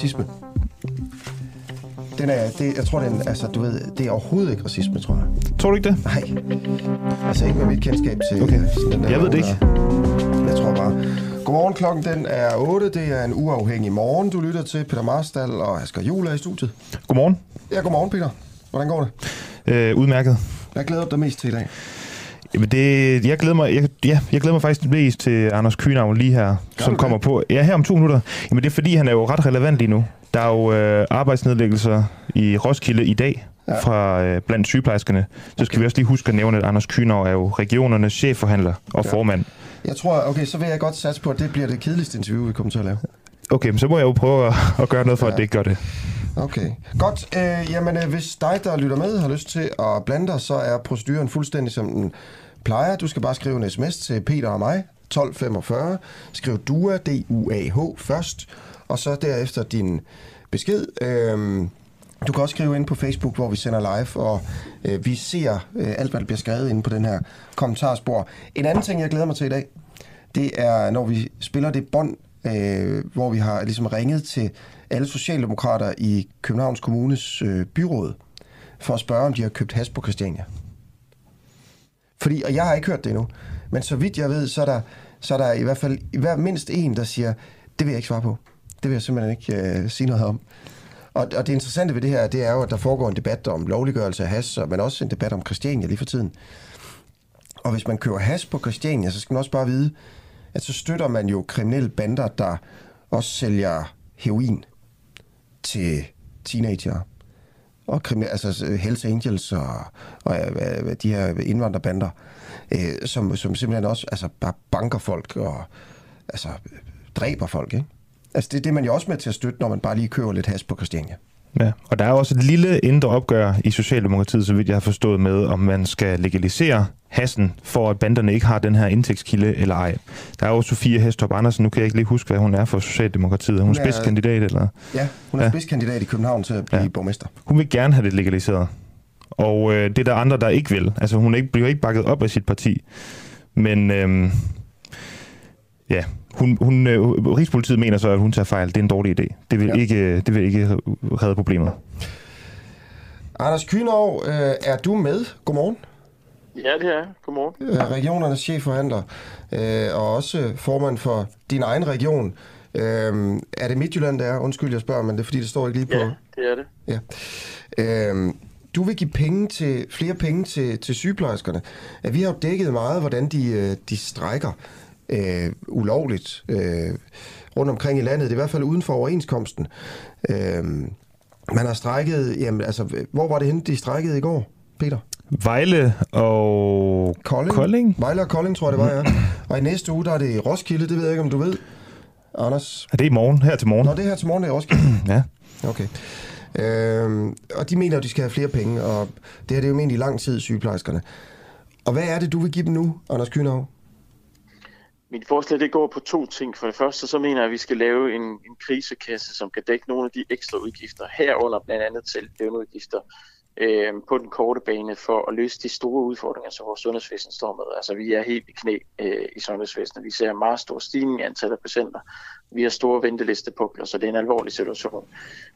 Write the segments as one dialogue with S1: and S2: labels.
S1: racisme. Den er, det, jeg tror, den, altså, du ved, det er overhovedet ikke racisme, tror jeg.
S2: Tror du ikke det?
S1: Nej. Altså ikke med mit kendskab til
S2: Okay.
S1: sådan den der
S2: Jeg ved det ikke.
S1: der- Jeg tror bare. Godmorgen, klokken den er 8. Det er en uafhængig morgen. Du lytter til Peter Marstal og Asger Juhl er i studiet.
S2: Godmorgen.
S1: Ja, godmorgen, Peter. Hvordan går det?
S2: Øh, udmærket.
S1: Hvad glæder du dig mest til i dag?
S2: Jamen det, jeg glæder mig, jeg, ja, jeg glæder mig faktisk mest til Anders Kynav lige her,
S1: Gør
S2: som kommer på. Ja, her om to minutter. Jamen det er fordi, han er jo ret relevant lige nu. Der er jo øh, arbejdsnedlæggelser i Roskilde i dag
S1: Ja.
S2: fra øh, blandt sygeplejerskerne. Så skal vi også lige huske at nævne, at Anders Kynav er jo regionernes chefforhandler og
S1: Ja.
S2: formand.
S1: Jeg tror, okay, så vil jeg godt satse på, at det bliver det kedeligste interview, vi kommer til at lave.
S2: Okay, men så må jeg jo prøve at, at gøre noget for,
S1: ja.
S2: at det ikke gør det.
S1: Okay, godt. Øh, jamen, øh, hvis dig, der lytter med, har lyst til at blande dig, så er proceduren fuldstændig som den plejer. Du skal bare skrive en sms til Peter og mig, 1245. Skriv DUA, D-U-A-H først, og så derefter din besked. Øh, du kan også skrive ind på Facebook, hvor vi sender live, og øh, vi ser øh, alt, hvad der bliver skrevet inde på den her kommentarspor. En anden ting, jeg glæder mig til i dag, det er, når vi spiller det bånd, øh, hvor vi har ligesom ringet til alle socialdemokrater i Københavns Kommunes øh, byråd, for at spørge, om de har købt has på Christiania. Fordi, og jeg har ikke hørt det endnu, men så vidt jeg ved, så er der, så er der i hvert fald i hver mindst en, der siger, det vil jeg ikke svare på. Det vil jeg simpelthen ikke øh, sige noget om. Og, og det interessante ved det her, det er jo, at der foregår en debat om lovliggørelse af has, men også en debat om Christiania lige for tiden. Og hvis man køber has på Christiania, så skal man også bare vide, at så støtter man jo kriminelle bander, der også sælger heroin til teenager. Og kriminelle, altså øh, Hells Angels og, og øh, de her indvandrerbander, øh, som, som simpelthen også altså, bare banker folk og altså, dræber folk. Ikke? Altså det, det er man jo også med til at støtte, når man bare lige kører lidt has på Christiania.
S2: Ja, og der er også et lille indre opgør i Socialdemokratiet, så vidt jeg har forstået med, om man skal legalisere hassen, for at banderne ikke har den her indtægtskilde eller ej. Der er jo Sofie Hestorp Andersen, nu kan jeg ikke lige huske, hvad hun er for Socialdemokratiet. Er hun,
S1: Hun
S2: hun
S1: er-
S2: er spidskandidat, eller?
S1: Ja, hun er ja. Spidskandidat i København til at blive ja. Borgmester.
S2: Hun vil gerne have det legaliseret. Og øh, det er der andre, der ikke vil. Altså hun ikke, bliver ikke bakket op af sit parti. Men øhm, ja, hun, hun, øh, Rigspolitiet mener så, at hun tager fejl. Det er en dårlig idé. Det vil,
S1: Ja.
S2: ikke, det vil ikke redde problemet.
S1: Anders Kynov, øh, er du med? Godmorgen.
S3: Ja, det er. Godmorgen.
S1: Øh, regionernes chefforhandler, øh, og også formand for din egen region. Øh, er det Midtjylland, der er? Undskyld, jeg spørger, men det er fordi, det står ikke lige på...
S3: Ja, det er det.
S1: Ja. Øh, du vil give penge til, flere penge til, til sygeplejerskerne. Øh, Vi har jo dækket meget, hvordan de, øh, de strækker øh, ulovligt øh, rundt omkring i landet. Det er i hvert fald uden for overenskomsten. Øh, man har strækket... Jamen, altså, hvor var det henne, de strækkede i går, Peter?
S2: Vejle og
S1: Kolding.
S2: Kolding?
S1: Vejle og Kolding, tror jeg, det var, ja. Og i næste uge, der er det i Roskilde. Det ved jeg ikke, om du ved, Anders.
S2: Er det i morgen? Her til morgen?
S1: Nå, det er her til morgen, det er i Roskilde.
S2: Ja.
S1: Okay. Øhm, og de mener, at de skal have flere penge, og det her det er jo egentlig lang tid, sygeplejerskerne. Og hvad er det, du vil give dem nu, Anders Kynov?
S3: Mit forslag det går på to ting. For det første, så mener jeg, at vi skal lave en, en krisekasse, som kan dække nogle af de ekstra udgifter, herunder blandt andet til lønudgifter øh, på den korte bane for at løse de store udfordringer, som vores sundhedsvæsen står med. Altså, vi er helt i knæ øh, i sundhedsvæsenet. Vi ser en meget stor stigning i antallet af patienter. Vi har store ventelistepukler, så det er en alvorlig situation.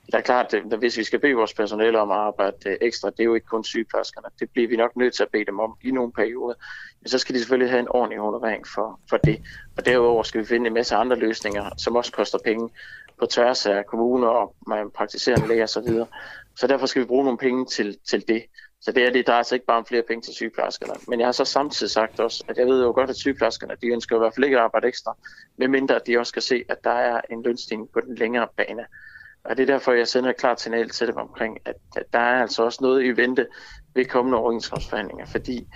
S3: Det er klart, at hvis vi skal bede vores personale om at arbejde øh, ekstra, det er jo ikke kun sygeplejerskerne. Det bliver vi nok nødt til at bede dem om i nogle perioder. Men så skal de selvfølgelig have en ordentlig honorering for, for det. Og derudover skal vi finde en masse andre løsninger, som også koster penge på tværs af kommuner og man praktiserende læger osv. Så derfor skal vi bruge nogle penge til, til det. Så det er det, der er altså ikke bare om flere penge til sygeplejerskerne. Men jeg har så samtidig sagt også, at jeg ved jo godt, at sygeplejerskerne, de ønsker i hvert fald ikke at arbejde ekstra, medmindre at de også skal se, at der er en lønstigning på den længere bane. Og det er derfor, jeg sender et klart signal til dem omkring, at, at der er altså også noget i vente ved kommende overenskomstforhandlinger, fordi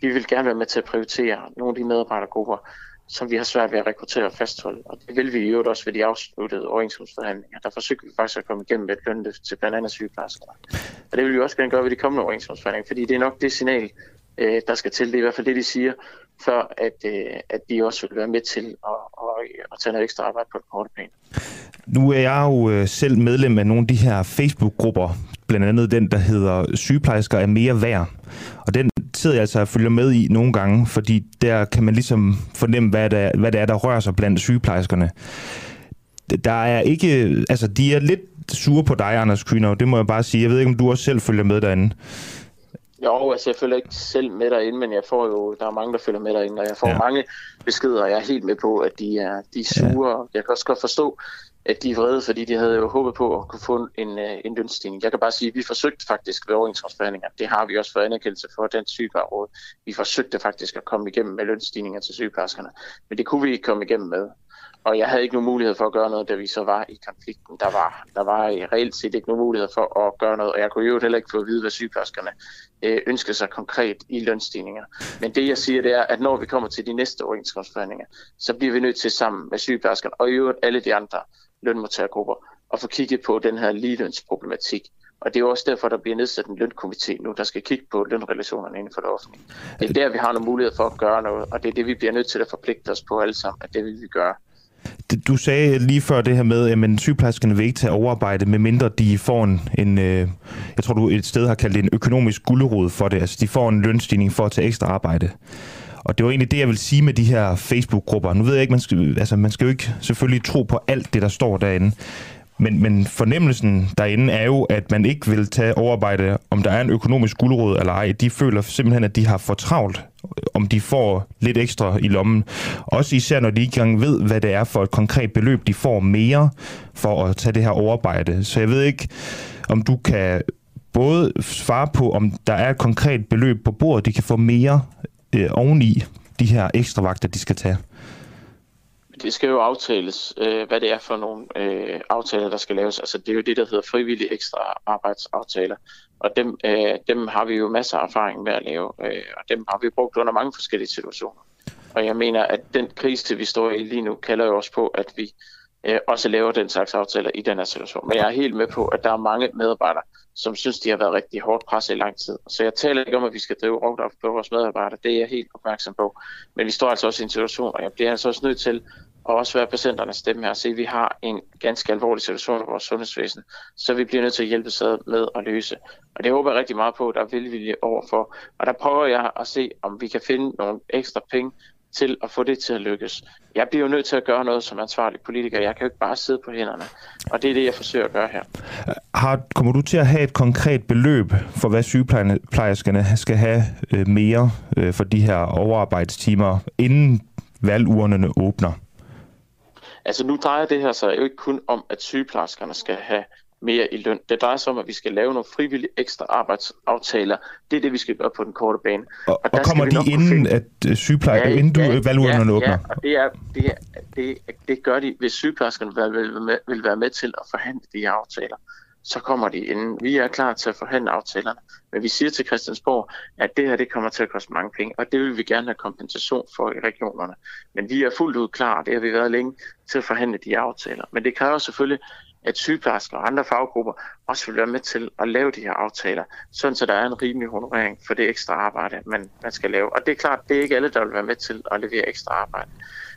S3: vi vil gerne være med til at prioritere nogle af de medarbejdergrupper, som vi har svært ved at rekruttere og fastholde. Og det vil vi i øvrigt også ved de afsluttede overenskomstforhandlinger. Der forsøger vi faktisk at komme igennem med et lønløft til blandt andet sygeplejersker. Og det vil vi også gerne gøre ved de kommende overenskomstforhandlinger, fordi det er nok det signal, øh, der skal til. Det er i hvert fald det, de siger, før at, øh, at de også vil være med til at, at, at tage noget ekstra arbejde på den korte bane.
S2: Nu er jeg jo øh, selv medlem af nogle af de her Facebook-grupper, blandt andet den, der hedder Sygeplejersker er mere værd. Og den sidder jeg altså og følger med i nogle gange, fordi der kan man ligesom fornemme, hvad der, hvad det er der rører sig blandt sygeplejerskerne. der er ikke... Altså, de er lidt sure på dig, Anders Kyner, det må jeg bare sige. Jeg ved ikke, om du også selv følger med derinde.
S3: Jo, altså jeg følger ikke selv med derinde, men jeg får jo, der er mange, der følger med derinde, og jeg får ja. mange beskeder, og jeg er helt med på, at de er, de er sure. Ja. Jeg kan også godt forstå, at de er vrede, fordi de havde jo håbet på at kunne få en, øh, en lønstigning. Jeg kan bare sige, at vi forsøgte faktisk ved overenskomstforhandlinger. Det har vi også fået anerkendelse for den sygeplejeråd. Vi forsøgte faktisk at komme igennem med lønstigninger til sygeplejerskerne, men det kunne vi ikke komme igennem med. Og jeg havde ikke nogen mulighed for at gøre noget, da vi så var i konflikten. Der var, der var reelt set ikke nogen mulighed for at gøre noget, og jeg kunne jo heller ikke få at vide, hvad sygeplejerskerne øh, ønskede sig konkret i lønstigninger. Men det jeg siger, det er, at når vi kommer til de næste overenskomstforhandlinger, så bliver vi nødt til sammen med sygeplejerskerne og i øvrigt alle de andre lønmodtagergrupper at få kigget på den her ligelønsproblematik. Og det er også derfor, der bliver nedsat en lønkomité nu, der skal kigge på lønrelationerne inden for det offentlige. Det er der, vi har nogle mulighed for at gøre noget, og det er det, vi bliver nødt til at forpligte os på alle sammen, at det vil vi gøre.
S2: Du sagde lige før det her med, at sygeplejerskerne vil ikke tage overarbejde, medmindre de får en, en øh, jeg tror du et sted har kaldt det en økonomisk gulderod for det, altså de får en lønstigning for at tage ekstra arbejde. Og det var egentlig det, jeg vil sige med de her Facebook-grupper. Nu ved jeg ikke, man skal, altså, man skal jo ikke selvfølgelig tro på alt det, der står derinde. Men, men fornemmelsen derinde er jo, at man ikke vil tage overarbejde, om der er en økonomisk guldråd eller ej. De føler simpelthen, at de har for travlt, øh, om de får lidt ekstra i lommen. Også især, når de ikke engang ved, hvad det er for et konkret beløb, de får mere for at tage det her overarbejde. Så jeg ved ikke, om du kan både svare på, om der er et konkret beløb på bordet, de kan få mere øh, oveni de her ekstra vagter, de skal tage?
S3: Det skal jo aftales, øh, hvad det er for nogle øh, aftaler, der skal laves. Altså, det er jo det, der hedder frivillige ekstra arbejdsaftaler. Og dem, øh, dem har vi jo masser af erfaring med at lave, øh, og dem har vi brugt under mange forskellige situationer. Og jeg mener, at den krise, vi står i lige nu, kalder jo også på, at vi øh, også laver den slags aftaler i den her situation. Men jeg er helt med på, at der er mange medarbejdere, som synes, de har været rigtig hårdt presset i lang tid. Så jeg taler ikke om, at vi skal drive rovdrift på vores medarbejdere. Det er jeg helt opmærksom på. Men vi står altså også i en situation, og jeg bliver altså også nødt til og også være patienternes stemme her og se, at vi har en ganske alvorlig situation i vores sundhedsvæsen, så vi bliver nødt til at hjælpe sig med at løse. Og det håber jeg rigtig meget på, at der er velvilje overfor. Og der prøver jeg at se, om vi kan finde nogle ekstra penge til at få det til at lykkes. Jeg bliver jo nødt til at gøre noget som ansvarlig politiker. Jeg kan jo ikke bare sidde på hænderne. Og det er det, jeg forsøger at gøre her.
S2: Har, kommer du til at have et konkret beløb for, hvad sygeplejerskerne skal have øh, mere øh, for de her overarbejdstimer, inden valgurnerne åbner?
S3: Altså nu drejer det her sig jo ikke kun om, at sygeplejerskerne skal have mere i løn. Det drejer sig om, at vi skal lave nogle frivillige ekstra arbejdsaftaler. Det er det, vi skal gøre på den korte bane.
S2: Og, og, og kommer de inden, at øh, sygeplejersker, ja, inden du ja, valgurnerne ja, åbner? Ja,
S3: og det, er, det, er, det, det gør de, hvis sygeplejerskerne vil, vil, vil være med til at forhandle de her aftaler så kommer de inden. Vi er klar til at forhandle aftalerne, men vi siger til Christiansborg, at det her det kommer til at koste mange penge, og det vil vi gerne have kompensation for i regionerne. Men vi er fuldt ud klar, det har vi været længe, til at forhandle de aftaler. Men det kræver selvfølgelig, at sygeplejersker og andre faggrupper også vil være med til at lave de her aftaler, sådan så der er en rimelig honorering for det ekstra arbejde, man, man skal lave. Og det er klart, det er ikke alle, der vil være med til at levere ekstra arbejde.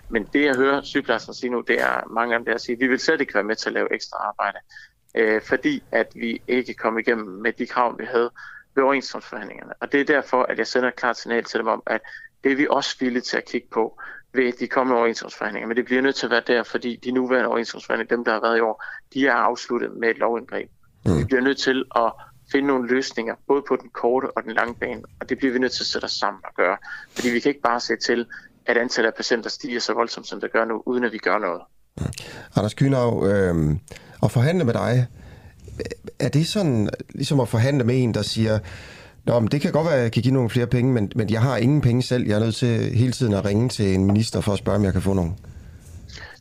S3: Men det, jeg hører sygeplejerskerne sige nu, det er mange af dem, der siger, at vi vil slet ikke være med til at lave ekstra arbejde øh, fordi at vi ikke kom igennem med de krav, vi havde ved overenskomstforhandlingerne. Og det er derfor, at jeg sender et klart signal til dem om, at det er vi også villige til at kigge på ved de kommende overenskomstforhandlinger. Men det bliver nødt til at være der, fordi de nuværende overenskomstforhandlinger, dem der har været i år, de er afsluttet med et lovindgreb. Mm. Vi bliver nødt til at finde nogle løsninger, både på den korte og den lange bane, og det bliver vi nødt til at sætte os sammen og gøre. Fordi vi kan ikke bare se til, at antallet af patienter stiger så voldsomt, som det gør nu, uden at vi gør noget. Mm.
S1: Anders Kynav, øh, at forhandle med dig, er det sådan ligesom at forhandle med en, der siger, Nå, men det kan godt være, at jeg kan give nogle flere penge, men, men jeg har ingen penge selv. Jeg er nødt til hele tiden at ringe til en minister for at spørge, om jeg kan få nogen.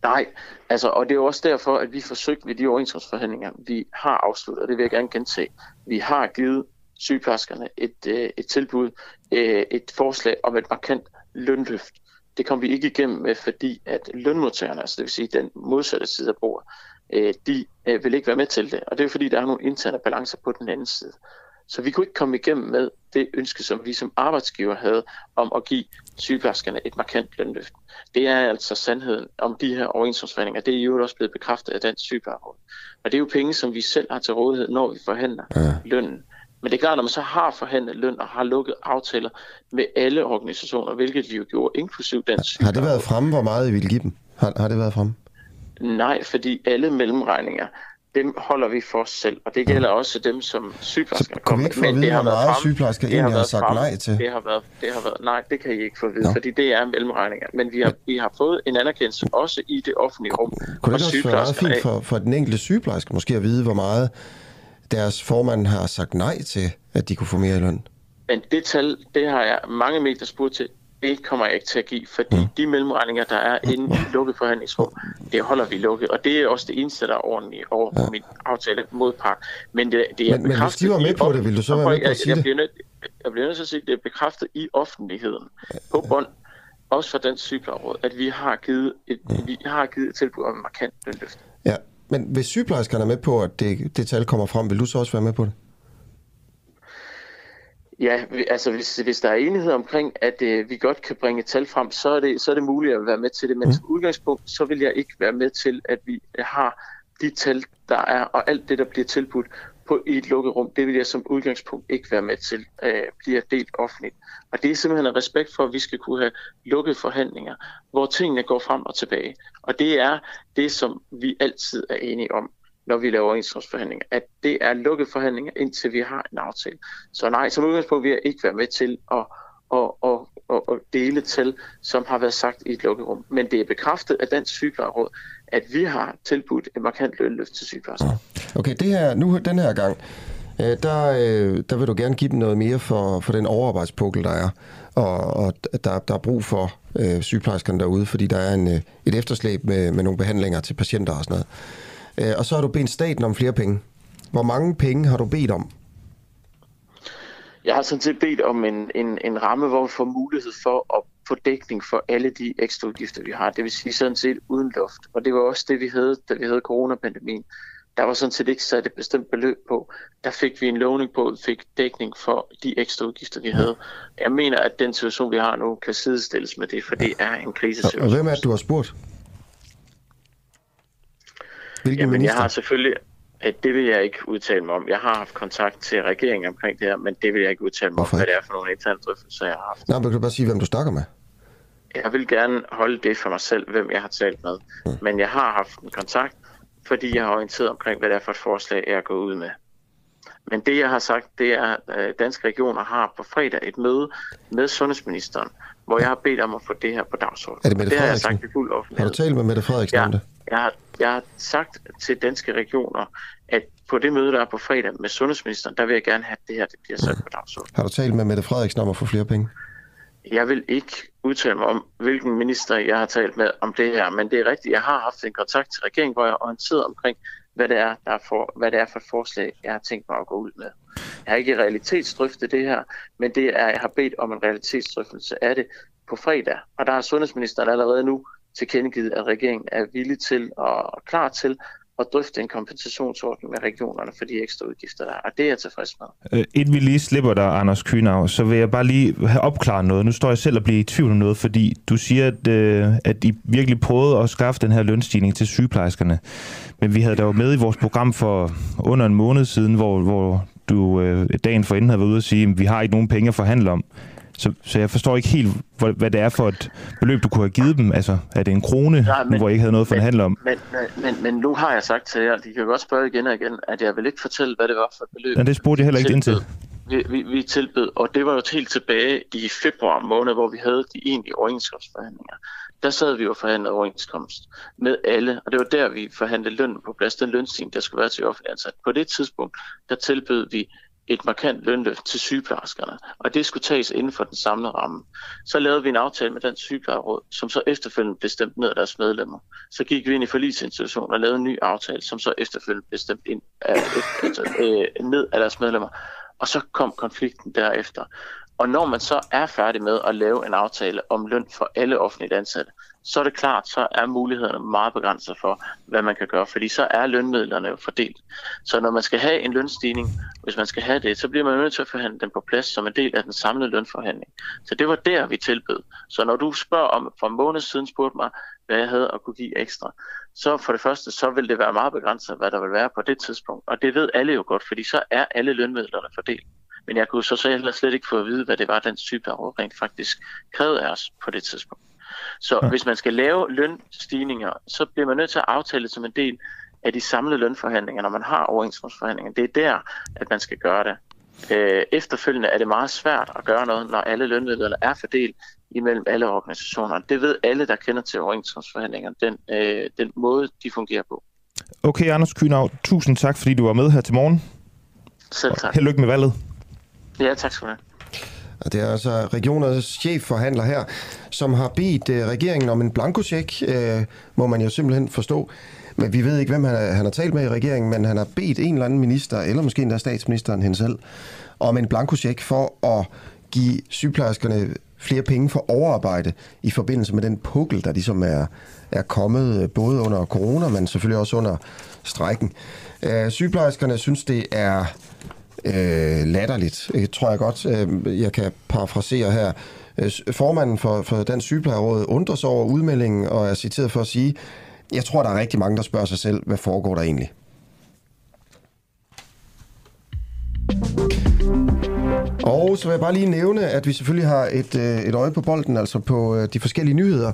S3: Nej, altså, og det er jo også derfor, at vi forsøgte ved de overenskomstforhandlinger, vi har afsluttet, og det vil jeg gerne gentage. Vi har givet sygeplejerskerne et, øh, et tilbud, øh, et forslag om et markant lønløft. Det kom vi ikke igennem med, fordi at lønmodtagerne, altså det vil sige den modsatte side af bordet, øh, de øh, vil ikke være med til det. Og det er fordi, der er nogle interne balancer på den anden side. Så vi kunne ikke komme igennem med det ønske, som vi som arbejdsgiver havde om at give sygeplejerskerne et markant lønløft. Det er altså sandheden om de her overenskomstforhandlinger. Det er jo også blevet bekræftet af Dansk Sygeplejeråd. Og det er jo penge, som vi selv har til rådighed, når vi forhandler ja. lønnen. Men det er klart, når man så har forhandlet løn og har lukket aftaler med alle organisationer, hvilket vi jo gjorde, inklusiv Dansk
S1: Har det været fremme, hvor meget I ville give dem? Har, har det været fremme?
S3: Nej, fordi alle mellemregninger, dem holder vi for os selv, og det gælder også dem, som sygeplejersker
S1: Så kunne vi ikke få at vide, hvor meget sygeplejersker egentlig har sagt
S3: frem.
S1: nej til?
S3: Det har, været, det har været, nej, det kan I ikke få at vide, Nå. fordi det er mellemregninger. Men vi har, vi har fået en anerkendelse også i det offentlige rum.
S1: Kunne det også være fint for, for den enkelte sygeplejerske måske at vide, hvor meget deres formand har sagt nej til, at de kunne få mere i løn?
S3: Men det tal, det har jeg mange medier spurgt til, det kommer jeg ikke til at give, fordi mm. de mellemregninger, der er inde i lukket forhandlingsrum, det holder vi lukket. Og det er også det eneste, der er ordentligt over ja. min aftale modpart. Men det, det er
S1: men, men hvis de var med på det, ville du så være med på at sige
S3: jeg, jeg, bliver nødt, jeg bliver nødt til at sige, at det er bekræftet i offentligheden på bånd, også for Dansk Sygeplejeråd, at vi har givet et, mm. vi har givet et tilbud om en markant lønløft.
S1: Ja, men hvis sygeplejerskerne er med på, at det, det tal kommer frem, vil du så også være med på det?
S3: Ja, altså hvis, hvis der er enighed omkring, at øh, vi godt kan bringe tal frem, så er, det, så er det muligt at være med til det. Men mm. som udgangspunkt, så vil jeg ikke være med til, at vi har de tal, der er, og alt det, der bliver tilbudt på i et lukket rum, det vil jeg som udgangspunkt ikke være med til, øh, bliver delt offentligt. Og det er simpelthen en respekt for, at vi skal kunne have lukket forhandlinger, hvor tingene går frem og tilbage. Og det er det, som vi altid er enige om når vi laver overenskomstforhandlinger, at det er lukket forhandlinger, indtil vi har en aftale. Så nej, som udgangspunkt vil jeg ikke være med til at, at, at, at, at dele til, som har været sagt i et lukket rum. Men det er bekræftet af Dansk Sygeplejeråd, at vi har tilbudt et markant lønløft til sygeplejersker.
S1: Okay, det her, nu den her gang, øh, der, øh, der vil du gerne give dem noget mere for, for den overarbejdspukkel, der er. Og, og der, der er brug for øh, sygeplejerskerne derude, fordi der er en, øh, et efterslæb med, med nogle behandlinger til patienter og sådan noget. Øh, og så har du bedt staten om flere penge. Hvor mange penge har du bedt om?
S3: Jeg har sådan set bedt om en, en, en ramme, hvor vi får mulighed for at få dækning for alle de ekstra udgifter, vi har. Det vil sige sådan set uden luft. Og det var også det, vi havde, da vi havde coronapandemien. Der var sådan set ikke sat et bestemt beløb på. Der fik vi en lovning på, fik dækning for de ekstra udgifter, vi havde. Jeg mener, at den situation, vi har nu, kan sidestilles med det, for det er en krisesituation.
S1: Og hvem er det, du har spurgt?
S3: Hvilken Jamen, minister? jeg har selvfølgelig, at det vil jeg ikke udtale mig om. Jeg har haft kontakt til regeringen omkring det her, men det vil jeg ikke udtale mig Hvorfor? om, hvad det er for nogle interne drøftelser, jeg har haft.
S1: Nej, men kan du bare sige, hvem du snakker med?
S3: Jeg vil gerne holde det for mig selv, hvem jeg har talt med. Hmm. Men jeg har haft en kontakt, fordi jeg har orienteret omkring, hvad det er for et forslag, jeg gået ud med. Men det, jeg har sagt, det er, at Danske Regioner har på fredag et møde med sundhedsministeren, hvor jeg har bedt om at få det her på dagsordenen.
S1: Er det Mette
S3: det
S1: har jeg sagt i fuld offentlighed. Har du talt med Mette Frederiksen ja, om det?
S3: Jeg har, jeg har sagt til danske regioner, at på det møde, der er på fredag med sundhedsministeren, der vil jeg gerne have, at det her det bliver sat på dagsordenen.
S1: Har du talt med Mette Frederiksen om at få flere penge?
S3: Jeg vil ikke udtale mig om, hvilken minister jeg har talt med om det her, men det er rigtigt, jeg har haft en kontakt til regeringen, hvor jeg er orienteret omkring, hvad det er, der er for, hvad det er for et forslag, jeg har tænkt mig at gå ud med. Jeg har ikke realitetsdrøftet det her, men det er, jeg har bedt om en realitetsdrøftelse af det på fredag. Og der har sundhedsministeren allerede nu tilkendegivet, at regeringen er villig til og klar til at drøfte en kompensationsordning med regionerne for de ekstra udgifter, der er. Og det er jeg tilfreds med.
S2: Øh, inden vi lige slipper dig, Anders Kynav, så vil jeg bare lige have opklaret noget. Nu står jeg selv og bliver i tvivl om noget, fordi du siger, at, øh, at I virkelig prøvede at skaffe den her lønstigning til sygeplejerskerne. Men vi havde da jo med i vores program for under en måned siden, hvor, hvor du øh, dagen forinden havde været ude og sige, at vi har ikke nogen penge at forhandle om. Så, så jeg forstår ikke helt, hvad, hvad det er for et beløb, du kunne have givet dem. Altså, er det en krone, Nej, men, hvor I ikke havde noget for
S3: men,
S2: at handle om?
S3: Men, men, men, men nu har jeg sagt til jer, de kan godt spørge igen og igen, at jeg vil ikke fortælle, hvad det var for et beløb.
S2: Ja, det spurgte jeg heller ikke ind til.
S3: Vi, vi, vi tilbød, og det var jo helt tilbage i februar måned, hvor vi havde de egentlige overenskomstforhandlinger. Der sad vi jo og forhandlede overenskomst med alle, og det var der, vi forhandlede løn på plads, den lønstigning, der skulle være til offentlig ansat. På det tidspunkt, der tilbød vi et markant lønløft til sygeplejerskerne, og det skulle tages inden for den samlede ramme. Så lavede vi en aftale med den sygeplejeråd, som så efterfølgende blev stemt ned af deres medlemmer. Så gik vi ind i forlisinstitutionen og lavede en ny aftale, som så efterfølgende blev stemt ind af, altså, øh, ned af deres medlemmer. Og så kom konflikten derefter. Og når man så er færdig med at lave en aftale om løn for alle offentligt ansatte, så er det klart, så er mulighederne meget begrænset for, hvad man kan gøre, fordi så er lønmidlerne jo fordelt. Så når man skal have en lønstigning, hvis man skal have det, så bliver man nødt til at forhandle den på plads som en del af den samlede lønforhandling. Så det var der, vi tilbød. Så når du spørger om, for en måned siden spurgte mig, hvad jeg havde at kunne give ekstra, så for det første, så vil det være meget begrænset, hvad der vil være på det tidspunkt. Og det ved alle jo godt, fordi så er alle lønmidlerne fordelt. Men jeg kunne så, så heller slet ikke få at vide, hvad det var, den type af rent faktisk krævede af os på det tidspunkt. Så ja. hvis man skal lave lønstigninger, så bliver man nødt til at aftale det som en del af de samlede lønforhandlinger, når man har overenskomstforhandlinger. Det er der, at man skal gøre det. Øh, efterfølgende er det meget svært at gøre noget, når alle lønmidlerne er fordelt imellem alle organisationer. Det ved alle, der kender til overenskomstforhandlinger, den, øh, den måde, de fungerer på.
S2: Okay, Anders Kynav, tusind tak, fordi du var med her til morgen.
S3: Selv tak.
S2: Held lykke med valget.
S3: Ja, tak skal du have.
S1: Og det er altså regionernes chefforhandler her, som har bedt øh, regeringen om en blankocheck, øh, må man jo simpelthen forstå. Men vi ved ikke, hvem han, er, han har talt med i regeringen, men han har bedt en eller anden minister, eller måske endda statsministeren hende selv, om en blankocheck for at give sygeplejerskerne flere penge for overarbejde i forbindelse med den pukkel, der ligesom er, er kommet øh, både under corona, men selvfølgelig også under strækken. Øh, sygeplejerskerne synes, det er øh, latterligt, det tror jeg godt, øh, jeg kan parafrasere her. Øh, formanden for, for den sygeplejeråd undrer sig over udmeldingen og er citeret for at sige, jeg tror, der er rigtig mange, der spørger sig selv, hvad foregår der egentlig? Og så vil jeg bare lige nævne, at vi selvfølgelig har et, øh, et øje på bolden, altså på de forskellige nyheder,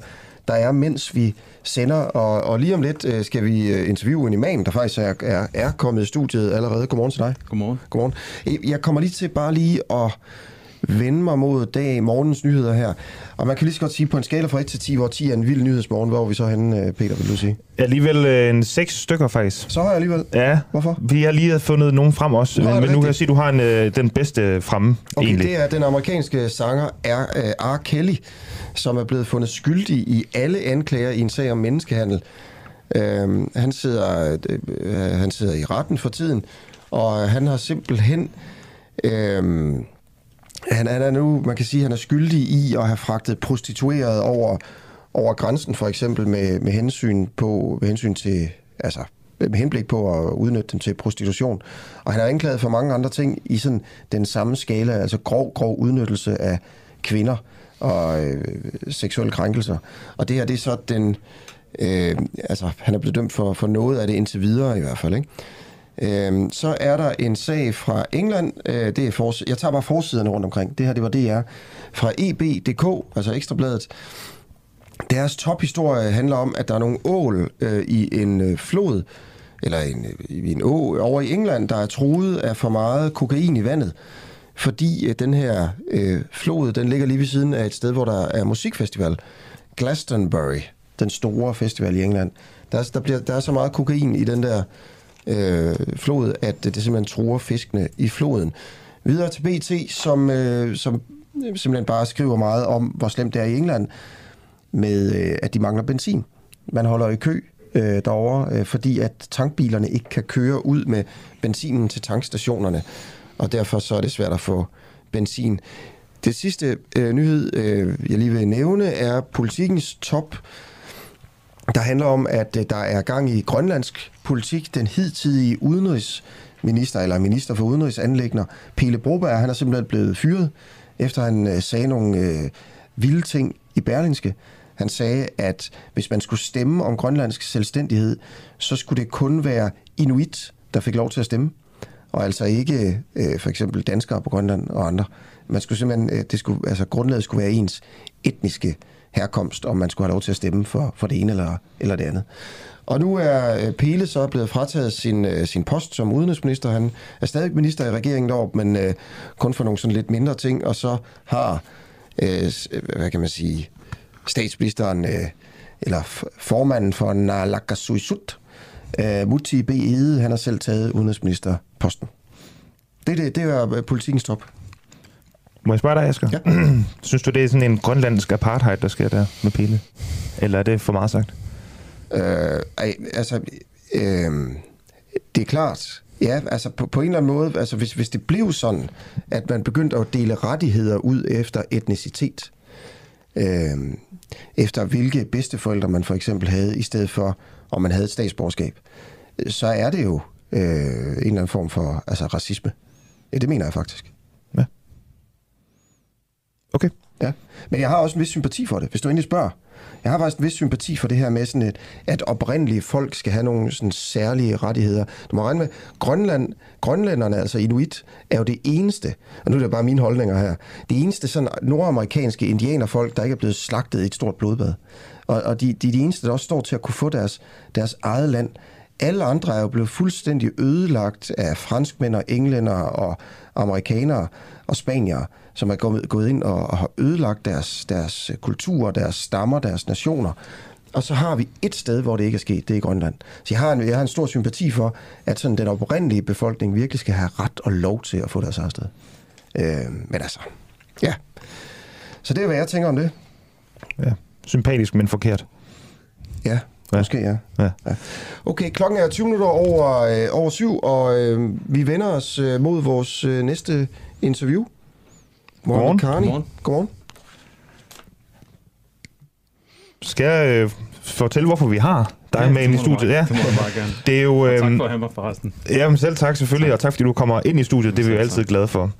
S1: der er, mens vi sender. Og, og lige om lidt øh, skal vi interviewe en imam, der faktisk er, er, er kommet i studiet allerede. Godmorgen til dig.
S4: Godmorgen.
S1: Godmorgen. Jeg kommer lige til bare lige at vende mig mod dag, morgens nyheder her. Og man kan lige så godt sige, på en skala fra 1 til 10, hvor 10 er en vild nyhedsmorgen, hvor er vi så henne, Peter, vil du sige?
S2: Alligevel øh, en seks stykker, faktisk.
S1: Så har jeg alligevel?
S2: Ja.
S1: Hvorfor?
S2: Vi har lige fundet nogen frem også, Nå, men, men nu kan jeg sige, at du har en, øh, den bedste fremme,
S1: okay,
S2: egentlig.
S1: det er den amerikanske sanger R. R. Kelly, som er blevet fundet skyldig i alle anklager i en sag om menneskehandel. Øh, han, sidder, øh, han sidder i retten for tiden, og han har simpelthen... Øh, han, han er nu, man kan sige, han er skyldig i at have fragtet prostitueret over, over grænsen, for eksempel med, med hensyn på med hensyn til, altså med henblik på at udnytte dem til prostitution. Og han er anklaget for mange andre ting i sådan den samme skala, altså grov, grov udnyttelse af kvinder og øh, seksuelle krænkelser. Og det her, det er så den, øh, altså han er blevet dømt for, for noget af det indtil videre i hvert fald, ikke? Øhm, så er der en sag fra England, øh, det er for, jeg tager bare forsiderne rundt omkring, det her det var DR, fra EB.dk, altså Ekstrabladet. Deres tophistorie handler om, at der er nogle ål øh, i en øh, flod, eller en, øh, i en å over i England, der er truet af for meget kokain i vandet. Fordi øh, den her øh, flod, den ligger lige ved siden af et sted, hvor der er musikfestival. Glastonbury, den store festival i England. Der, der, bliver, der er så meget kokain i den der øh, flod, at det simpelthen truer fiskene i floden. Videre til BT, som, øh, som simpelthen bare skriver meget om, hvor slemt det er i England, med øh, at de mangler benzin. Man holder i kø øh, derovre, øh, fordi at tankbilerne ikke kan køre ud med benzinen til tankstationerne, og derfor så er det svært at få benzin. Det sidste øh, nyhed, øh, jeg lige vil nævne, er politikens top der handler om, at øh, der er gang i grønlandsk politik. Den hidtidige udenrigsminister, eller minister for udenrigsanlægner, Pele Broberg, han er simpelthen blevet fyret, efter han øh, sagde nogle øh, vilde ting i Berlingske. Han sagde, at hvis man skulle stemme om grønlandsk selvstændighed, så skulle det kun være inuit, der fik lov til at stemme, og altså ikke øh, for eksempel danskere på Grønland og andre. Man skulle simpelthen, øh, det skulle, altså grundlaget skulle være ens etniske herkomst, om man skulle have lov til at stemme for, for det ene eller, eller det andet. Og nu er øh, Pele så blevet frataget sin, øh, sin post som udenrigsminister. Han er stadig minister i regeringen deroppe, men øh, kun for nogle sådan lidt mindre ting. Og så har, øh, øh hvad kan man sige, statsministeren, øh, eller formanden for Naalakkersuisut, øh, Muti B. Ede, han har selv taget udenrigsministerposten. Det, det, det er politikens top.
S2: Må jeg spørge dig, Asger? Ja. Synes du, det er sådan en grønlandsk apartheid, der sker der med Pele? Eller er det for meget sagt?
S1: Øh, altså, øh, det er klart. Ja, altså på, på en eller anden måde, altså hvis, hvis det blev sådan, at man begyndte at dele rettigheder ud efter etnicitet, øh, efter hvilke bedsteforældre man for eksempel havde, i stedet for om man havde et statsborgerskab, så er det jo øh, en eller anden form for altså, racisme. Ja, det mener jeg faktisk.
S2: Okay.
S1: Ja. Men jeg har også en vis sympati for det, hvis du endelig spørger. Jeg har faktisk en vis sympati for det her med sådan et, at oprindelige folk skal have nogle sådan særlige rettigheder. Du må regne med, Grønland, grønlænderne, altså Inuit, er jo det eneste, og nu er det bare mine holdninger her, det eneste sådan nordamerikanske indianerfolk, der ikke er blevet slagtet i et stort blodbad. Og, og de, de er de eneste, der også står til at kunne få deres, deres eget land. Alle andre er jo blevet fuldstændig ødelagt af franskmænd og englænder og amerikanere og spaniere, som er gået, gået ind og, og har ødelagt deres, deres kultur, deres stammer, deres nationer. Og så har vi et sted, hvor det ikke er sket, det er i Grønland. Så jeg har en, jeg har en stor sympati for, at sådan den oprindelige befolkning virkelig skal have ret og lov til at få deres eget sted. Øh, men altså, ja. Så det er, hvad jeg tænker om det.
S2: Ja. Sympatisk, men forkert.
S1: Ja,
S2: Ja.
S1: måske ja.
S2: Ja.
S1: ja. Okay, klokken er 20 minutter over, øh, over syv, og øh, vi vender os øh, mod vores øh, næste interview.
S2: Godmorgen.
S1: Karni.
S4: Godmorgen.
S1: Godmorgen.
S2: Skal jeg øh, fortælle, hvorfor vi har dig
S4: Ja,
S2: med ind i studiet?
S4: bare-
S2: Ja.
S4: Det må du bare gerne.
S2: Det er jo...
S4: Og tak
S2: øhm,
S4: for at have mig forresten.
S2: Jamen selv tak selvfølgelig, og tak fordi du kommer ind i studiet. Det er vi jo altid glade for.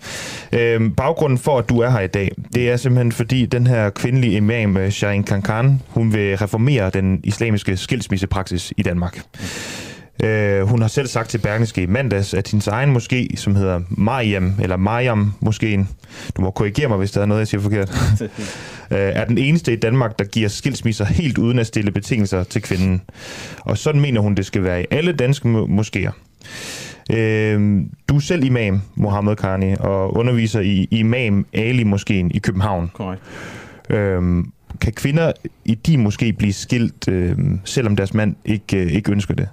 S2: Øhm, baggrunden for, at du er her i dag, det er simpelthen fordi den her kvindelige imam, øh, Shahin Kankan, hun vil reformere den islamiske skilsmissepraksis i Danmark. Øh, hun har selv sagt til Berlingske i mandags, at hendes egen moské, som hedder Mariam, eller Mariam moskeen, du må korrigere mig, hvis der er noget, jeg siger forkert, øh, er den eneste i Danmark, der giver skilsmisser helt uden at stille betingelser til kvinden. Og sådan mener hun, det skal være i alle danske mo- moskéer. Øh, du er selv imam, Mohammed Karni, og underviser i Imam Ali Moskeen i København.
S4: Korrekt.
S2: Øh, kan kvinder i de måske blive skilt, øh, selvom deres mand ikke, øh, ikke ønsker det?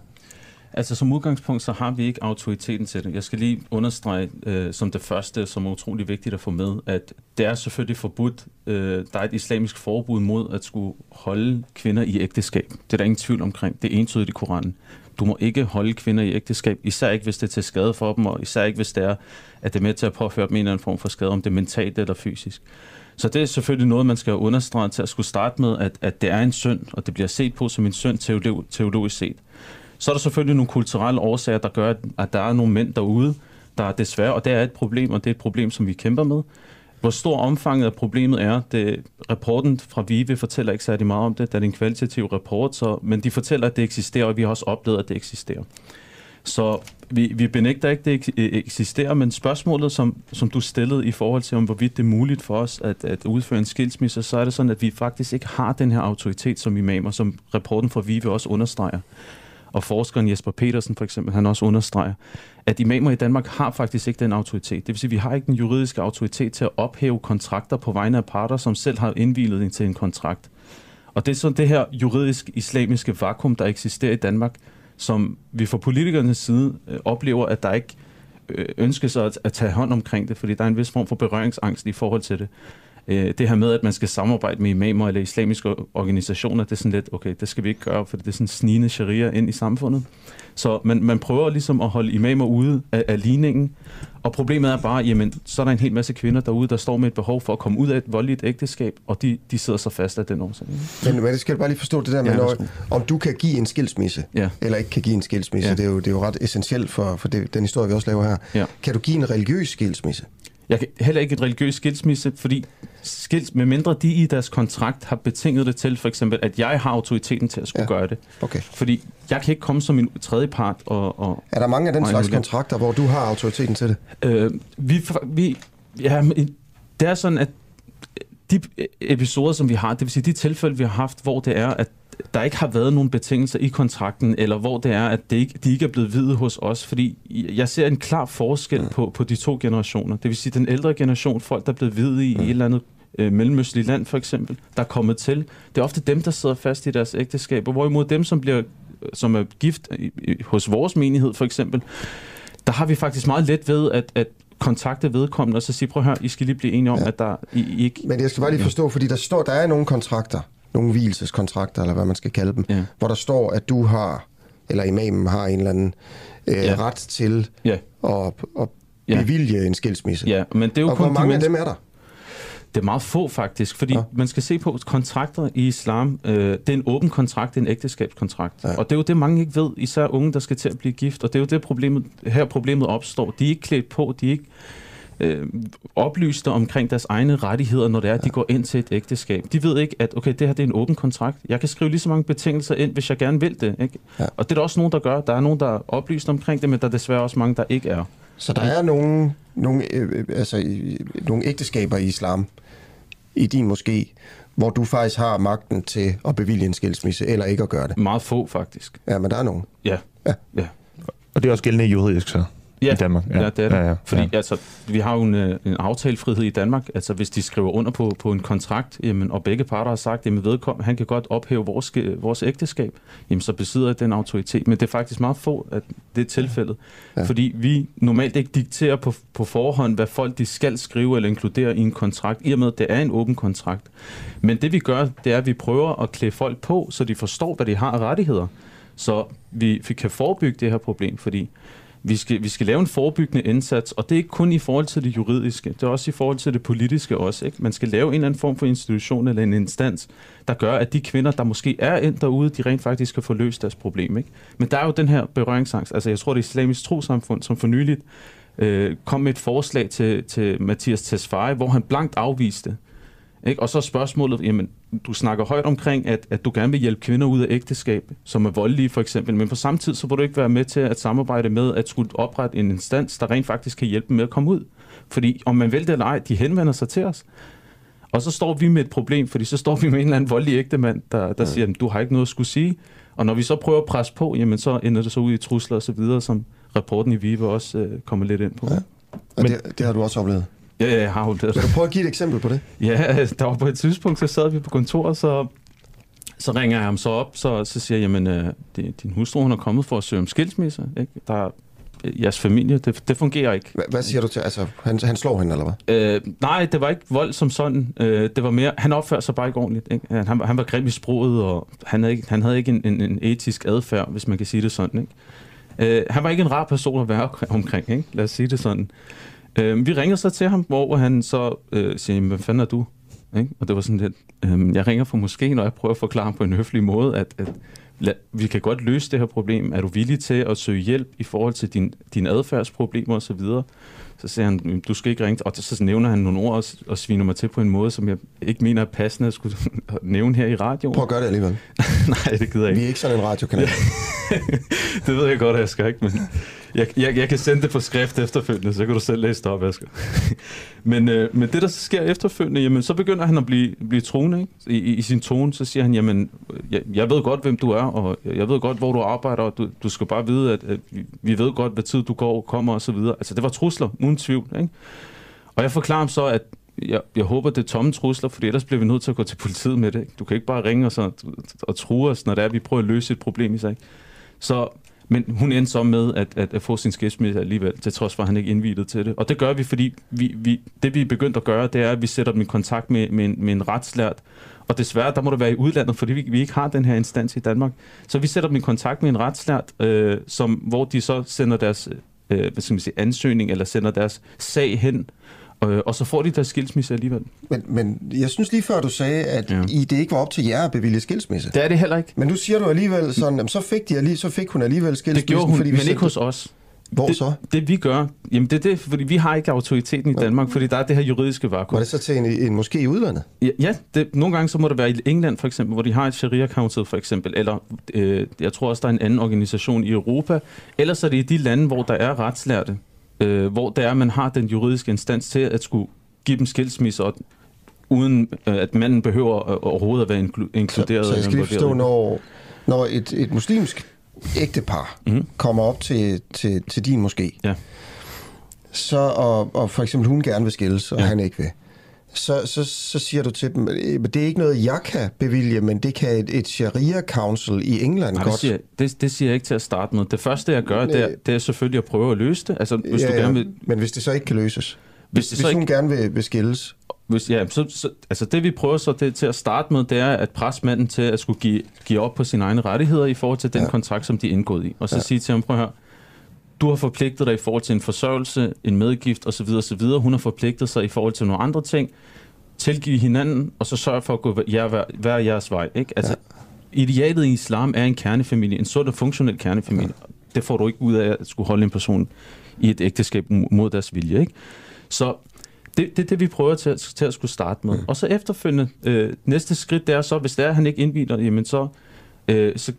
S4: Altså som udgangspunkt, så har vi ikke autoriteten til det. Jeg skal lige understrege øh, som det første, som er utrolig vigtigt at få med, at det er selvfølgelig forbudt. Øh, der er et islamisk forbud mod at skulle holde kvinder i ægteskab. Det er der ingen tvivl omkring. Det er entydigt i Koranen. Du må ikke holde kvinder i ægteskab, især ikke hvis det er til skade for dem, og især ikke hvis det er, at det er med til at påføre dem en eller anden form for skade, om det er mentalt eller fysisk. Så det er selvfølgelig noget, man skal understrege til at skulle starte med, at, at det er en synd, og det bliver set på som en synd teologisk set. Så er der selvfølgelig nogle kulturelle årsager, der gør, at- der er nogle mænd derude, der er desværre, og det er et problem, og det er et problem, som vi kæmper med. Hvor stor omfanget af problemet er, det, rapporten fra VIVE fortæller ikke særlig meget om det, da det er en kvalitativ rapport, så, men de fortæller, at det eksisterer, og vi har også oplevet, at det eksisterer. Så vi, vi benægter ikke, at det e-, eksisterer, men spørgsmålet, som, som du stillede i forhold til, om hvorvidt det er muligt for os at, at udføre en skilsmisse, så er det sådan, at vi faktisk ikke har den her autoritet som imamer, som rapporten fra VIVE også understreger. Og forskeren Jesper Petersen for eksempel, han også understreger, at imamer i Danmark har faktisk ikke den autoritet. Det vil sige, at vi har ikke den juridiske autoritet til at ophæve kontrakter på vegne af parter, som selv har indvildet til en kontrakt. Og det er sådan det her juridisk islamiske vakuum, der eksisterer i Danmark, som vi fra politikernes side øh, oplever, at der ikke øh, ønskes at, at tage hånd omkring det, fordi der er en vis form for berøringsangst i forhold til det. Øh, det her med, at man skal samarbejde med imamer eller islamiske organisationer, det er sådan lidt, okay, det skal vi ikke gøre, for det er sådan snigende sharia ind i samfundet. Så man, man prøver ligesom at holde imamer ude af, af ligningen, og problemet er bare, jamen, så er der en hel masse kvinder derude, der står med et behov for at komme ud af et voldeligt ægteskab, og de, de sidder så fast af den årsag.
S1: Men, men det skal jeg bare lige forstå det der med,
S4: Ja,
S1: når, om du kan give en skilsmisse,
S4: Ja.
S1: eller ikke kan give en skilsmisse.
S4: Ja.
S1: Det, er jo, det er jo ret essentielt for, for det, den historie, vi også laver her.
S4: Ja.
S1: Kan du give en religiøs skilsmisse?
S4: Jeg kan heller ikke et religiøs skilsmisse, fordi skils, med mindre de i deres kontrakt har betinget det til, for eksempel, at jeg har autoriteten til at skulle
S1: Ja.
S4: gøre det.
S1: Okay.
S4: Fordi jeg kan ikke komme som en tredje part og, og
S1: Er der mange af den slags
S4: nu er det-
S1: kontrakter, hvor du har autoriteten til det?
S4: Øh, vi, vi, ja, det er sådan, at de episoder, som vi har, det vil sige de tilfælde, vi har haft, hvor det er, at der ikke har været nogen betingelser i kontrakten, eller hvor det er, at det ikke, de ikke er blevet videt hos os. Fordi jeg ser en klar forskel på, på de to generationer. Det vil sige, den ældre generation, folk, der er blevet videt i, i et eller andet øh, mellemøstligt land for eksempel, der er kommet til, det er ofte dem, der sidder fast i deres ægteskaber. Hvorimod dem, som, bliver, som er gift i, i, hos vores menighed for eksempel, der har vi faktisk meget let ved at, at kontakte vedkommende og så sige, prøv at høre, I skal lige blive enige om,
S1: Ja.
S4: ja. at der, I, I ikke...
S1: Men jeg skal bare lige forstå, fordi der står, der er nogle kontrakter, nogle hvielseskontrakter, eller hvad man skal kalde dem,
S4: Ja.
S1: hvor der står, at du har, eller imamen har en eller anden øh,
S4: Ja.
S1: ret til
S4: Ja,
S1: at, at
S4: Ja.
S1: bevilge en skilsmisse.
S4: ja, men det er jo
S1: Og
S4: kun
S1: hvor mange
S4: de
S1: af
S4: mennesker,
S1: dem er der?
S4: Det er meget få faktisk, fordi
S1: Ja.
S4: man skal se på kontrakter i islam. Øh, det er en åben kontrakt, det er en ægteskabskontrakt.
S1: Ja.
S4: Og det er jo det, mange ikke ved, især unge, der skal til at blive gift. Og det er jo det, problemet, her problemet opstår. De er ikke klædt på, de er ikke øh, oplyste omkring deres egne rettigheder, når det er, at de går ind til et ægteskab. De ved ikke, at okay, det her det er en åben kontrakt. Jeg kan skrive lige så mange betingelser ind, hvis jeg gerne vil det. Ikke?
S1: Ja.
S4: Og det er der også nogen, der gør. Der er nogen, der er oplyst omkring det, men der er desværre også mange, der ikke er.
S1: Så der er nogle, nogle, øh, altså, øh, nogle ægteskaber i islam, i din moské, hvor du faktisk har magten til at bevilge en skilsmisse, eller ikke at gøre det.
S4: Meget få, faktisk.
S1: Ja, men der er nogen.
S4: Ja.
S1: Ja.
S4: ja.
S2: Og det er også gældende juridisk så?
S4: Ja,
S2: i Danmark.
S4: Ja, ja det er det.
S2: Ja, ja,
S4: Fordi
S2: ja.
S4: altså, vi har jo en, øh, en aftalefrihed i Danmark. Altså, hvis de skriver under på, på en kontrakt, jamen, og begge parter har sagt, at vedkom, han kan godt ophæve vores, øh, vores ægteskab, jamen, så besidder jeg den autoritet. Men det er faktisk meget få, at det er tilfældet.
S1: Ja.
S4: Fordi vi normalt ikke dikterer på, på forhånd, hvad folk de skal skrive eller inkludere i en kontrakt, i og med, at det er en åben kontrakt. Men det vi gør, det er, at vi prøver at klæde folk på, så de forstår, hvad de har af rettigheder. Så vi, vi kan forebygge det her problem, fordi vi skal, vi skal lave en forebyggende indsats, og det er ikke kun i forhold til det juridiske, det er også i forhold til det politiske også. Ikke? Man skal lave en eller anden form for institution eller en instans, der gør, at de kvinder, der måske er ind derude, de rent faktisk kan få løst deres problem. Ikke? Men der er jo den her berøringsangst. Altså jeg tror, det er islamisk trosamfund, som for nyligt øh, kom med et forslag til, til Mathias Tesfaye, hvor han blankt afviste. Ikke? Og så spørgsmålet, jamen, du snakker højt omkring, at, at du gerne vil hjælpe kvinder ud af ægteskab, som er voldelige for eksempel, men på samme tid, så vil du ikke være med til at samarbejde med at skulle oprette en instans, der rent faktisk kan hjælpe dem med at komme ud. Fordi om man vil det eller ej, de henvender sig til os. Og så står vi med et problem, fordi så står vi med en eller anden voldelig ægtemand, der, der siger, at du har ikke noget at skulle sige. Og når vi så prøver at presse på, jamen så ender det så ud i trusler og så videre, som rapporten i Vive også øh, kommer lidt ind på.
S1: Ja.
S4: Ja.
S1: Og
S2: Men-
S1: det, det har du også oplevet.
S4: Ja, ja, jeg har jo det.
S1: Vil du prøve at give et eksempel på det?
S4: Ja, der var på et tidspunkt, så sad vi på kontoret, så, så ringer jeg ham så op, så, så siger jeg, jamen, øh, din hustru, hun er kommet for at søge om skilsmisse. Ikke? Der, er- øh, jeres familie, det, det fungerer ikke.
S1: Hvad, hvad siger du til? Altså, han, han slår hende, eller hvad?
S4: Øh, nej, det var ikke vold som sådan. Øh, det var mere, han opførte sig bare ikke ordentligt. Ikke? Han, han var grim i sproget, og han havde ikke, han havde ikke en, en, en etisk adfærd, hvis man kan sige det sådan. Ikke? Øh, han var ikke en rar person at være omkring, ikke? lad os sige det sådan. Øh, vi ringer så til ham, hvor han så øh, siger, "Jamen, hvad fanden er du? Ikke? Og det var sådan lidt, øh, jeg ringer fra moskeen, og jeg prøver at forklare ham på en høflig måde, at, at lad, vi kan godt løse det her problem. Er du villig til at søge hjælp i forhold til din, dine adfærdsproblemer osv.? Så siger han, "Jamen, du skal ikke ringe. Og så nævner han nogle ord og, og sviner mig til på en måde, som jeg ikke mener er passende at skulle nævne her i radioen.
S1: Prøv at gøre det alligevel.
S4: Nej, det gider jeg
S1: Vi
S4: ikke.
S1: er ikke sådan en radiokanal.
S4: det ved jeg godt, at jeg skal ikke, men jeg, jeg, jeg kan sende det på skrift efterfølgende, så kan du selv læse det op, Asger. men, øh, men det, der så sker efterfølgende, jamen, så begynder han at blive, blive troende ikke? I, i, i sin tone. Så siger han, jamen, jeg, jeg ved godt, hvem du er, og jeg ved godt, hvor du arbejder, og du, du skal bare vide, at, at vi- ved godt, hvad tid du går, kommer og så videre. Altså, det var trusler, uden tvivl. Ikke? Og jeg forklarer ham så, at jeg, jeg håber, det er tomme trusler, for ellers bliver vi nødt til at gå til politiet med det. ikke? Du kan ikke bare ringe os og, og true os, når det er, at vi prøver at løse et problem i sig. ikke? Så, men hun endte så med at, at, at få sin skilsmisse alligevel, til trods for, at han ikke indvidet til det. Og det gør vi, fordi vi, vi, det vi er begyndt at gøre, det er, at vi sætter dem i kontakt med, med, en, med en retslært. Og desværre, der må det være i udlandet, fordi vi, vi ikke har den her instans i Danmark. Så vi sætter dem i kontakt med en retslært, øh, som, hvor de så sender deres øh, hvad skal man sige, ansøgning, eller sender deres sag hen, øh, og så får de deres skilsmisse alligevel.
S1: Men, men jeg synes lige før, du sagde, at ja. I, det ikke var op til jer at bevilge skilsmisse.
S4: Det er det heller ikke.
S1: Men nu siger du alligevel sådan, jamen, så, fik de alligevel, så fik hun alligevel
S4: Det
S1: skilsmissen,
S4: gjorde hun,
S1: fordi vi
S4: men ikke hos os.
S1: Hvor
S4: det,
S1: så?
S4: Det vi gør, jamen det er det, fordi vi har ikke autoriteten i Danmark, fordi der er det her juridiske
S1: Var
S4: vakuum.
S1: det så til en, en moské i udlandet?
S4: Ja, ja det, nogle gange så må det være i England for eksempel, hvor de har et Sharia Council for eksempel, eller øh, jeg tror også, der er en anden organisation i Europa, ellers er det i de lande, hvor der er retslærte, øh, hvor der er, man har den juridiske instans til at skulle give dem skilsmisse, og, uden øh, at manden behøver øh, overhovedet at være inklu- inkluderet.
S1: Så, så jeg skal lige forstå,
S4: det.
S1: når, når et, et muslimsk ægtepar
S4: Mhm.
S1: kommer op til, til, til din moské,
S4: Ja.
S1: så, og, og for eksempel hun gerne vil skilles, og. Ja. han ikke vil, så, så, så siger du til dem, "Øh, det er ikke noget, jeg kan bevilge, men det kan et, et Sharia Council i England
S4: Nej, det
S1: godt.
S4: siger, det, det siger jeg ikke til at starte med. Det første, jeg gør, det er,
S1: Øh.
S4: det er selvfølgelig at prøve at løse det. Altså, hvis du gerne vil...
S1: Men hvis det så ikke kan løses?
S4: Hvis det
S1: hvis
S4: så
S1: hun
S4: ikke-
S1: gerne vil, vil skilles,
S4: Hvis, ja, så, så, altså det vi prøver så det, til at starte med, det er at presse manden til at skulle give, give op på sine egne rettigheder i forhold til den
S1: Ja.
S4: ja. kontrakt, som de er indgået i. Og så
S1: Ja.
S4: ja. sige til ham, prøv at høre, du har forpligtet dig i forhold til en forsørgelse, en medgift osv. osv. Hun har forpligtet sig i forhold til nogle andre ting. Tilgive hinanden, og så sørge for at gå hver, hver, hver jeres vej. Ikke? Altså, ja. Idealet i islam er en kernefamilie, en sund og funktionel kernefamilie. Ja. det får du ikke ud af at skulle holde en person i et ægteskab mod deres vilje. Ikke? Så det er det, det, vi prøver til, til at skulle starte med. Mm. Og så efterfølgende, øh, næste skridt, det er så, hvis det er, at han ikke indviler, jamen så, øh, så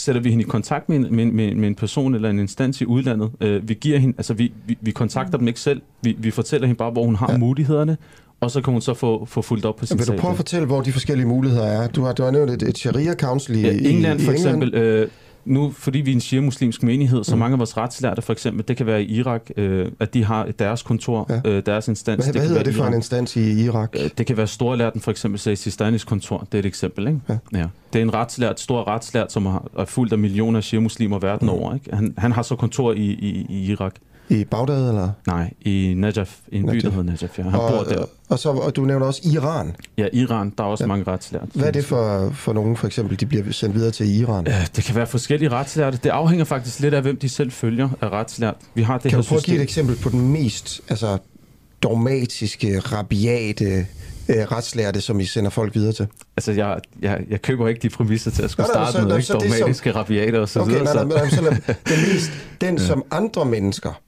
S4: sætter vi hende i kontakt med en, med, med, med en person eller en instans i udlandet. Øh, vi giver hende, altså vi, vi, vi kontakter dem ikke selv, vi, vi fortæller hende bare, hvor hun har ja. mulighederne, og så kan hun så få, få fuldt op på sin
S1: Vil du prøve at fortælle, hvor de forskellige muligheder er? Du har, du har nævnt et, et sharia-council i, ja,
S4: England
S1: i,
S4: for
S1: i
S4: England. eksempel. Øh, nu, fordi vi er en shia-muslimsk menighed, så mm. mange af vores retslærte, for eksempel, det kan være i Irak, øh, at de har deres kontor, ja. øh, deres instans.
S1: Hvad,
S4: det
S1: hvad hedder det for en instans i Irak?
S4: Øh, det kan være storlærten, for eksempel, Sistanis kontor. Det er et eksempel, ikke? Ja. ja. Det er en retslært, stor retslært, som er fuldt af millioner af shia-muslimer verden mm. over. Ikke? Han, han har så kontor i, i, i Irak.
S1: I Bagdad, eller?
S4: Nej, i Najaf, i en Najaf. by, der hedder Najaf, ja. Han og, bor der.
S1: Og, så, og du nævner også Iran.
S4: Ja, Iran, der er også ja. mange retslærte.
S1: Hvad er det for, for nogen, for eksempel, de bliver sendt videre til Iran?
S4: Ja, det kan være forskellige retslærte. Det afhænger faktisk lidt af, hvem de selv følger af retslært. Vi har det
S1: kan
S4: her
S1: du prøve at give et eksempel på den mest altså, dogmatiske, rabiate øh, retslærte, som I sender folk videre til?
S4: Altså, jeg, jeg, jeg køber ikke de præmisser til at skulle starte med? Dogmatiske, som... rabiate og så
S1: okay,
S4: videre.
S1: Nej, nej, nej, så den, mest, den ja. som andre mennesker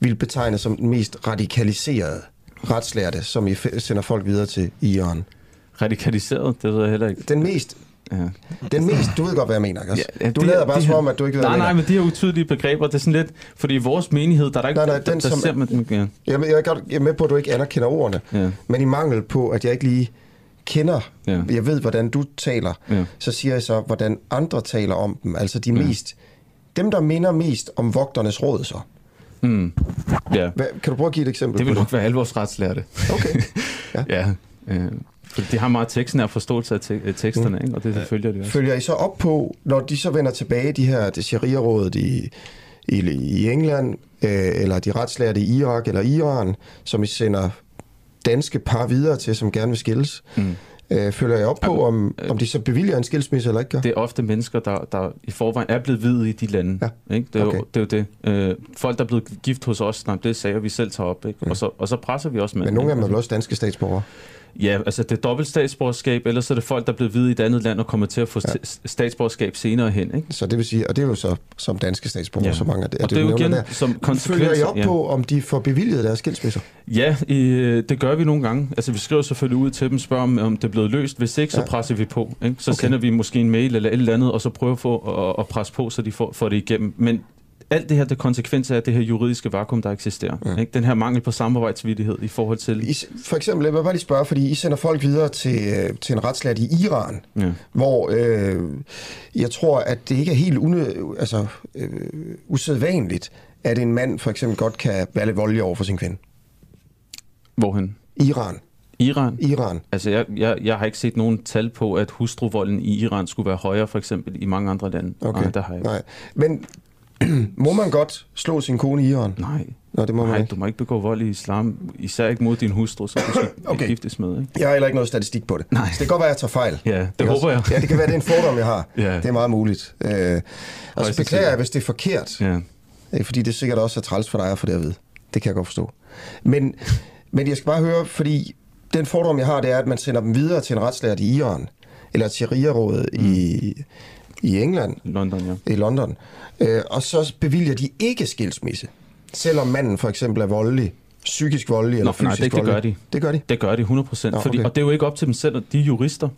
S1: vil betegne som den mest radikaliserede retslærte, som I sender folk videre til Iran?
S4: Radikaliseret? Det ved jeg heller ikke.
S1: Den mest Ja. Den mest, du ved godt, hvad jeg mener, ikke? Ja, du lader bare som om, at du ikke ved,
S4: Nej, nej, men de her utydelige begreber, det er sådan lidt, fordi i vores menighed, der er der ikke,
S1: nej, nej, den,
S4: der, der
S1: som,
S4: ser man den. Ja.
S1: Jeg, jeg, jeg, jeg er med på, at du ikke anerkender ordene, ja. men i mangel på, at jeg ikke lige kender, ja. jeg ved, hvordan du taler, ja. så siger jeg så, hvordan andre taler om dem. Altså de ja. mest, dem, der minder mest om vogternes råd så.
S4: Mm. Ja.
S1: Hvad, kan du prøve at give et eksempel
S4: Det vil
S1: nok
S4: være alle vores retslærte.
S1: Okay.
S4: Ja. ja. Øh, de har meget teksten af forståelse af te- teksterne, mm. ikke? og det, det følger de også.
S1: Følger I så op på, når de så vender tilbage, de her det sharia-rådet i, i, i England, øh, eller de retslærte i Irak eller Iran, som I sender danske par videre til, som gerne vil skilles. Mm. Øh, følger jeg op på, om, øh, om de så bevilger en skilsmisse eller ikke gør?
S4: Det er ofte mennesker, der, der i forvejen er blevet videt i de lande. Ja. Ikke? Det, er okay. jo, det er jo det. Øh, folk, der er blevet gift hos os, nej, det er sager, vi selv tager op. Ikke? Mm. Og, så, og så presser vi også med.
S1: Men nogle af dem er vel også danske statsborgere?
S4: Ja, altså det er dobbelt statsborgerskab, eller så er det folk, der er blevet videt i et andet land og kommer til at få ja. statsborgerskab senere hen. Ikke?
S1: Så det vil sige, og det er jo så som danske statsborgere, ja. så mange af det,
S4: og det, det er jo igen der. som konsekvens.
S1: Følger I op ja. på, om de får bevilget deres skilsmisser?
S4: Ja, i, det gør vi nogle gange. Altså vi skriver selvfølgelig ud til dem, spørger om, om det er blevet løst. Hvis ikke, så ja. presser vi på. Ikke? Så okay. sender vi måske en mail eller et eller andet, og så prøver få at, at presse på, så de får, får det igennem. Men alt det her, det konsekvenser af det her juridiske vakuum, der eksisterer. Ja. Ikke? Den her mangel på samarbejdsvillighed i forhold til...
S1: I, for eksempel, jeg vil bare lige spørge, fordi I sender folk videre til, øh, til en retslært i Iran, ja. hvor øh, jeg tror, at det ikke er helt une, altså, øh, usædvanligt, at en mand for eksempel godt kan være lidt voldelig over for sin kvinde.
S4: Hvorhen?
S1: Iran.
S4: Iran?
S1: Iran.
S4: Altså, jeg, jeg, jeg har ikke set nogen tal på, at hustruvolden i Iran skulle være højere, for eksempel, i mange andre lande.
S1: Okay.
S4: Nej, der har jeg
S1: Nej. Men må man godt slå sin kone i Iran?
S4: Nej.
S1: Nå, det må
S4: Nej,
S1: man ikke.
S4: du må ikke begå vold i islam, især ikke mod din hustru, så du skal okay. giftes med. Ikke?
S1: Jeg har heller ikke noget statistik på det.
S4: Nej.
S1: Så det kan godt være, at jeg tager fejl.
S4: Ja, det,
S1: det
S4: håber jeg.
S1: Ja, det kan være, det er en fordom, jeg har. ja. Det er meget muligt. Øh, og så beklager jeg, hvis det er forkert. Ja. Øh, fordi det er sikkert også er træls for dig at få det at vide. Det kan jeg godt forstå. Men, men jeg skal bare høre, fordi den fordom, jeg har, det er, at man sender dem videre til en retslært i Iran, eller til Sharia-rådet mm. i, i England.
S4: London, ja.
S1: I London. Øh, og så bevilger de ikke skilsmisse, selvom manden for eksempel er voldelig, psykisk voldelig eller Nå, fysisk
S4: nej, det,
S1: voldelig.
S4: det gør de.
S1: Det gør de?
S4: Det gør de 100 procent. Nå, okay. Og det er jo ikke op til dem selv, de er jurister.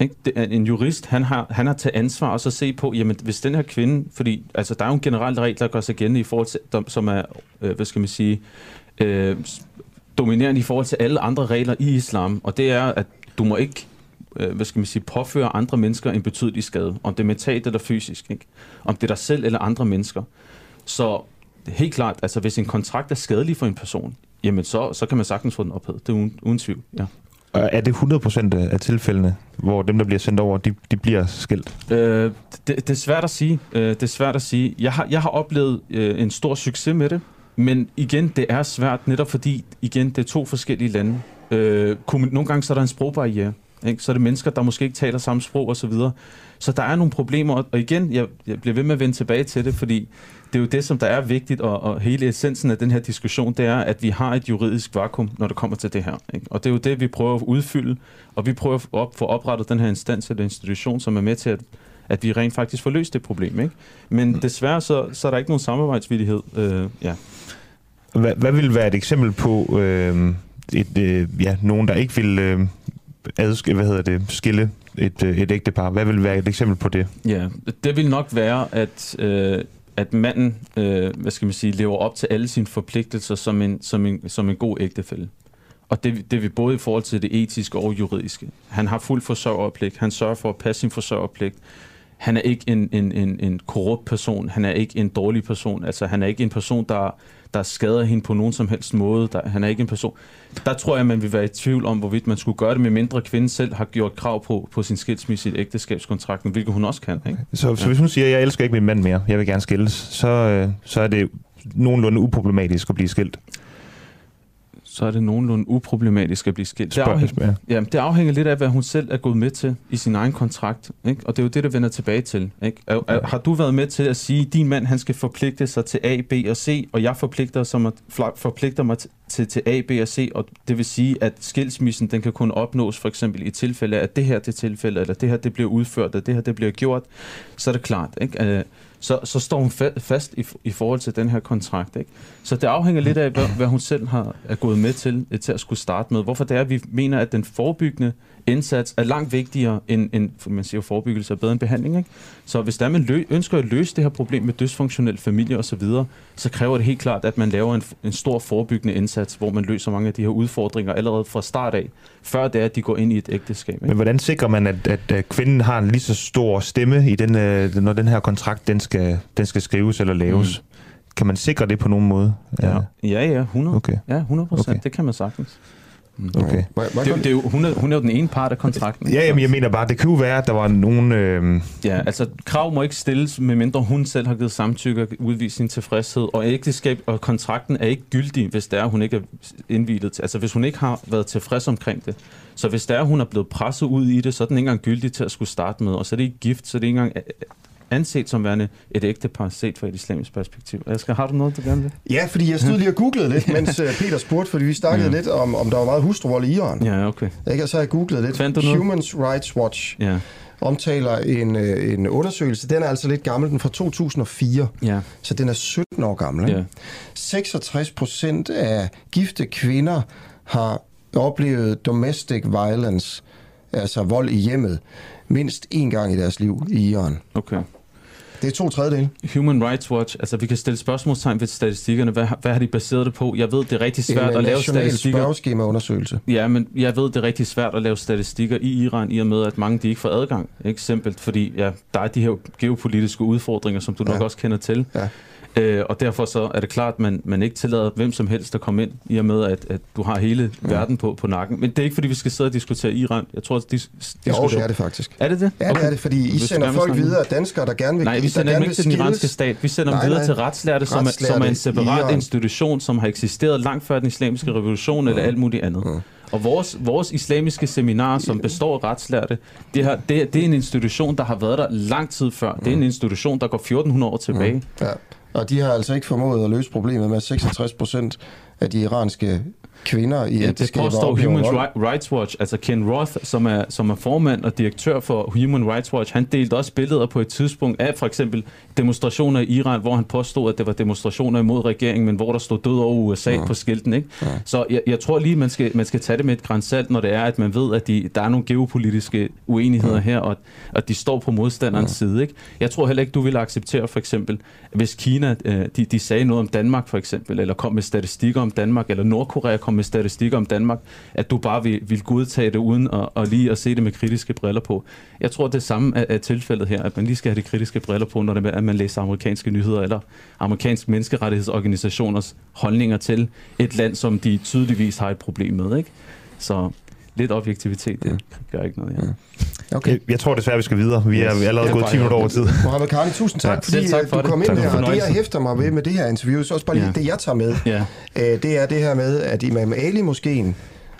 S4: Ikke? Det er en jurist, han har, han har taget ansvar og så se på, jamen hvis den her kvinde, fordi altså, der er jo en generel regel, der gør sig igen i forhold til, som er, øh, hvad skal man sige, øh, dominerende i forhold til alle andre regler i islam, og det er, at du må ikke øh, hvad skal man sige, påføre andre mennesker en betydelig skade, om det er mentalt eller fysisk, ikke? om det er dig selv eller andre mennesker. Så helt klart, altså hvis en kontrakt er skadelig for en person, jamen så, så kan man sagtens få den ophævet. Det er uden, uden tvivl, ja.
S2: Og er det 100% af tilfældene, hvor dem, der bliver sendt over, de, de bliver skilt?
S4: Øh, det, det er svært at sige. Øh, det er svært at sige. Jeg har, jeg har oplevet øh, en stor succes med det, men igen, det er svært, netop fordi, igen, det er to forskellige lande. Øh, nogle gange så er der en sprogbarriere. Ikke? Så er det mennesker, der måske ikke taler samme sprog osv. Så, videre. så der er nogle problemer, og igen, jeg, jeg bliver ved med at vende tilbage til det, fordi det er jo det, som der er vigtigt, og, og hele essensen af den her diskussion, det er, at vi har et juridisk vakuum, når det kommer til det her. Ikke? Og det er jo det, vi prøver at udfylde, og vi prøver at få oprettet den her instans eller institution, som er med til at, at vi rent faktisk får løst det problem. Ikke? Men mm. desværre så, så er der ikke nogen samarbejdsvillighed. Øh, ja.
S2: Hvad, hvad vil være et eksempel på øh, et, øh, ja, nogen, der ikke vil øh, adske, hvad hedder det, skille et, øh, et ægtepar? Hvad vil være et eksempel på det?
S4: Ja, det vil nok være, at, øh, at manden øh, hvad skal man sige, lever op til alle sine forpligtelser som en, som en, som en god ægtefælle. Og det, det vil både i forhold til det etiske og juridiske. Han har fuld forsørgerpligt. Han sørger for at passe sin forsørgerpligt. Han er ikke en, en, en, en korrupt person. Han er ikke en dårlig person. Altså, han er ikke en person, der, der skader hende på nogen som helst måde. Der, han er ikke en person... Der tror jeg, man vil være i tvivl om, hvorvidt man skulle gøre det, med mindre kvinden selv har gjort krav på, på sin skilsmisse i ægteskabskontrakten, hvilket hun også kan. Ikke?
S2: Så, så hvis hun siger, at jeg elsker ikke min mand mere, jeg vil gerne skilles, så, øh, så er det nogenlunde uproblematisk at blive skilt
S4: så er det nogenlunde uproblematisk at blive skilt. Det afhænger, ja, det afhænger lidt af, hvad hun selv er gået med til i sin egen kontrakt. Ikke? Og det er jo det, der vender tilbage til. Ikke? Er, er, har du været med til at sige, at din mand han skal forpligte sig til A, B og C, og jeg forpligter, som at, forpligter mig til, til A, B og C, og det vil sige, at skilsmissen den kan kun opnås for eksempel i tilfælde af, at det her det tilfælde, eller det her det bliver udført, og det her det bliver gjort, så er det klart. Ikke? Så, så står hun fa- fast i, i forhold til den her kontrakt. Ikke? Så det afhænger lidt af, hvad, hvad hun selv har er gået med til, til at skulle starte med. Hvorfor det er, at vi mener, at den forebyggende indsats er langt vigtigere end, end man siger, forebyggelse er bedre end behandling. Ikke? Så hvis der man lø- ønsker at løse det her problem med dysfunktionel familie osv., så, så kræver det helt klart, at man laver en, en stor forebyggende indsats, hvor man løser mange af de her udfordringer allerede fra start af, før det er, at de går ind i et ægteskab. Ikke?
S2: Men hvordan sikrer man, at, at, kvinden har en lige så stor stemme, i den, øh, når den her kontrakt den skal, den skal skrives eller laves? Mm. Kan man sikre det på nogen måde?
S4: Ja, ja, ja 100. Okay. Ja, 100 procent. Okay. Det kan man sagtens.
S2: Mm. Okay.
S4: Det, det er jo, hun, er, hun er jo den ene part af kontrakten.
S2: Ja, jamen, jeg mener bare, det kunne jo være, at der var nogen... Øh...
S4: Ja, altså krav må ikke stilles, medmindre hun selv har givet samtykke og udvist sin tilfredshed. Og ægteskab og kontrakten er ikke gyldig, hvis det er, hun ikke er indvidet til. Altså hvis hun ikke har været tilfreds omkring det. Så hvis det er, hun er blevet presset ud i det, så er den ikke engang gyldig til at skulle starte med. Og så er det ikke gift, så er det ikke engang anset som værende et ægtepar set fra et islamisk perspektiv. Asger, har du noget, du gerne vil?
S1: Ja, fordi jeg stod lige og googlede lidt, mens øh, Peter spurgte, fordi vi snakkede ja. lidt om, om der var meget hustruvold i Iran.
S4: Ja, okay.
S1: Ikke? Og så har jeg googlet lidt. Fandt du noget? Human Rights Watch ja. omtaler en, øh, en undersøgelse. Den er altså lidt gammel, den fra 2004. Ja. Så den er 17 år gammel. Ikke? Ja. 66 procent af gifte kvinder har oplevet domestic violence, altså vold i hjemmet, mindst én gang i deres liv i Iran.
S4: Okay.
S1: Det er to tredjedele.
S4: Human Rights Watch, altså vi kan stille spørgsmålstegn ved statistikkerne. Hvad, hvad har de baseret det på? Jeg ved, det er rigtig svært
S1: en,
S4: at lave statistikker.
S1: En undersøgelse.
S4: Ja, men jeg ved, det er rigtig svært at lave statistikker i Iran, i og med, at mange de ikke får adgang. Ikke simpelt, fordi ja, der er de her geopolitiske udfordringer, som du ja. nok også kender til. Ja. Øh, og derfor så er det klart, at man, man ikke tillader hvem som helst at komme ind, i og med, at, at du har hele ja. verden på, på nakken. Men det er ikke, fordi vi skal sidde og diskutere Iran. Jeg tror, at dis,
S1: diskussion... Jo, det er det faktisk.
S4: Er det det?
S1: Ja, okay. det er det, fordi I sender folk videre, danskere, der gerne vil
S4: Nej, vi sender dem ikke til den iranske stat. Vi sender nej, dem videre nej. til retslærte, som er, som er en separat Iran. institution, som har eksisteret langt før den islamiske revolution ja. eller alt muligt andet. Ja. Og vores, vores islamiske seminar, som består af retslærte, det, her, det, det er en institution, der har været der lang tid før. Det er en institution, der går 1400 år tilbage. Ja.
S1: Og de har altså ikke formået at løse problemet med, at 66 procent af de iranske kvinder i
S4: ja, det påstår Human Rights Watch, altså Ken Roth, som er, som er formand og direktør for Human Rights Watch, han delte også billeder på et tidspunkt af for eksempel demonstrationer i Iran, hvor han påstod, at det var demonstrationer imod regeringen, men hvor der stod død over USA ja. på skilten. Ikke? Ja. Så jeg, jeg tror lige, man skal, man skal tage det med et grænsalt, når det er, at man ved, at de, der er nogle geopolitiske uenigheder ja. her, og at de står på modstanderens ja. side. Ikke? Jeg tror heller ikke, du vil acceptere for eksempel, hvis Kina øh, de, de sagde noget om Danmark for eksempel, eller kom med statistikker om Danmark, eller Nordkorea kom med statistikker om Danmark, at du bare vil, vil godtage det uden at, at lige at se det med kritiske briller på. Jeg tror, det samme er, er tilfældet her, at man lige skal have de kritiske briller på, når det er, at man læser amerikanske nyheder, eller amerikanske menneskerettighedsorganisationers holdninger til et land, som de tydeligvis har et problem med. Ikke? Så lidt objektivitet, det gør ikke noget. Ja.
S2: Okay. Jeg, jeg tror desværre, vi skal videre. Vi er allerede gået 10 minutter over tid.
S1: Mohamed Karni, tusind tak, ja. fordi tak for du det. kom ind tak her. Og det, jeg hæfter mig ved med det her interview, så også bare lige ja. det, jeg tager med, ja. øh, det er det her med, at Imam Ali-moskeen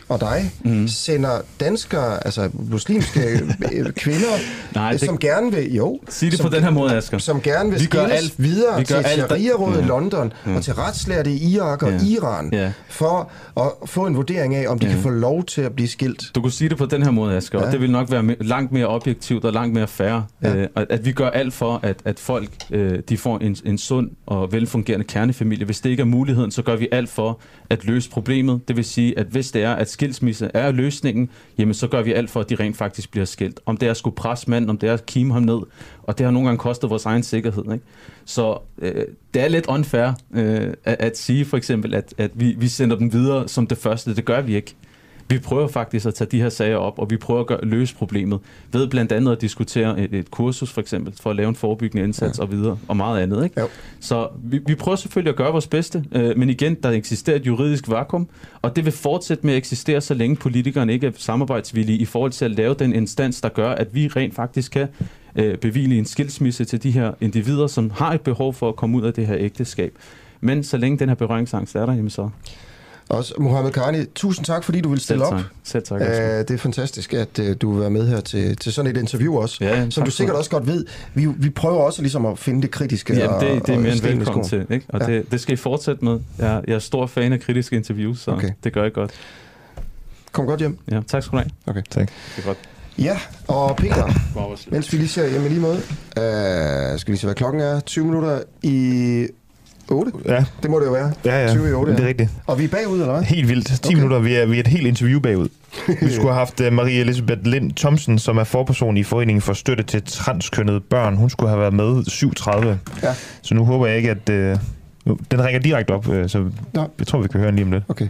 S1: og dig, mm. sender danskere, altså muslimske øh, kvinder,
S4: Nej, det-
S1: som gerne vil, jo,
S4: Sig det
S1: som,
S4: på den her måde, Asger.
S1: som gerne vil
S4: Vi gør alt-
S1: videre
S4: vi gør
S1: til Sharia-rådet i
S4: Ja.
S1: London og til retslærte i Irak og
S4: Ja.
S1: Iran,
S4: Ja.
S1: for at få en vurdering af, om de kan få lov til at blive skilt.
S4: Du kunne sige det på den her måde, Asger, ja.
S1: Ja.
S4: og det vil nok være langt mere objektivt og langt mere fair,
S1: Ja.
S4: ja. øh, at, at vi gør alt for, at, at folk øh, de får en, en sund og velfungerende kernefamilie. Hvis det ikke er muligheden, så gør vi alt for at løse problemet. Det vil sige, at hvis det er, at skilsmisse er løsningen, jamen så gør vi alt for, at de rent faktisk bliver skilt. Om det er at skulle presse manden, om det er at kime ham ned, og det har nogle gange kostet vores egen sikkerhed. Ikke? Så øh, det er lidt unfair øh, at, at sige for eksempel, at, at vi, vi sender dem videre som det første. Det gør vi ikke. Vi prøver faktisk at tage de her sager op, og vi prøver at gøre, løse problemet ved blandt andet at diskutere et, et kursus for eksempel, for at lave en forebyggende indsats ja. og videre, og meget andet. Ikke?
S1: Jo.
S4: Så vi, vi prøver selvfølgelig at gøre vores bedste, øh, men igen, der eksisterer et juridisk vakuum, og det vil fortsætte med at eksistere, så længe politikerne ikke er samarbejdsvillige i forhold til at lave den instans, der gør, at vi rent faktisk kan øh, bevile en skilsmisse til de her individer, som har et behov for at komme ud af det her ægteskab. Men så længe den her berøringsangst er der, jamen så
S1: Også Mohammed Karni, tusind tak, fordi du vil stille
S4: selv
S1: op.
S4: tak. Selv tak.
S1: Uh,
S4: Asger.
S1: det er fantastisk, at uh, du vil være med her til, til sådan et interview også.
S4: Ja,
S1: som du sikkert også godt ved, vi, vi prøver også ligesom at finde det kritiske.
S4: Jamen,
S1: og,
S4: det, det er
S1: og
S4: mere end velkommen til, ikke? og
S1: Ja.
S4: det, det skal I fortsætte med. Jeg, jeg er stor fan af kritiske interviews, så
S1: Okay.
S4: det gør jeg godt.
S1: Kom godt hjem.
S4: Ja, tak skal du have.
S1: Okay.
S2: Tak.
S4: Det er godt.
S1: Ja, og Peter, mens vi lige ser hjemme lige måde, uh, skal vi se, hvad klokken er? 20 minutter i 8?
S2: Ja,
S1: Det må det jo være.
S2: ja, ja.
S1: 20 i 8,
S2: det er
S1: ja.
S2: rigtigt.
S1: Og vi er bagud, eller hvad?
S2: Helt vildt. 10
S1: Okay.
S2: minutter. Vi er, vi er et helt interview bagud. Vi skulle have haft uh, Marie Elisabeth Lind Thomsen, som er forperson i Foreningen for Støtte til Transkønnede Børn. Hun skulle have været med 7.30.
S1: Ja.
S2: Så nu håber jeg ikke, at... Nu- den ringer direkte op, uh, så
S1: Nå.
S2: jeg tror, vi kan høre den lige om lidt.
S1: Okay.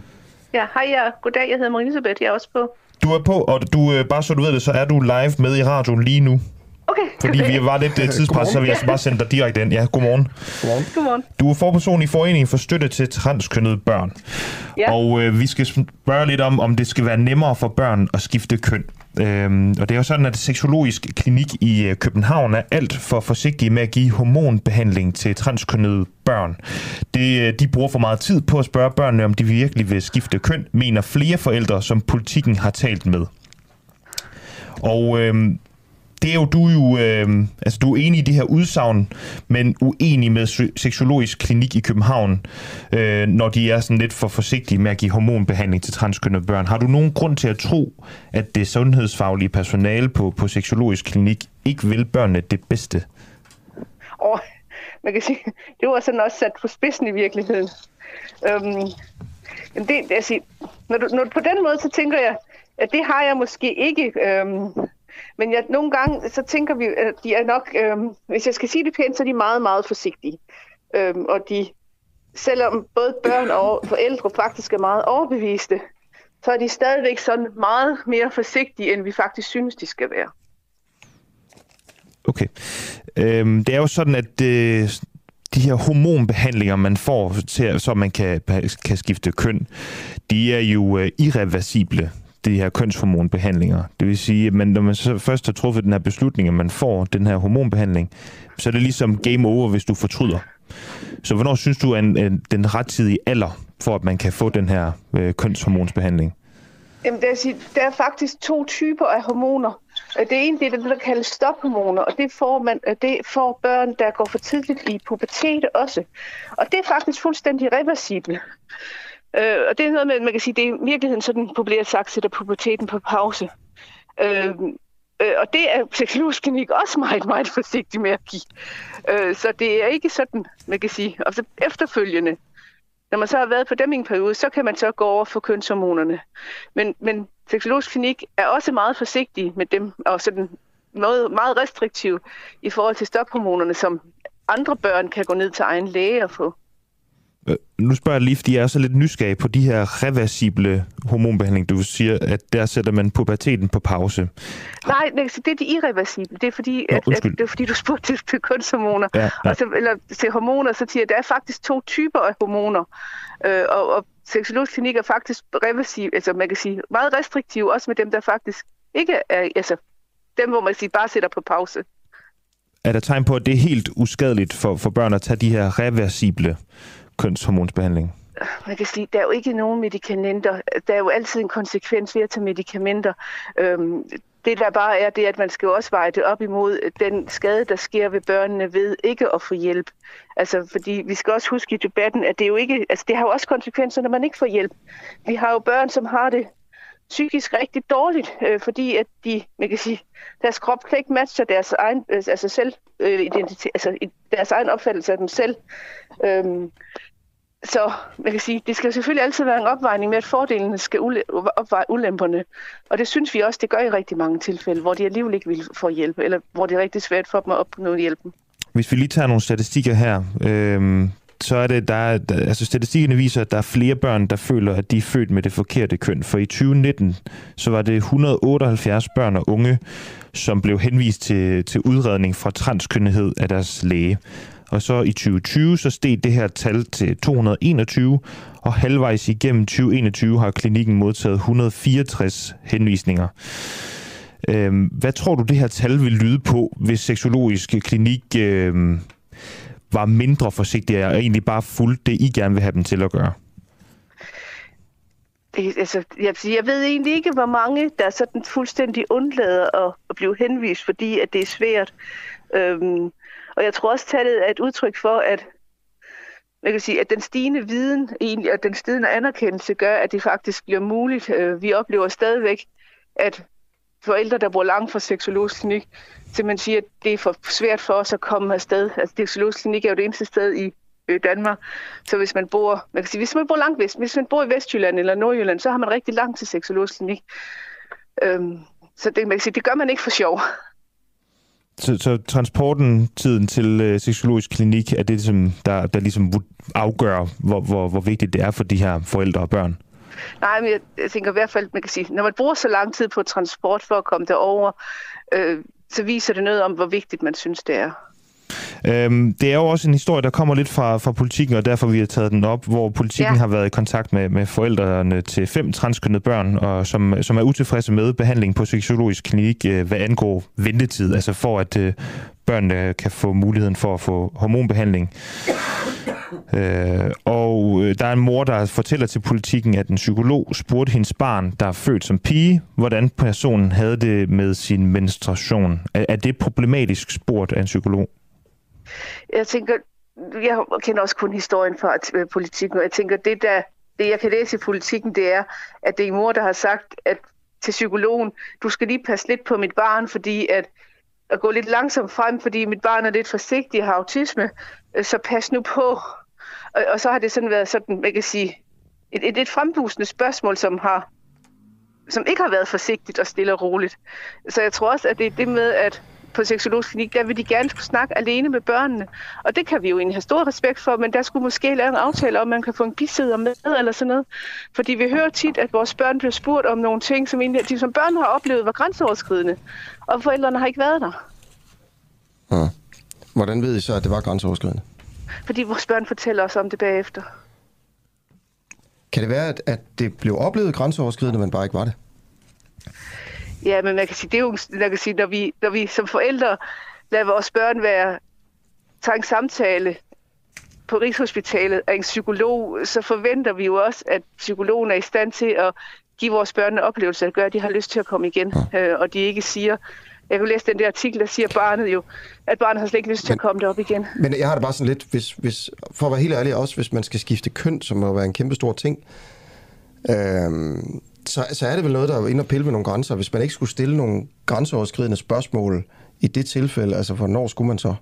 S5: Ja, hej, ja. goddag, jeg hedder Marie Elisabeth, jeg er også på.
S2: Du er på, og du, uh, bare så du ved det, så er du live med i radioen lige nu.
S5: Okay,
S2: Fordi vi var lidt uh, tidspres, så vi altså bare sendt dig direkte ind. Ja, godmorgen.
S1: Godmorgen.
S5: Godmorgen.
S2: Du er forperson i Foreningen for Støtte til Transkønnede Børn.
S5: Ja.
S2: Og øh, vi skal spørge lidt om, om det skal være nemmere for børn at skifte køn. Øhm, og det er jo sådan, at Seksologisk Klinik i øh, København er alt for forsigtige med at give hormonbehandling til transkønnede børn. Det, øh, de bruger for meget tid på at spørge børnene, om de virkelig vil skifte køn, mener flere forældre, som politikken har talt med. Og øhm, det er jo, du er jo, øh, altså du er enig i det her udsagn, men uenig med Seksologisk Klinik i København, øh, når de er sådan lidt for forsigtige med at give hormonbehandling til transkønnede børn. Har du nogen grund til at tro, at det sundhedsfaglige personale på, på Seksologisk Klinik ikke vil børnene det bedste?
S5: Og man kan sige, det var sådan også sat på spidsen i virkeligheden. Øhm, jamen det, jeg siger, når, du, når du, på den måde, så tænker jeg, at det har jeg måske ikke. Øhm, men jeg, nogle gange, så tænker vi, at de er nok, øhm, hvis jeg skal sige det pænt, så er de meget, meget forsigtige. Øhm, og de, selvom både børn og forældre faktisk er meget overbeviste, så er de stadigvæk sådan meget mere forsigtige, end vi faktisk synes, de skal være.
S2: Okay. Øhm, det er jo sådan, at øh, de her hormonbehandlinger, man får, til, så man kan, kan skifte køn, de er jo øh, irreversible de her kønshormonbehandlinger. Det vil sige, at man, når man så først har truffet den her beslutning, at man får den her hormonbehandling, så er det ligesom game over, hvis du fortryder. Så hvornår synes du, at en, den rettidige alder, for at man kan få den her øh, kønshormonsbehandling?
S5: Jamen, det er, der er faktisk to typer af hormoner. Øh, det ene det er det, der kaldes stophormoner, og det får, man, øh, det får børn, der går for tidligt i pubertet også. Og det er faktisk fuldstændig reversibelt. Øh, og det er noget med, man kan sige, det er i virkeligheden sådan populært sagt, sætter puberteten på pause. Øh, øh, og det er seksologisk klinik også meget, meget forsigtig med at give. Øh, så det er ikke sådan, man kan sige. Og så efterfølgende, når man så har været på dem i en periode, så kan man så gå over for kønshormonerne. Men, men seksologisk klinik er også meget forsigtig med dem, og sådan meget, meget restriktiv i forhold til stophormonerne, som andre børn kan gå ned til egen læge og få.
S2: Øh, Nu spørger jeg lige, fordi jeg er så lidt nysgerrig på de her reversible hormonbehandling. Du siger, at der sætter man puberteten på pause.
S5: Nej, det er de irreversible. Det er fordi,
S2: Nå,
S5: at, at, det er fordi du spurgte til, kønshormoner.
S2: Ja, ja.
S5: Og så, eller til hormoner, så siger jeg, at der er faktisk to typer af hormoner. Øh, og, og seksologisk klinik er faktisk reversiv, altså man kan sige meget restriktiv, også med dem, der faktisk ikke er, altså dem, hvor man siger, bare sætter på pause.
S2: Er der tegn på, at det er helt uskadeligt for, for børn at tage de her reversible kønshormonsbehandling?
S5: man kan sige, der er jo ikke nogen medicamenter. Der er jo altid en konsekvens ved at tage medicamenter. Øhm, det der bare er, det er, at man skal jo også veje det op imod den skade, der sker ved børnene ved ikke at få hjælp. Altså, fordi vi skal også huske i debatten, at det jo ikke, altså det har jo også konsekvenser, når man ikke får hjælp. Vi har jo børn, som har det psykisk rigtig dårligt, øh, fordi at de, man kan sige, deres krop kan ikke matche deres egen, øh, altså selv, øh, identitet, altså deres egen opfattelse af dem selv. Øhm, så man kan sige, det skal selvfølgelig altid være en opvejning med, at fordelene skal opveje ulemperne. Og det synes vi også, det gør i rigtig mange tilfælde, hvor de alligevel ikke vil få hjælp, eller hvor det er rigtig svært for dem at opnå hjælpen.
S2: Hvis vi lige tager nogle statistikker her, øh, så er det, der, er, altså statistikkerne viser, at der er flere børn, der føler, at de er født med det forkerte køn. For i 2019, så var det 178 børn og unge, som blev henvist til, til udredning fra transkønnethed af deres læge. Og så i 2020, så steg det her tal til 221, og halvvejs igennem 2021 har klinikken modtaget 164 henvisninger. Øhm, hvad tror du, det her tal vil lyde på, hvis seksologisk klinik øhm, var mindre forsigtige og egentlig bare fulgte det, I gerne vil have dem til at gøre?
S5: Det, altså, jeg, jeg ved egentlig ikke, hvor mange, der er sådan fuldstændig undlader at, at blive henvist, fordi at det er svært. Øhm, og jeg tror også, at tallet er et udtryk for, at jeg kan sige, at den stigende viden egentlig, og den stigende anerkendelse gør, at det faktisk bliver muligt. Øh, vi oplever stadigvæk, at forældre, der bor langt fra seksologisk klinik, simpelthen siger, at det er for svært for os at komme afsted. Altså, seksologisk klinik er jo det eneste sted i øh, Danmark. Så hvis man bor, man kan sige, hvis man bor langt vest, hvis man bor i Vestjylland eller Nordjylland, så har man rigtig langt til seksologisk klinik. Øhm, så det, man kan sige, det gør man ikke for sjov.
S2: Så, så transporten, tiden til øh, seksologisk klinik, er det, som der, der ligesom afgør, hvor, hvor, hvor vigtigt det er for de her forældre og børn?
S5: Nej, men jeg, jeg tænker i hvert fald, man kan sige, når man bruger så lang tid på transport for at komme derover, øh, så viser det noget om, hvor vigtigt man synes, det er.
S2: Øhm, det er jo også en historie, der kommer lidt fra, fra politikken, og derfor vi har taget den op, hvor politikken ja. har været i kontakt med, med forældrene til fem transkønnede børn, og som, som er utilfredse med behandling på seksologisk klinik, øh, hvad angår ventetid, altså for at øh, børnene kan få muligheden for at få hormonbehandling. Øh, og øh, der er en mor, der fortæller til politikken, at en psykolog spurgte hendes barn, der er født som pige, hvordan personen havde det med sin menstruation. Er, er det problematisk spurgt af en psykolog?
S5: Jeg tænker, jeg kender også kun historien fra øh, politikken, og jeg tænker, det der, det jeg kan læse i politikken, det er, at det er mor, der har sagt at til psykologen, du skal lige passe lidt på mit barn, fordi at, at gå lidt langsomt frem, fordi mit barn er lidt forsigtig og har autisme, øh, så pas nu på. Og, og så har det sådan været sådan, man kan sige, et, et, et frembusende spørgsmål, som har som ikke har været forsigtigt og stille og roligt. Så jeg tror også, at det er det med, at på seksologisk klinik, der vil de gerne skulle snakke alene med børnene. Og det kan vi jo egentlig have stor respekt for, men der skulle måske lave en aftale om, man kan få en bisidder med eller sådan noget. Fordi vi hører tit, at vores børn bliver spurgt om nogle ting, som, egentlig, de som børn har oplevet var grænseoverskridende, og forældrene har ikke været der.
S1: Ja. Hvordan ved I så, at det var grænseoverskridende?
S5: Fordi vores børn fortæller os om det bagefter.
S1: Kan det være, at, at det blev oplevet grænseoverskridende, men bare ikke var det?
S5: Ja, men man kan sige, det er jo, man kan sige, når vi, når vi som forældre lader vores børn være, tage en samtale på Rigshospitalet af en psykolog, så forventer vi jo også, at psykologen er i stand til at give vores børn en oplevelse, at gøre, at de har lyst til at komme igen, øh, og de ikke siger, jeg kan læse den der artikel, der siger barnet jo, at barnet har slet ikke lyst til men, at komme derop igen.
S1: Men jeg har det bare sådan lidt, hvis, hvis, for at være helt ærlig også, hvis man skal skifte køn, som må være en kæmpe stor ting, øhm, så, så er det vel noget, der er inde og pille med nogle grænser. Hvis man ikke skulle stille nogle grænseoverskridende spørgsmål i det tilfælde, altså hvornår skulle man så?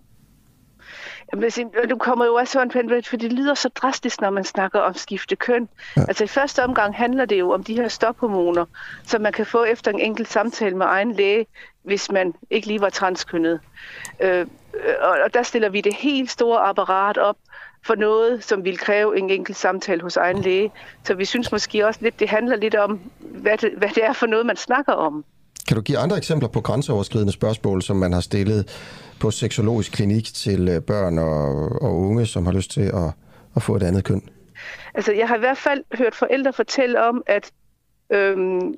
S5: Jamen, du kommer jo også sådan, for det lyder så drastisk, når man snakker om skifte køn. Ja. Altså i første omgang handler det jo om de her stophormoner, som man kan få efter en enkelt samtale med egen læge, hvis man ikke lige var transkønnet. Øh, og der stiller vi det helt store apparat op for noget, som vil kræve en enkelt samtale hos egen læge. Så vi synes måske også lidt, det handler lidt om, hvad det, hvad det er for noget, man snakker om.
S1: Kan du give andre eksempler på grænseoverskridende spørgsmål, som man har stillet på seksologisk klinik til øh, børn og, og unge, som har lyst til at, at få et andet køn?
S5: Altså, jeg har i hvert fald hørt forældre fortælle om, at øhm,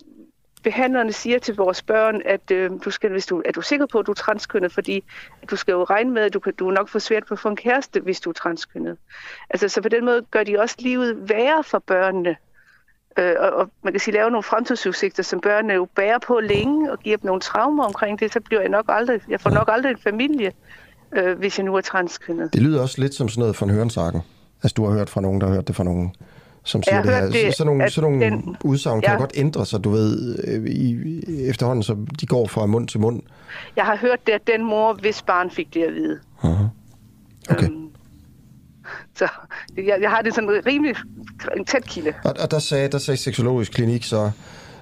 S5: behandlerne siger til vores børn, at øh, du skal, hvis du, er du sikker på, at du er transkønnet, fordi du skal jo regne med, at du, kan, du er nok får svært på at få en kæreste, hvis du er transkønnet. Altså, så på den måde gør de også livet værre for børnene. Øh, og, og man kan sige, lave nogle fremtidsudsigter, som børnene jo bærer på længe, og giver dem nogle traumer omkring det, så bliver jeg nok aldrig, jeg får nok aldrig en familie, øh, hvis jeg nu er transkønnet.
S1: Det lyder også lidt som sådan noget fra en Hørensagen. Altså, du har hørt fra nogen, der har hørt det fra nogen, som siger
S5: Jeg
S1: det her.
S5: det,
S1: sådan nogle, sådan nogle
S5: den-
S1: udsagn kan
S5: Ja.
S1: godt ændre sig, du ved, øh, i, efterhånden, så de går fra mund til mund.
S5: Jeg har hørt det, at den mor, hvis barn fik det at vide.
S1: Aha. Okay.
S5: Øhm, så jeg, jeg har det sådan rimelig en tæt kilde.
S1: Og, og der sagde, der sagde Seksologisk Klinik så,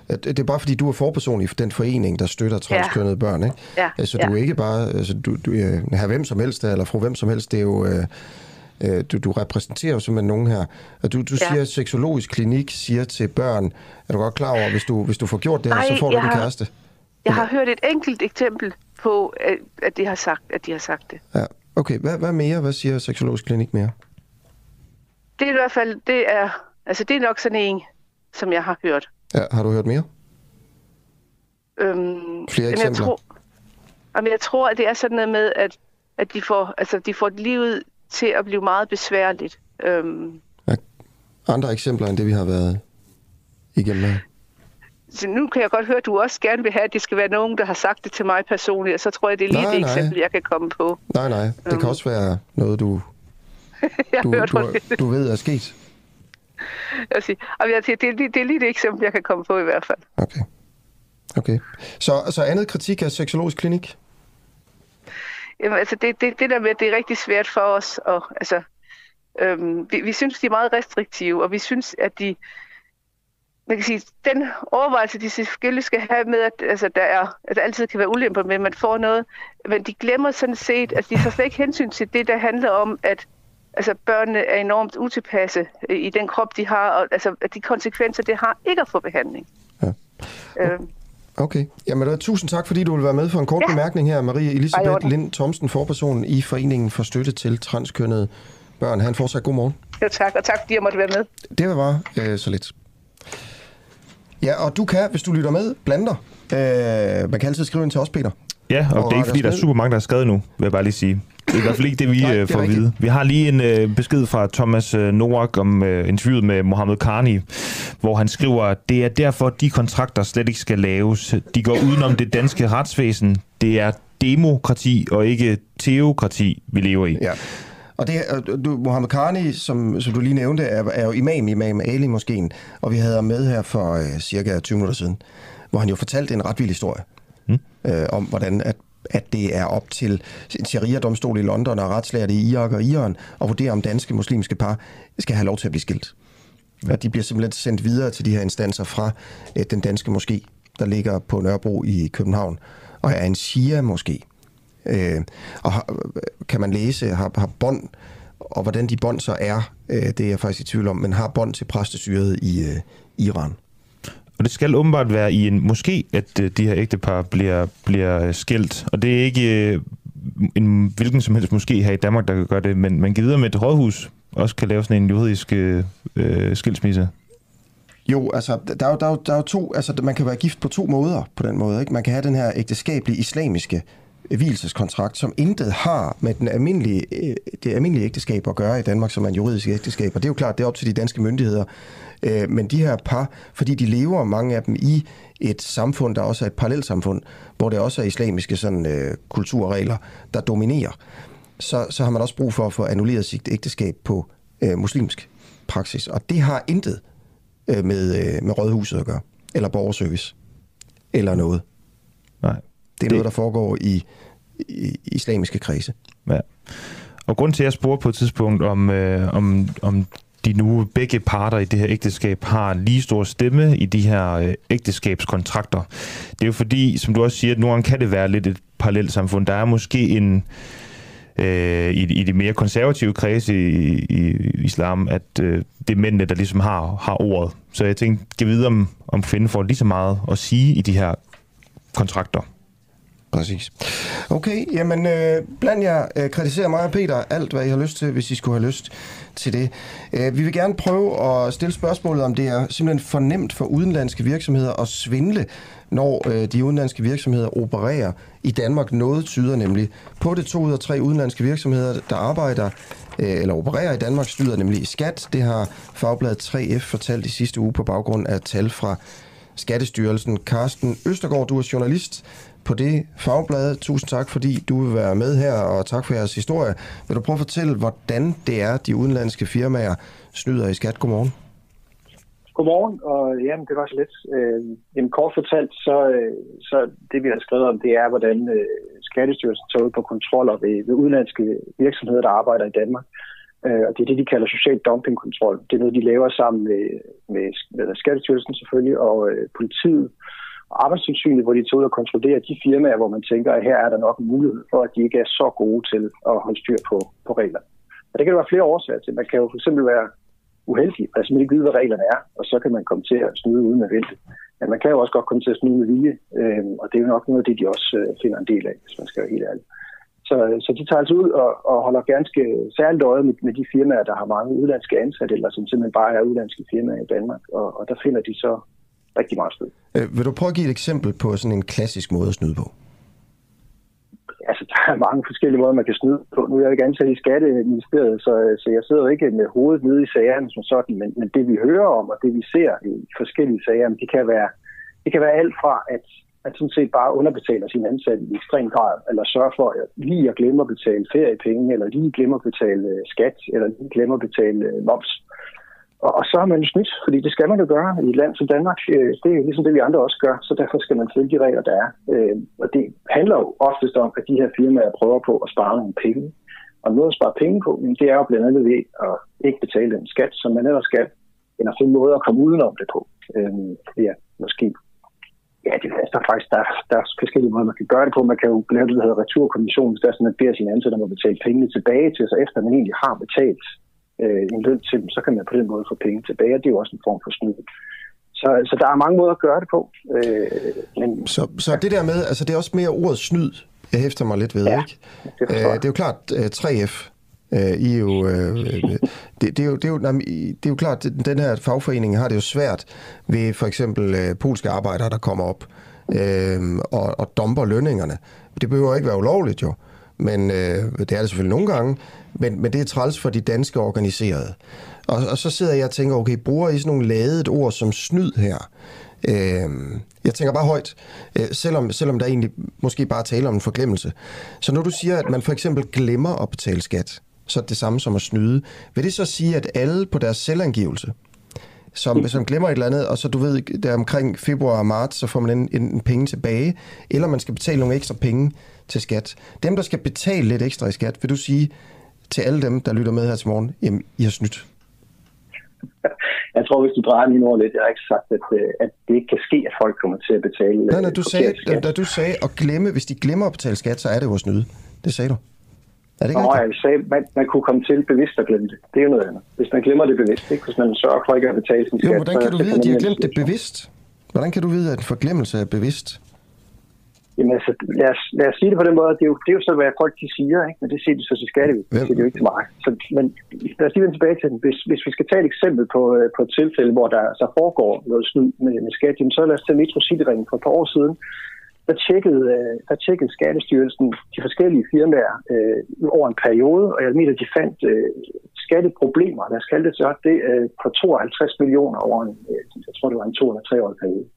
S1: at det er bare fordi, du er forperson i den forening, der støtter transkønnede ja. børn, ikke?
S5: Ja,
S1: Altså,
S5: ja.
S1: du er ikke bare, altså, du, du er her hvem som helst, eller fru hvem som helst, det er jo, øh, øh, du, du repræsenterer jo simpelthen nogen her. Og du, du
S5: Ja.
S1: siger, at Seksologisk Klinik siger til børn, er du godt klar over, hvis du, hvis du får gjort det her,
S5: Nej,
S1: så får du
S5: har-
S1: kæreste?
S5: Jeg har hørt et enkelt eksempel på, at, de har sagt, at de har sagt det.
S1: Ja. Okay, hvad, hvad mere? Hvad siger Seksologisk Klinik mere?
S5: Det er i hvert fald, det er, altså det er nok sådan en, som jeg har hørt.
S1: Ja, har du hørt mere?
S5: Øhm,
S1: Flere
S5: men jeg
S1: eksempler?
S5: tror, jamen jeg tror, at det er sådan noget med, at, at de, får, altså, de får livet til at blive meget besværligt. Øhm,
S1: Andre eksempler end det, vi har været igennem her?
S5: så nu kan jeg godt høre, at du også gerne vil have, at det skal være nogen, der har sagt det til mig personligt, og så tror jeg, det er lige
S1: Nej,
S5: det
S1: nej.
S5: eksempel, jeg kan komme på.
S1: Nej, nej. Det kan også være noget, du, du,
S5: hørt,
S1: du, du ved er sket.
S5: jeg siger, jeg siger, det, er lige, det er lige det eksempel, jeg kan komme på i hvert fald.
S1: Okay. Okay. Så, så andet kritik af seksologisk klinik?
S5: Jamen, altså det, det, det der med, at det er rigtig svært for os. Og, altså, øhm, vi, vi synes, de er meget restriktive, og vi synes, at de... Man kan sige, den overvejelse, de selvfølgelig skal have med, at altså, der er, altså, altid kan være ulemper med, at man får noget, men de glemmer sådan set, at de tager slet ikke hensyn til det, der handler om, at altså, børnene er enormt utilpasse i den krop, de har, og altså, at de konsekvenser, det har ikke at få behandling.
S1: Ja.
S5: Øhm,
S1: Okay. Jamen, da, tusind tak, fordi du vil være med for en kort ja.
S5: Ja.
S1: bemærkning her. Marie Elisabeth. Lind Thomsen, forperson i Foreningen for Støtte til Transkønnede Børn. Han fortsat god morgen.
S5: jo, tak, og tak fordi jeg måtte være med.
S1: Det var øh, så lidt. Ja, og du kan, hvis du lytter med, blande dig. Øh, man kan altid skrive ind til os, Peter.
S2: Ja, og
S1: Og
S2: det er ikke fordi, der er super mange, der er skrevet nu, vil jeg bare lige sige. Det er i hvert fald ikke det, vi
S1: Nej, det
S2: Nej, får at vide. Vi har lige en øh, besked fra Thomas øh, Noak om øh, interviewet med Mohammed Karni, hvor han skriver, at det er derfor, de kontrakter slet ikke skal laves. De går udenom det danske retsvæsen. Det er demokrati og ikke teokrati, vi lever i.
S1: Ja. Og det er, du, Mohammed Karni, som, som du lige nævnte, er, er jo imam Imam Ali Moskeen, og vi havde ham med her for øh, cirka 20 minutter siden, hvor han jo fortalte en ret vild historie mm. øh, om, hvordan at, at det er op til en sharia-domstol i London og retslærte i Irak og Iran at vurdere, om danske muslimske par skal have lov til at blive skilt. Og de bliver simpelthen sendt videre til de her instanser fra øh, den danske moské, der ligger på Nørrebro i København, og er en shia-moské. Øh, og har, kan man læse, har, har bånd, og hvordan de bånd så er, øh, det er jeg faktisk i tvivl om, men har bånd til præstestyret i øh, Iran.
S2: Og det skal åbenbart være i en måske, at øh, de her ægtepar bliver, bliver øh, skilt. Og det er ikke øh, en hvilken som helst måske her i Danmark, der kan gøre det, men man kan videre med et rådhus også kan lave sådan en juridisk øh, øh, skilsmisse.
S1: Jo, altså, der er jo, der, er jo, der er jo to, altså, man kan være gift på to måder på den måde. Ikke? Man kan have den her ægteskabelige islamiske hvileseskontrakt, som intet har med den almindelige, øh, det almindelige ægteskab at gøre i Danmark, som er en juridisk ægteskab. Og det er jo klart, det er op til de danske myndigheder. Øh, men de her par, fordi de lever, mange af dem, i et samfund, der også er et parallelsamfund, hvor det også er islamiske sådan, øh, kulturregler, der dominerer, så, så har man også brug for at få annulleret sit ægteskab på øh, muslimsk praksis. Og det har intet øh, med, øh, med rådhuset at gøre, eller borgerservice, eller noget.
S2: Nej.
S1: Det er det... noget, der foregår i, i islamiske kredse.
S2: Ja. Og grund til, at jeg spurgte på et tidspunkt, om, øh, om, om de nu begge parter i det her ægteskab har lige stor stemme i de her øh, ægteskabskontrakter. Det er jo fordi, som du også siger, at nogle kan det være lidt et parallelt samfund. Der er måske en øh, i, i de mere konservative kredse i, i islam, at øh, det er mændene, der ligesom har, har ordet. Så jeg tænkte, kan vide, om, om kvinden får lige så meget at sige i de her kontrakter.
S1: Præcis. Okay, jamen øh, blandt jer øh, kritiserer mig og Peter alt, hvad I har lyst til, hvis I skulle have lyst til det. Øh, vi vil gerne prøve at stille spørgsmålet, om det er simpelthen for nemt for udenlandske virksomheder at svindle, når øh, de udenlandske virksomheder opererer i Danmark. Noget tyder nemlig på det to ud af tre udenlandske virksomheder, der arbejder øh, eller opererer i Danmark, styder nemlig i skat. Det har Fagbladet 3F fortalt i sidste uge på baggrund af tal fra Skattestyrelsen. Carsten Østergaard, du er journalist på det fagblad. Tusind tak, fordi du vil være med her, og tak for jeres historie. Vil du prøve at fortælle, hvordan det er, de udenlandske firmaer snyder i skat? Godmorgen.
S6: Godmorgen, og jamen, det var så lidt. Øh, jamen, kort fortalt, så, øh, så det vi har skrevet om, det er, hvordan øh, Skattestyrelsen tager ud på kontroller ved, ved udenlandske virksomheder, der arbejder i Danmark. Øh, og det er det, de kalder social dumpingkontrol. Det er noget, de laver sammen med, med, med Skattestyrelsen selvfølgelig, og øh, politiet arbejdstilsynet, hvor de tager ud og kontrollerer de firmaer, hvor man tænker, at her er der nok en mulighed for, at de ikke er så gode til at holde styr på, på reglerne. Og det kan der være flere årsager til. Man kan jo for eksempel være uheldig, altså man ikke vide, hvad reglerne er, og så kan man komme til at snyde uden at vente. Men man kan jo også godt komme til at snyde med vilje, øh, og det er jo nok noget af det, de også øh, finder en del af, hvis man skal være helt ærlig. Så, øh, så de tager altså ud og, og holder ganske særligt øje med, med de firmaer, der har mange udlandske ansatte, eller som simpelthen bare er udlandske firmaer i Danmark, og, og der finder de så rigtig meget sted.
S1: Øh, vil du prøve at give et eksempel på sådan en klassisk måde at snyde på?
S6: Altså, der er mange forskellige måder, man kan snyde på. Nu er jeg ikke ansat i Skatteministeriet, så, så jeg sidder ikke med hovedet nede i sagerne som sådan, men, men det vi hører om, og det vi ser i forskellige sager, det kan være, det kan være alt fra, at man sådan set bare underbetaler sine ansatte i ekstrem grad, eller sørger for at lige at glemme at betale feriepenge, eller lige glemme at betale øh, skat, eller lige glemme at betale øh, moms. Og, og så har man jo snydt, fordi det skal man jo gøre i et land som Danmark. Øh, det er ligesom det, vi andre også gør, så derfor skal man følge de regler, der er. Øh, og det handler jo oftest om, at de her firmaer prøver på at spare nogle penge. Og noget at spare penge på, det er jo blandt andet ved at ikke betale den skat, som man ellers skal, eller finde måder at komme udenom det på. Øh, ja, måske Ja, det er der faktisk der, der er forskellige måder, man kan gøre det på. Man kan jo lave det, der hedder returkommission, hvis der er sådan, at beder sine ansatte om at betale pengene tilbage til sig, efter man egentlig har betalt øh, en løn til dem, så kan man på den måde få penge tilbage, og det er jo også en form for snyd. Så, så der er mange måder at gøre det på. Øh, men,
S1: så, så det der med, altså det er også mere ordet snyd, jeg hæfter mig lidt ved,
S6: ja,
S1: ikke? Det, øh, det er jo klart, 3F Øh, I er jo, øh, det, det, er jo, det, er jo, det er jo klart, at den her fagforening har det jo svært ved for eksempel øh, polske arbejdere, der kommer op øh, og, og domper lønningerne. Det behøver ikke være ulovligt jo, men øh, det er det selvfølgelig nogle gange, men, men det er træls for de danske organiserede. Og, og så sidder jeg og tænker, okay, bruger I sådan nogle ladet ord som snyd her? Øh, jeg tænker bare højt, øh, selvom, selvom der egentlig måske bare taler om en forglemmelse. Så når du siger, at man for eksempel glemmer at betale skat, så er det samme som at snyde. Vil det så sige, at alle på deres selvangivelse, som, som glemmer et eller andet, og så du ved, der omkring februar og marts, så får man en, en, en penge tilbage, eller man skal betale nogle ekstra penge til skat. Dem, der skal betale lidt ekstra i skat, vil du sige til alle dem, der lytter med her til morgen, jamen, I har snydt?
S6: Jeg tror, hvis du drejer min ord lidt, jeg har ikke sagt, at, øh, at det ikke kan ske, at folk kommer til at betale
S1: Nej, nej, du sagde, da, da du sagde at glemme, hvis de glemmer at betale skat, så er det jo at snyde. Det sagde du.
S6: Er det Nå, jeg sagde, man, man kunne komme til bevidst at glemme det. Det er jo noget andet. Hvis man glemmer det bevidst, ikke? hvis man sørger for ikke at betale sin
S1: skat. Jo, hvordan kan du vide, at de har glemt det bevidst? Hvordan kan du vide, at en forglemmelse er bevidst?
S6: Jamen altså, lad os, lad os sige det på den måde. Det er jo, det er jo så, hvad folk de siger, ikke? men det siger de så til skatte. Det siger de jo ikke til mig. Så, men lad os lige vende tilbage til den. Hvis, hvis vi skal tage et eksempel på, øh, på et tilfælde, hvor der så foregår noget snyd med, med skat, så lad os tage Metro for et par år siden der tjekkede, øh, der tjekkede Skattestyrelsen de forskellige firmaer øh, over en periode, og jeg mener, de fandt øh, skatteproblemer, lad os kalde det så, det øh, på 52 millioner over en, øh, jeg tror det var en 2 eller 3 år periode.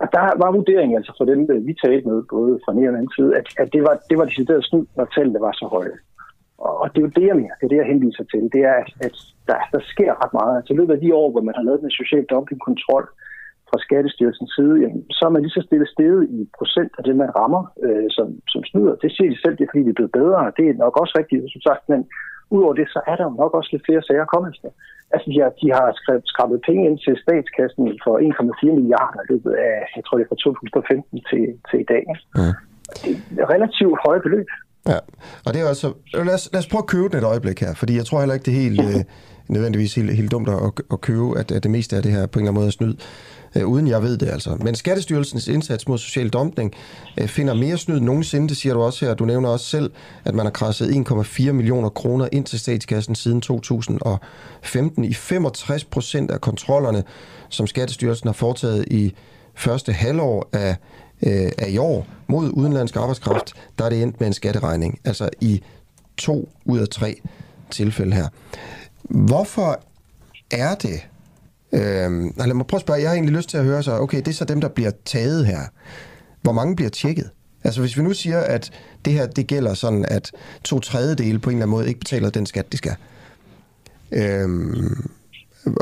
S6: Og der var vurderingen altså for dem, øh, vi talte med, både fra den ene og den anden side, at, at det var, det var decideret snyd, når tallene var så høje. Og, og det er jo det, jeg mener, det er det, jeg henviser til, det er, at, at der, der sker ret meget. Altså i løbet af de år, hvor man har lavet den social dumping-kontrol, fra Skattestyrelsens side, jamen, så er man lige så stille stedet i procent af det, man rammer øh, som, som snyder. Det siger de selv, det er fordi, vi er blevet bedre. Det er nok også rigtigt, som sagt, men udover det, så er der nok også lidt flere sager kommet efter. Altså, de har, de har skrabet penge ind til statskassen for 1,4 milliarder i løbet af, jeg tror det er fra 2015 til, til i dag. Ja. Er relativt høje beløb.
S1: Ja, og det er altså... Lad os, lad os prøve at købe den et øjeblik her, fordi jeg tror heller ikke, det helt... Øh, nødvendigvis helt, helt dumt at, at købe, at, at det meste af det her på en eller anden måde er snyd øh, uden jeg ved det altså. Men Skattestyrelsens indsats mod social dumpning øh, finder mere snyd end nogensinde, det siger du også her. Du nævner også selv, at man har krasset 1,4 millioner kroner ind til statskassen siden 2015. I 65 procent af kontrollerne, som Skattestyrelsen har foretaget i første halvår af, øh, af i år mod udenlandsk arbejdskraft, der er det endt med en skatteregning. Altså i to ud af tre tilfælde her. Hvorfor er det, Øhm, lad mig prøve at spørge, jeg har egentlig lyst til at høre så, okay, det er så dem, der bliver taget her. Hvor mange bliver tjekket? Altså hvis vi nu siger, at det her, det gælder sådan, at to tredjedele på en eller anden måde ikke betaler den skat, de skal. Øhm,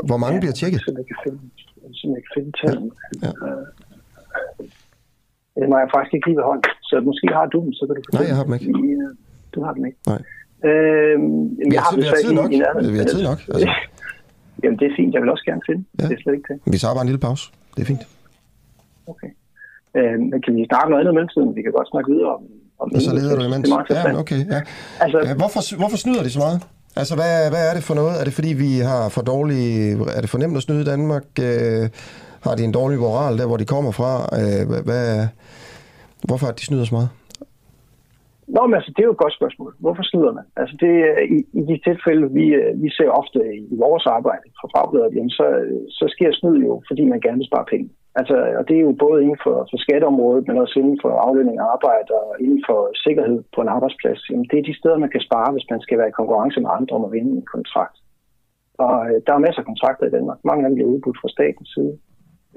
S1: hvor mange ja, bliver tjekket?
S6: Jeg kan finde, jeg kan finde tallene. Ja. Ja. Det må jeg faktisk ikke lige ved hånd. Så måske har du dem, så kan du
S1: Nej, jeg har dem ikke.
S6: Du har dem ikke.
S1: Nej. Øhm, vi, har, vi, har tid, nok. Vi har tid nok. Altså.
S6: Jamen, det er fint. Jeg vil også gerne finde. Ja. Det er slet ikke det.
S1: Vi tager bare en lille pause. Det er fint.
S6: Okay. Øh, men kan vi snakke noget andet i mellemtiden? Vi kan godt snakke videre om... om
S1: og så leder du imens. Ja, okay. Ja. Altså, ja, hvorfor, hvorfor snyder de så meget? Altså, hvad, hvad er det for noget? Er det fordi, vi har for dårlige... Er det for nemt at snyde i Danmark? Øh, har de en dårlig moral der, hvor de kommer fra? Øh, hvad, hvad, hvorfor er de snyder så meget?
S6: Nå, men altså, det er jo et godt spørgsmål. Hvorfor snyder man? Altså, det, i, i de tilfælde, vi, øh, vi ser ofte i vores arbejde fra fagbladet, jamen, så, så sker snyd jo, fordi man gerne vil spare penge. Altså, og det er jo både inden for, for skatteområdet, men også inden for aflønning af arbejde og inden for sikkerhed på en arbejdsplads. Jamen, det er de steder, man kan spare, hvis man skal være i konkurrence med andre om at vinde en kontrakt. Og øh, der er masser af kontrakter i Danmark. Mange af dem bliver udbudt fra statens side.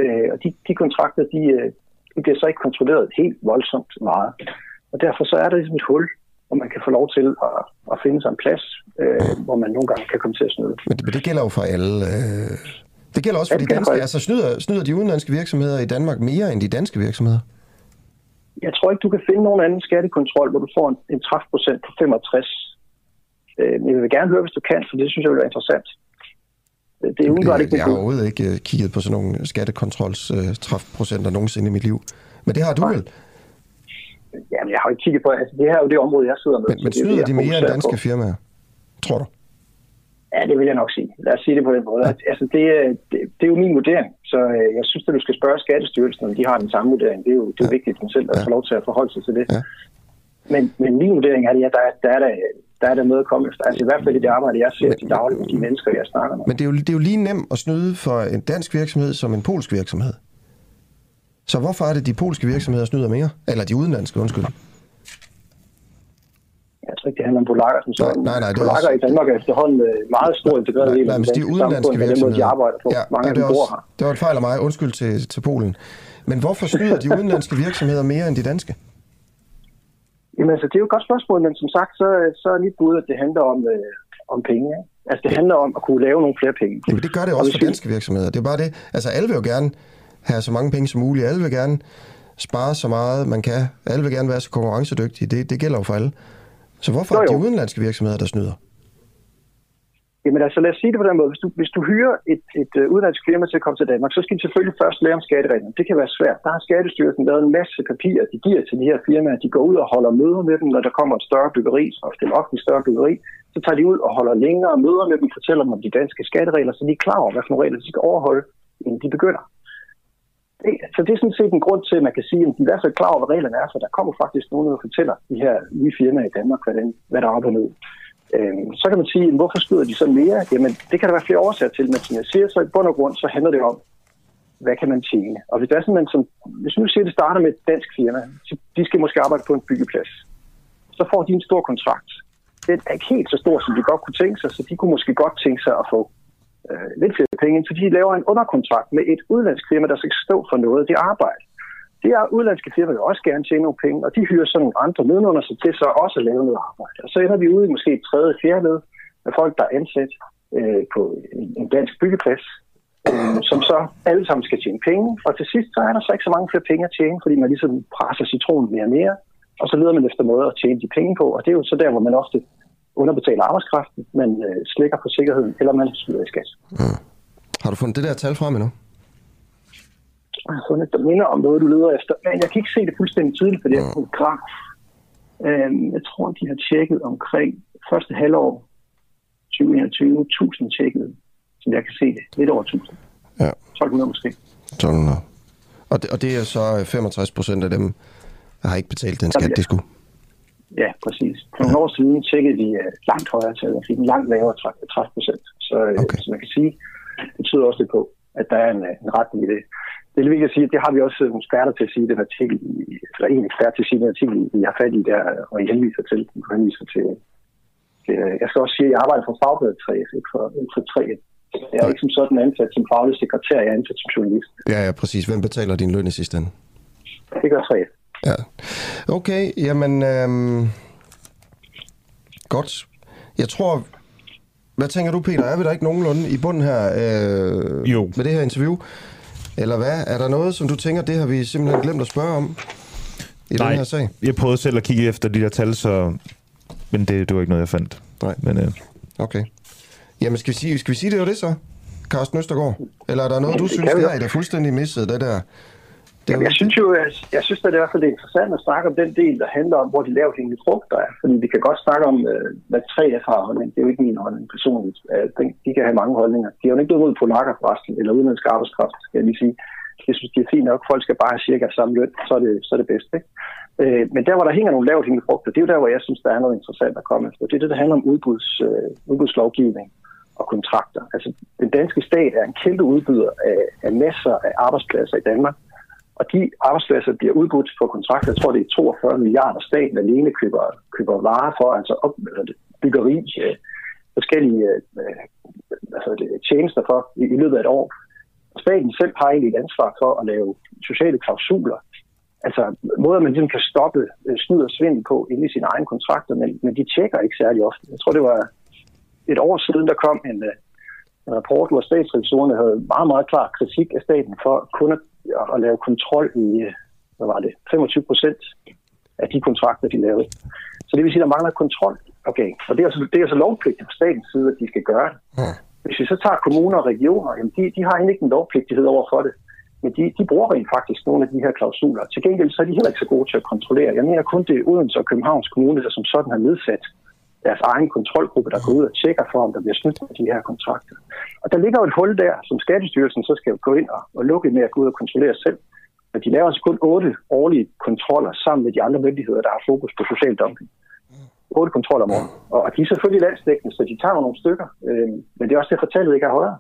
S6: Øh, og de, de kontrakter, de, øh, de bliver så ikke kontrolleret helt voldsomt meget. Og derfor så er der ligesom et hul, hvor man kan få lov til at, at finde sig en plads, øh, hvor man nogle gange kan komme til at snyde.
S1: Men det, men det gælder jo for alle. Øh... Det gælder også for ja, de danske. Altså snyder, snyder de udenlandske virksomheder i Danmark mere end de danske virksomheder?
S6: Jeg tror ikke, du kan finde nogen anden skattekontrol, hvor du får en, en træfprocent på 65. Øh, men jeg vil gerne høre, hvis du kan, for det synes jeg vil være interessant.
S1: Det er umiddelbart ikke Jeg har overhovedet ikke øh, kigget på sådan nogle skattekontrols uh, træfprocenter nogensinde i mit liv. Men det har du Nej. vel?
S6: Jamen, jeg har ikke kigget på, altså det her er jo det område, jeg sidder med.
S1: Men, men snyder de mere end danske på. firmaer, tror du?
S6: Ja, det vil jeg nok sige. Lad os sige det på den måde. Ja. Altså, det, det, det er jo min vurdering, så øh, jeg synes, at du skal spørge Skattestyrelsen, om de har den samme vurdering. Det er jo, det er ja. vigtigt, at man selv ja. får lov til at forholde sig til det. Ja. Men, men min vurdering er, at ja, der, der, er der, der er der noget at komme efter. Altså i hvert fald i det arbejde, jeg ser til daglig med de mennesker, jeg snakker med.
S1: Men det er, jo, det er jo lige nemt at snyde for en dansk virksomhed som en polsk virksomhed. Så hvorfor er det, de polske virksomheder snyder mere? Eller de udenlandske, undskyld.
S6: Jeg tror ikke, det handler om polakker som sådan. Nej, nej, det polakker også... i Danmark er efterhånden øh, meget stor integreret i
S1: det de udenlandske virksomheder,
S6: de arbejder på. Ja, Mange af dem bor her.
S1: Det var et fejl af mig. Undskyld til, til Polen. Men hvorfor snyder de udenlandske virksomheder mere end de danske?
S6: Jamen altså, det er jo et godt spørgsmål, men som sagt, så, så er mit bud, at det handler om, øh, om penge. Ja? Altså, det handler om at kunne lave nogle flere penge.
S1: Jamen, det gør det også for danske virksomheder. Det er bare det. Altså, alle vil jo gerne have så mange penge som muligt. Alle vil gerne spare så meget, man kan. Alle vil gerne være så konkurrencedygtige. Det, det gælder jo for alle. Så hvorfor er de udenlandske virksomheder, der snyder?
S6: Jamen altså, lad os sige det på den måde. Hvis du, hvis du hyrer et, et uh, udenlandsk firma til at komme til Danmark, så skal de selvfølgelig først lære om skattereglerne. Det kan være svært. Der har Skattestyrelsen lavet en masse papirer, de giver til de her firmaer. De går ud og holder møder med dem, når der kommer et større byggeri, ofte et offentligt større byggeri. Så tager de ud og holder længere møder med dem, fortæller dem om de danske skatteregler, så de er klar over, nogle regler de skal overholde, inden de begynder det, så det er sådan set en grund til, at man kan sige, at de er i hvert fald klar over, hvad reglerne er, for der kommer faktisk nogen, der fortæller de her nye firmaer i Danmark, hvad, den, hvad der er op og ned. Øhm, så kan man sige, hvorfor skyder de så mere? Jamen, det kan der være flere årsager til, men som jeg siger, så i bund og grund, så handler det om, hvad kan man tjene? Og hvis det er sådan, som, hvis nu siger, at det starter med et dansk firma, så de skal måske arbejde på en byggeplads, så får de en stor kontrakt. Den er ikke helt så stor, som de godt kunne tænke sig, så de kunne måske godt tænke sig at få øh, lidt flere penge, så de laver en underkontrakt med et udlandsk firma, der skal stå for noget af det arbejde. Det er udlandske firmaer, der også gerne tjene nogle penge, og de hyrer så nogle andre nedenunder sig til så også at lave noget arbejde. Og så ender vi ude i måske et tredje, fjerde led med folk, der er ansat øh, på en, en dansk byggeplads, øh, som så alle sammen skal tjene penge. Og til sidst, så er der så ikke så mange flere penge at tjene, fordi man ligesom presser citronen mere og mere, og så leder man efter måder at tjene de penge på. Og det er jo så der, hvor man ofte underbetaler arbejdskraften, man øh, slækker på sikkerheden, eller man smider i skat. Mm.
S1: Har du fundet det der tal frem endnu?
S6: Jeg har fundet, der minder om noget, du leder efter. Men jeg kan ikke se det fuldstændig tydeligt, for det er mm. en graf. Øhm, jeg tror, de har tjekket omkring første halvår 2021 1000 tjekket, som jeg kan se det. Lidt over 1000.
S1: Ja.
S6: 1200 måske.
S1: 1200. Og det, og det er så 65 procent af dem, der har ikke betalt den skat, de skulle.
S6: Ja, præcis. For nogle år siden tjekkede vi uh, langt højere tal og fik en langt lavere træf procent. Så, uh,
S1: Okay.
S6: så man kan sige, det tyder også lidt på, at der er en, øh, en retning i det. Det er lidt vigtigt at sige, at det har vi også nogle eksperter til at sige, den artikel, eller en ekspert til at sige, den artikel, vi har fat i der, og I henviser til. I henviser til, til øh, jeg skal også sige, at jeg arbejder for Fagbladet 3F, ikke for, ikke for 3F. Jeg er jo ikke som sådan ansat som faglig sekretær, jeg er ansat som journalist.
S1: Ja, ja, præcis. Hvem betaler din løn i sidste ende?
S6: Det gør 3F.
S1: Ja. Okay, jamen... Øhm, godt. Jeg tror... Hvad tænker du, Peter? Er vi der ikke nogenlunde i bunden her øh,
S2: Jo.
S1: med det her interview? Eller hvad? Er der noget, som du tænker, det har vi simpelthen glemt at spørge om i den her sag?
S2: jeg prøvede selv at kigge efter de der tal, så... Men det, det var ikke noget, jeg fandt.
S1: Nej.
S2: Men øh,
S1: Okay. Jamen, skal vi sige, skal vi sige det var det så, Carsten Østergaard? Eller er der noget, du
S6: Det
S1: synes,
S6: kan vi
S1: det
S6: godt.
S1: er, der fuldstændig misset, det der? Det
S6: Jamen, jeg synes jo, at, jeg synes, at det er i hvert fald det er interessant at snakke om den del, der handler om, hvor de lavt hængende frugter er. Fordi vi kan godt snakke om, øh, hvad 3F har holdning. Det er jo ikke min holdning personligt. Øh, De kan have mange holdninger. De har jo ikke noget mod polakker forresten, eller udenlandsk arbejdskraft, skal jeg lige sige. Jeg synes, det er fint nok. Folk skal bare have cirka samme løn, så er det, så er det bedst. Ikke? Øh, men der, hvor der hænger nogle lavt hængende frugter, det er jo der, hvor jeg synes, der er noget interessant at komme efter. Det er det, der handler om udbuds, udbudslovgivning og kontrakter. Altså, den danske stat er en kæmpe udbyder af, af masser af arbejdspladser i Danmark. Og de arbejdspladser bliver udbudt på kontrakter. Jeg tror, det er 42 milliarder. Staten alene køber, køber varer for, altså op, altså det- byggeri, øh, forskellige øh, altså det, tjenester for i, i løbet af et år. Staten selv har egentlig et ansvar for at lave sociale klausuler. Altså måder, man ligesom kan stoppe øh, snyd og svindel på inde i sine egne kontrakter, men, men de tjekker ikke særlig ofte. Jeg tror, det var et år siden, der kom en, øh, en rapport, hvor statsrevisorerne havde meget, meget klar kritik af staten for kun at, at lave kontrol i, hvad var det, 25 procent af de kontrakter, de lavede. Så det vil sige, at der mangler kontrol. Okay, og det er, altså, det er altså lovpligtigt fra statens side, at de skal gøre det. Hvis vi så tager kommuner og regioner, jamen de, de har egentlig ikke en lovpligtighed over for det. Men de, de bruger rent faktisk nogle af de her klausuler. Til gengæld så er de heller ikke så gode til at kontrollere. Jeg mener kun, det er Odense og Københavns Kommune, der som sådan har nedsat deres egen kontrolgruppe, der går ud og tjekker for, om der bliver snydt med de her kontrakter. Og der ligger jo et hul der, som Skattestyrelsen så skal gå ind og, og lukke med at gå ud og kontrollere selv. Men de laver altså kun otte årlige kontroller sammen med de andre myndigheder, der har fokus på social dumping. Otte kontroller om året. Og og de er selvfølgelig landsdækkende, så de tager nogle stykker. Øh, men det er også derfor, tallet ikke er højere.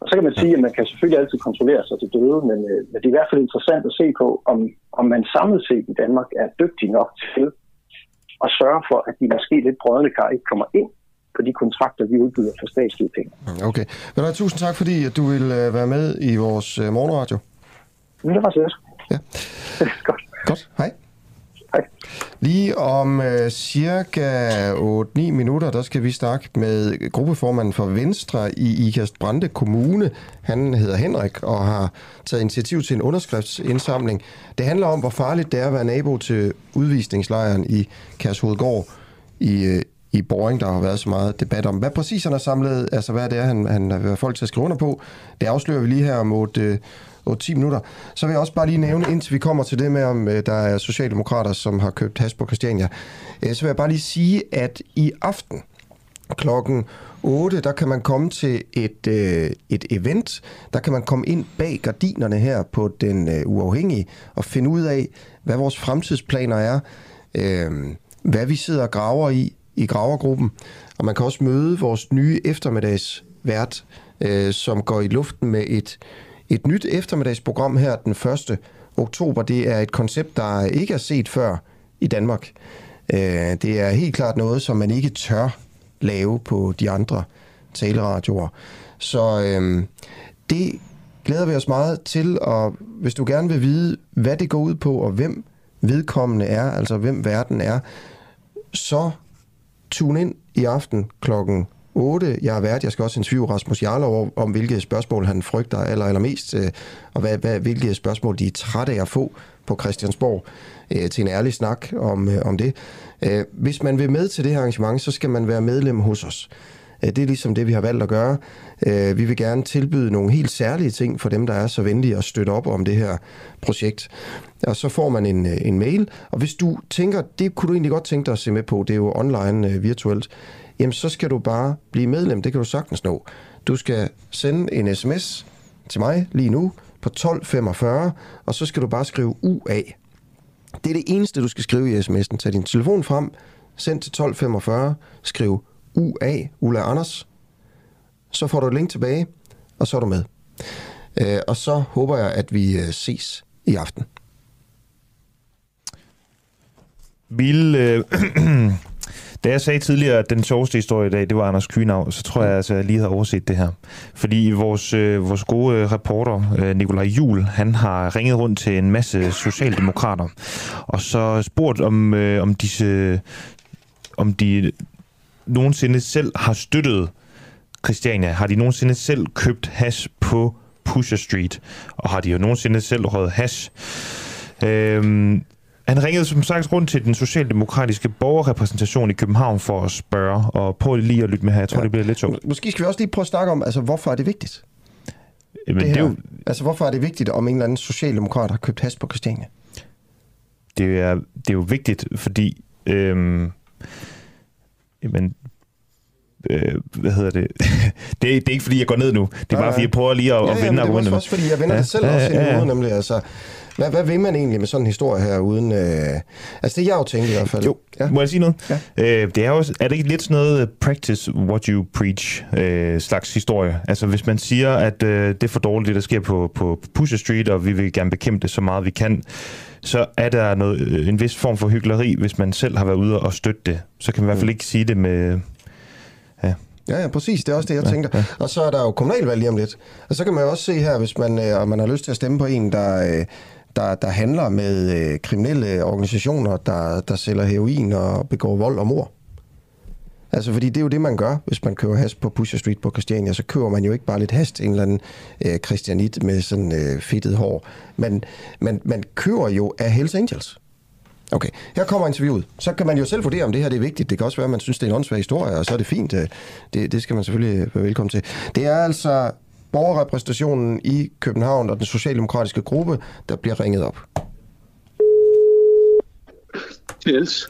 S6: Og så kan man sige, at man kan selvfølgelig altid kontrollere sig til døde, men, øh, men det er i hvert fald interessant at se på, om, om man samlet set i Danmark er dygtig nok til at sørge for, at de måske lidt brødende kar ikke kommer ind på de kontrakter, vi udbyder for statslige penge.
S1: Okay. Du, hvad, tusind tak, fordi at du vil øh, være med i vores øh, morgenradio.
S6: Men det var så
S1: Ja.
S6: Godt.
S1: Godt. Hej.
S6: Tak.
S1: Lige om øh, cirka 8-9 minutter, der skal vi snakke med gruppeformanden for Venstre i Ikast Brande Kommune. Han hedder Henrik og har taget initiativ til en underskriftsindsamling. Det handler om, hvor farligt det er at være nabo til udvisningslejren i Kærshovedgård i, øh, i Boring, der har været så meget debat om. Hvad præcis han har samlet, altså hvad det er, han, han vil have folk til at skrive under på, det afslører vi lige her om 8, 8-10 minutter. Så vil jeg også bare lige nævne, indtil vi kommer til det med, om øh, der er socialdemokrater, som har købt has på Christiania, øh, så vil jeg bare lige sige, at i aften klokken 8, der kan man komme til et, øh, et event. Der kan man komme ind bag gardinerne her på den øh, uafhængige og finde ud af, hvad vores fremtidsplaner er, øh, hvad vi sidder og graver i, i gravergruppen. Og man kan også møde vores nye eftermiddagsvært, øh, som går i luften med et, et nyt eftermiddagsprogram her den 1. oktober. Det er et koncept, der ikke er set før i Danmark. Øh, det er helt klart noget, som man ikke tør lave på de andre taleradioer. Så øh, det glæder vi os meget til, og hvis du gerne vil vide, hvad det går ud på, og hvem vedkommende er, altså hvem verden er, så tune ind i aften klokken 8. Jeg har været, jeg skal også interviewe Rasmus Jarlov om, om hvilke spørgsmål han frygter aller, allermest, øh, og hvad, hvad, hvilke spørgsmål de er trætte af at få på Christiansborg øh, til en ærlig snak om, øh, om det. Øh, hvis man vil med til det her arrangement, så skal man være medlem hos os. Øh, Det er ligesom det, vi har valgt at gøre. Øh, Vi vil gerne tilbyde nogle helt særlige ting for dem, der er så venlige at støtte op om det her projekt. Og så får man en, øh, en mail, og hvis du tænker, det kunne du egentlig godt tænke dig at se med på, det er jo online øh, virtuelt, jamen så skal du bare blive medlem. Det kan du sagtens nå. Du skal sende en sms til mig lige nu på 1245, og så skal du bare skrive UA. Det er det eneste, du skal skrive i sms'en. Tag din telefon frem, send til 1245, skriv UA, Ulla Anders. Så får du et link tilbage, og så er du med. Øh, og så håber jeg, at vi øh, ses i aften.
S2: Vil, øh, da jeg sagde tidligere, at den sjoveste historie i dag, det var Anders Kynav, så tror jeg, altså, at jeg lige havde overset det her. Fordi vores, øh, vores gode reporter, øh, Nikolaj Jul, han har ringet rundt til en masse socialdemokrater, og så spurgt om, øh, om disse om de nogensinde selv har støttet Christiania. Har de nogensinde selv købt hash på Pusher Street? Og har de jo nogensinde selv røget hash? Øhm, han ringede som sagt rundt til den socialdemokratiske borgerrepræsentation i København for at spørge, og prøv lige at lytte med her. Jeg tror, ja. det bliver lidt sjovt.
S1: Måske skal vi også lige prøve at snakke om, altså, hvorfor er det vigtigt?
S2: Men
S1: det,
S2: det, er jo,
S1: Altså, hvorfor er det vigtigt, om en eller anden socialdemokrat har købt has på Christiania?
S2: det, er, det er jo vigtigt, fordi... Øhm, jamen, øh, hvad hedder det? det, er, det er ikke, fordi jeg går ned nu. Det er bare, fordi jeg prøver lige at,
S1: Ja,
S2: at
S1: ja,
S2: vende
S1: men det er
S2: argumenterne.
S1: også, fordi, jeg vender ja, det selv ja, også ind i hovedet, nemlig. Altså, hvad, hvad vil man egentlig med sådan en historie her, uden... Øh, altså, det jeg jo tænkte i hvert fald.
S2: Jo,
S1: Ja.
S2: Må jeg sige noget?
S1: Ja.
S2: Øh, det er, jo, er det ikke lidt sådan noget øh, practice what you preach øh, slags historie? Altså hvis man siger, at øh, det er for dårligt, det der sker på, på Pusher Street, og vi vil gerne bekæmpe det så meget vi kan, så er der noget, en vis form for hyggeleri, hvis man selv har været ude og støtte det. Så kan man i hvert fald ikke sige det med...
S1: Ja, ja, præcis. Det er også det, jeg tænker. Ja. Og så er der jo kommunalvalg lige om lidt. Og så kan man jo også se her, hvis man, øh, og man har lyst til at stemme på en, der, øh, der, der handler med øh, kriminelle organisationer, der, der sælger heroin og begår vold og mor. Altså, fordi det er jo det, man gør, hvis man køber has på Pusher Street på Christiania. Så køber man jo ikke bare lidt hast, en eller anden øh, christianit med sådan øh, fedtet hår. Men man, man køber jo af Hells Angels. Okay, her kommer interviewet. Så kan man jo selv vurdere, om det her det er vigtigt. Det kan også være, at man synes, det er en åndssvag historie, og så er det fint. Øh, Det, det skal man selvfølgelig være velkommen til. Det er altså borgerrepræsentationen i København og den socialdemokratiske gruppe, der bliver ringet op.
S7: Niels.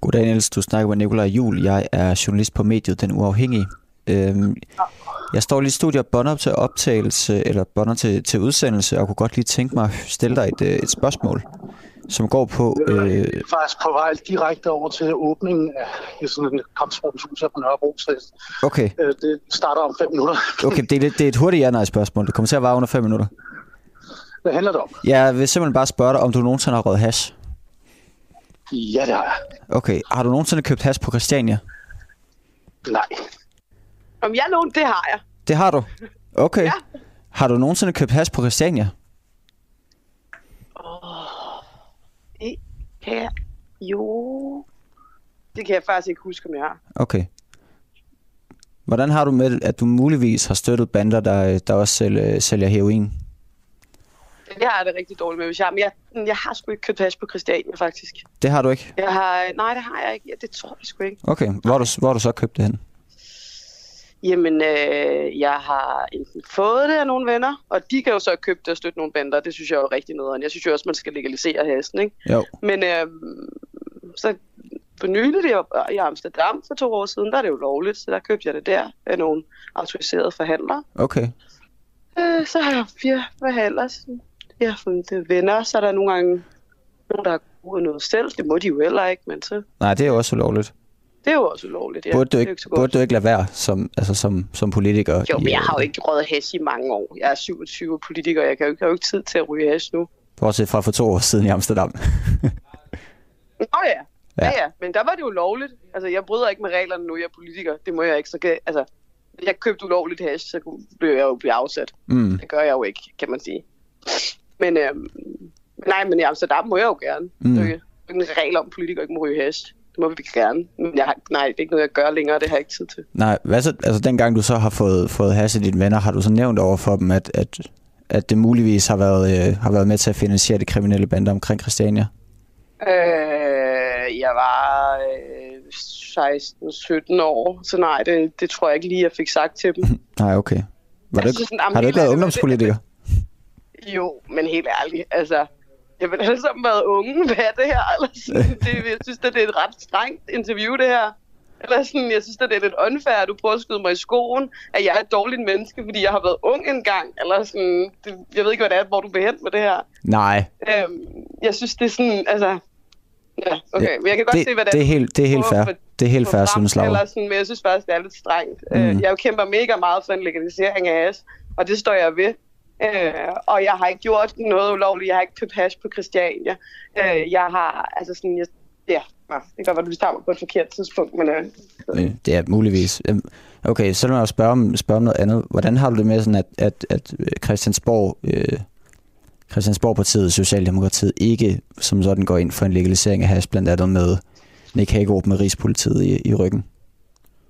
S8: Goddag Niels, du snakker med Nikolaj Jul. Jeg er journalist på mediet Den Uafhængige. Øhm, jeg står lige i studiet og bånder til optagelse, eller bånder til, til udsendelse, og kunne godt lige tænke mig at stille dig et, øh, et spørgsmål, som går på... Øh,
S7: Faktisk på vej direkte over til åbningen af sådan en kampsportshus her på Nørrebro. Så
S8: okay,
S7: øh, det starter om fem minutter.
S8: okay det, er lidt, det er et hurtigt ja-nej-spørgsmål. Det kommer til at vare under 5 minutter.
S7: Hvad handler det om?
S8: Jeg vil simpelthen bare spørge dig, om du nogensinde har røget hash.
S7: Ja, det har jeg.
S8: Okay, har du nogensinde købt hash på Christiania?
S7: Nej.
S9: Om jeg lånte, det har jeg.
S8: Det har du? Okay.
S9: Ja.
S8: Har du nogensinde købt hash på Christiania?
S9: Det kan jeg... Jo... Det kan jeg faktisk ikke huske, om jeg har.
S8: Okay. Hvordan har du med, at du muligvis har støttet bander, der, der også sælger, sælger heroin?
S9: Det har jeg det rigtig dårligt med, hvis jeg. Men jeg, jeg har sgu ikke købt hash på Christiania, faktisk.
S8: Det har du ikke?
S9: Jeg har... Nej, det har jeg ikke. Ja, det tror jeg sgu ikke.
S8: Okay. Hvor har du, hvor har du så købt det hen?
S9: Jamen, øh, jeg har enten fået det af nogle venner, og de kan jo så købt det og støtte nogle bander. Det synes jeg er jo rigtig noget. Jeg synes jo også, man skal legalisere hasten, ikke?
S8: Jo.
S9: Men øh, så for nylig det var i Amsterdam for to år siden, der er det jo lovligt, så der købte jeg det der af nogle autoriserede forhandlere.
S8: Okay.
S9: Øh, så har jeg fire forhandlere. Jeg har fundet det venner, så er der nogle gange nogen, der har gået noget selv. Det må de jo heller ikke, men så,
S8: Nej, det er jo også ulovligt.
S9: Det er jo også ulovligt. Ja.
S8: Burde, du ikke,
S9: ikke
S8: burde du ikke lade være som, altså som, som politiker?
S9: Jo, men jeg
S8: øh,
S9: har jo ikke røget hash i mange år. Jeg er 27 politiker, jeg kan jo jeg har jo ikke tid til at ryge hash nu.
S8: Bortset fra for to år siden i Amsterdam.
S9: Nå ja.
S8: Ja.
S9: ja, ja, men der var det jo lovligt. Altså, jeg bryder ikke med reglerne nu, jeg er politiker. Det må jeg ikke. Så kan, altså, jeg købte ulovligt hash, så blev jeg jo blive afsat.
S8: Mm.
S9: Det gør jeg jo ikke, kan man sige. Men øhm, nej, men i Amsterdam må jeg jo gerne.
S8: Mm.
S9: Mm. Det er jo ikke en regel om, at politikere ikke må ryge hash. Det må vi gerne. Men jeg har, nej, det er ikke noget, jeg gør længere. Det har jeg ikke tid til.
S8: Nej, hvad så, altså dengang du så har fået, fået hash af dine venner, har du så nævnt over for dem, at, at, at det muligvis har været, øh, har været med til at finansiere de kriminelle bander omkring Christiania?
S9: Øh, jeg var øh, 16-17 år, så nej, det, det tror jeg ikke lige, jeg fik sagt til dem.
S8: Nej, okay. Var du
S9: jamen,
S8: har du ikke været ungdomspolitiker?
S9: Jo, men helt ærligt, altså... Jeg vil alle sammen været unge. Hvad er det her? Eller sådan, det, jeg synes, at det er et ret strengt interview, det her. Eller sådan, jeg synes, at det er lidt unfair, at du prøver at skyde mig i skoen, at jeg er et dårligt menneske, fordi jeg har været ung engang. Eller sådan, det, jeg ved ikke, hvad det er, hvor du vil hen med det her.
S8: Nej.
S9: Øhm, jeg synes, det er sådan, altså... Ja, okay. Men jeg kan godt
S8: det,
S9: se, hvad det,
S8: det er. Helt, det er helt fair.
S9: For,
S8: det er helt fair, synes Laura.
S9: Eller sådan, men jeg synes faktisk, det er lidt strengt. Mm. Øh, jeg kæmper mega meget for en legalisering af has, og det står jeg ved. Øh, og jeg har ikke gjort noget ulovligt. Jeg har ikke købt hash på Christiania. Øh, jeg har, altså sådan, jeg, ja, det kan godt være, du vi starter på et forkert tidspunkt, men... Øh,
S8: det er muligvis. Øhm, okay, så lad mig spørge om, spørge om noget andet. Hvordan har du det med sådan, at, at, at Christiansborg... Øh, Christiansborgpartiet, Socialdemokratiet, ikke som sådan går ind for en legalisering af hash, blandt andet med Nick Hagerup med Rigspolitiet i, i ryggen?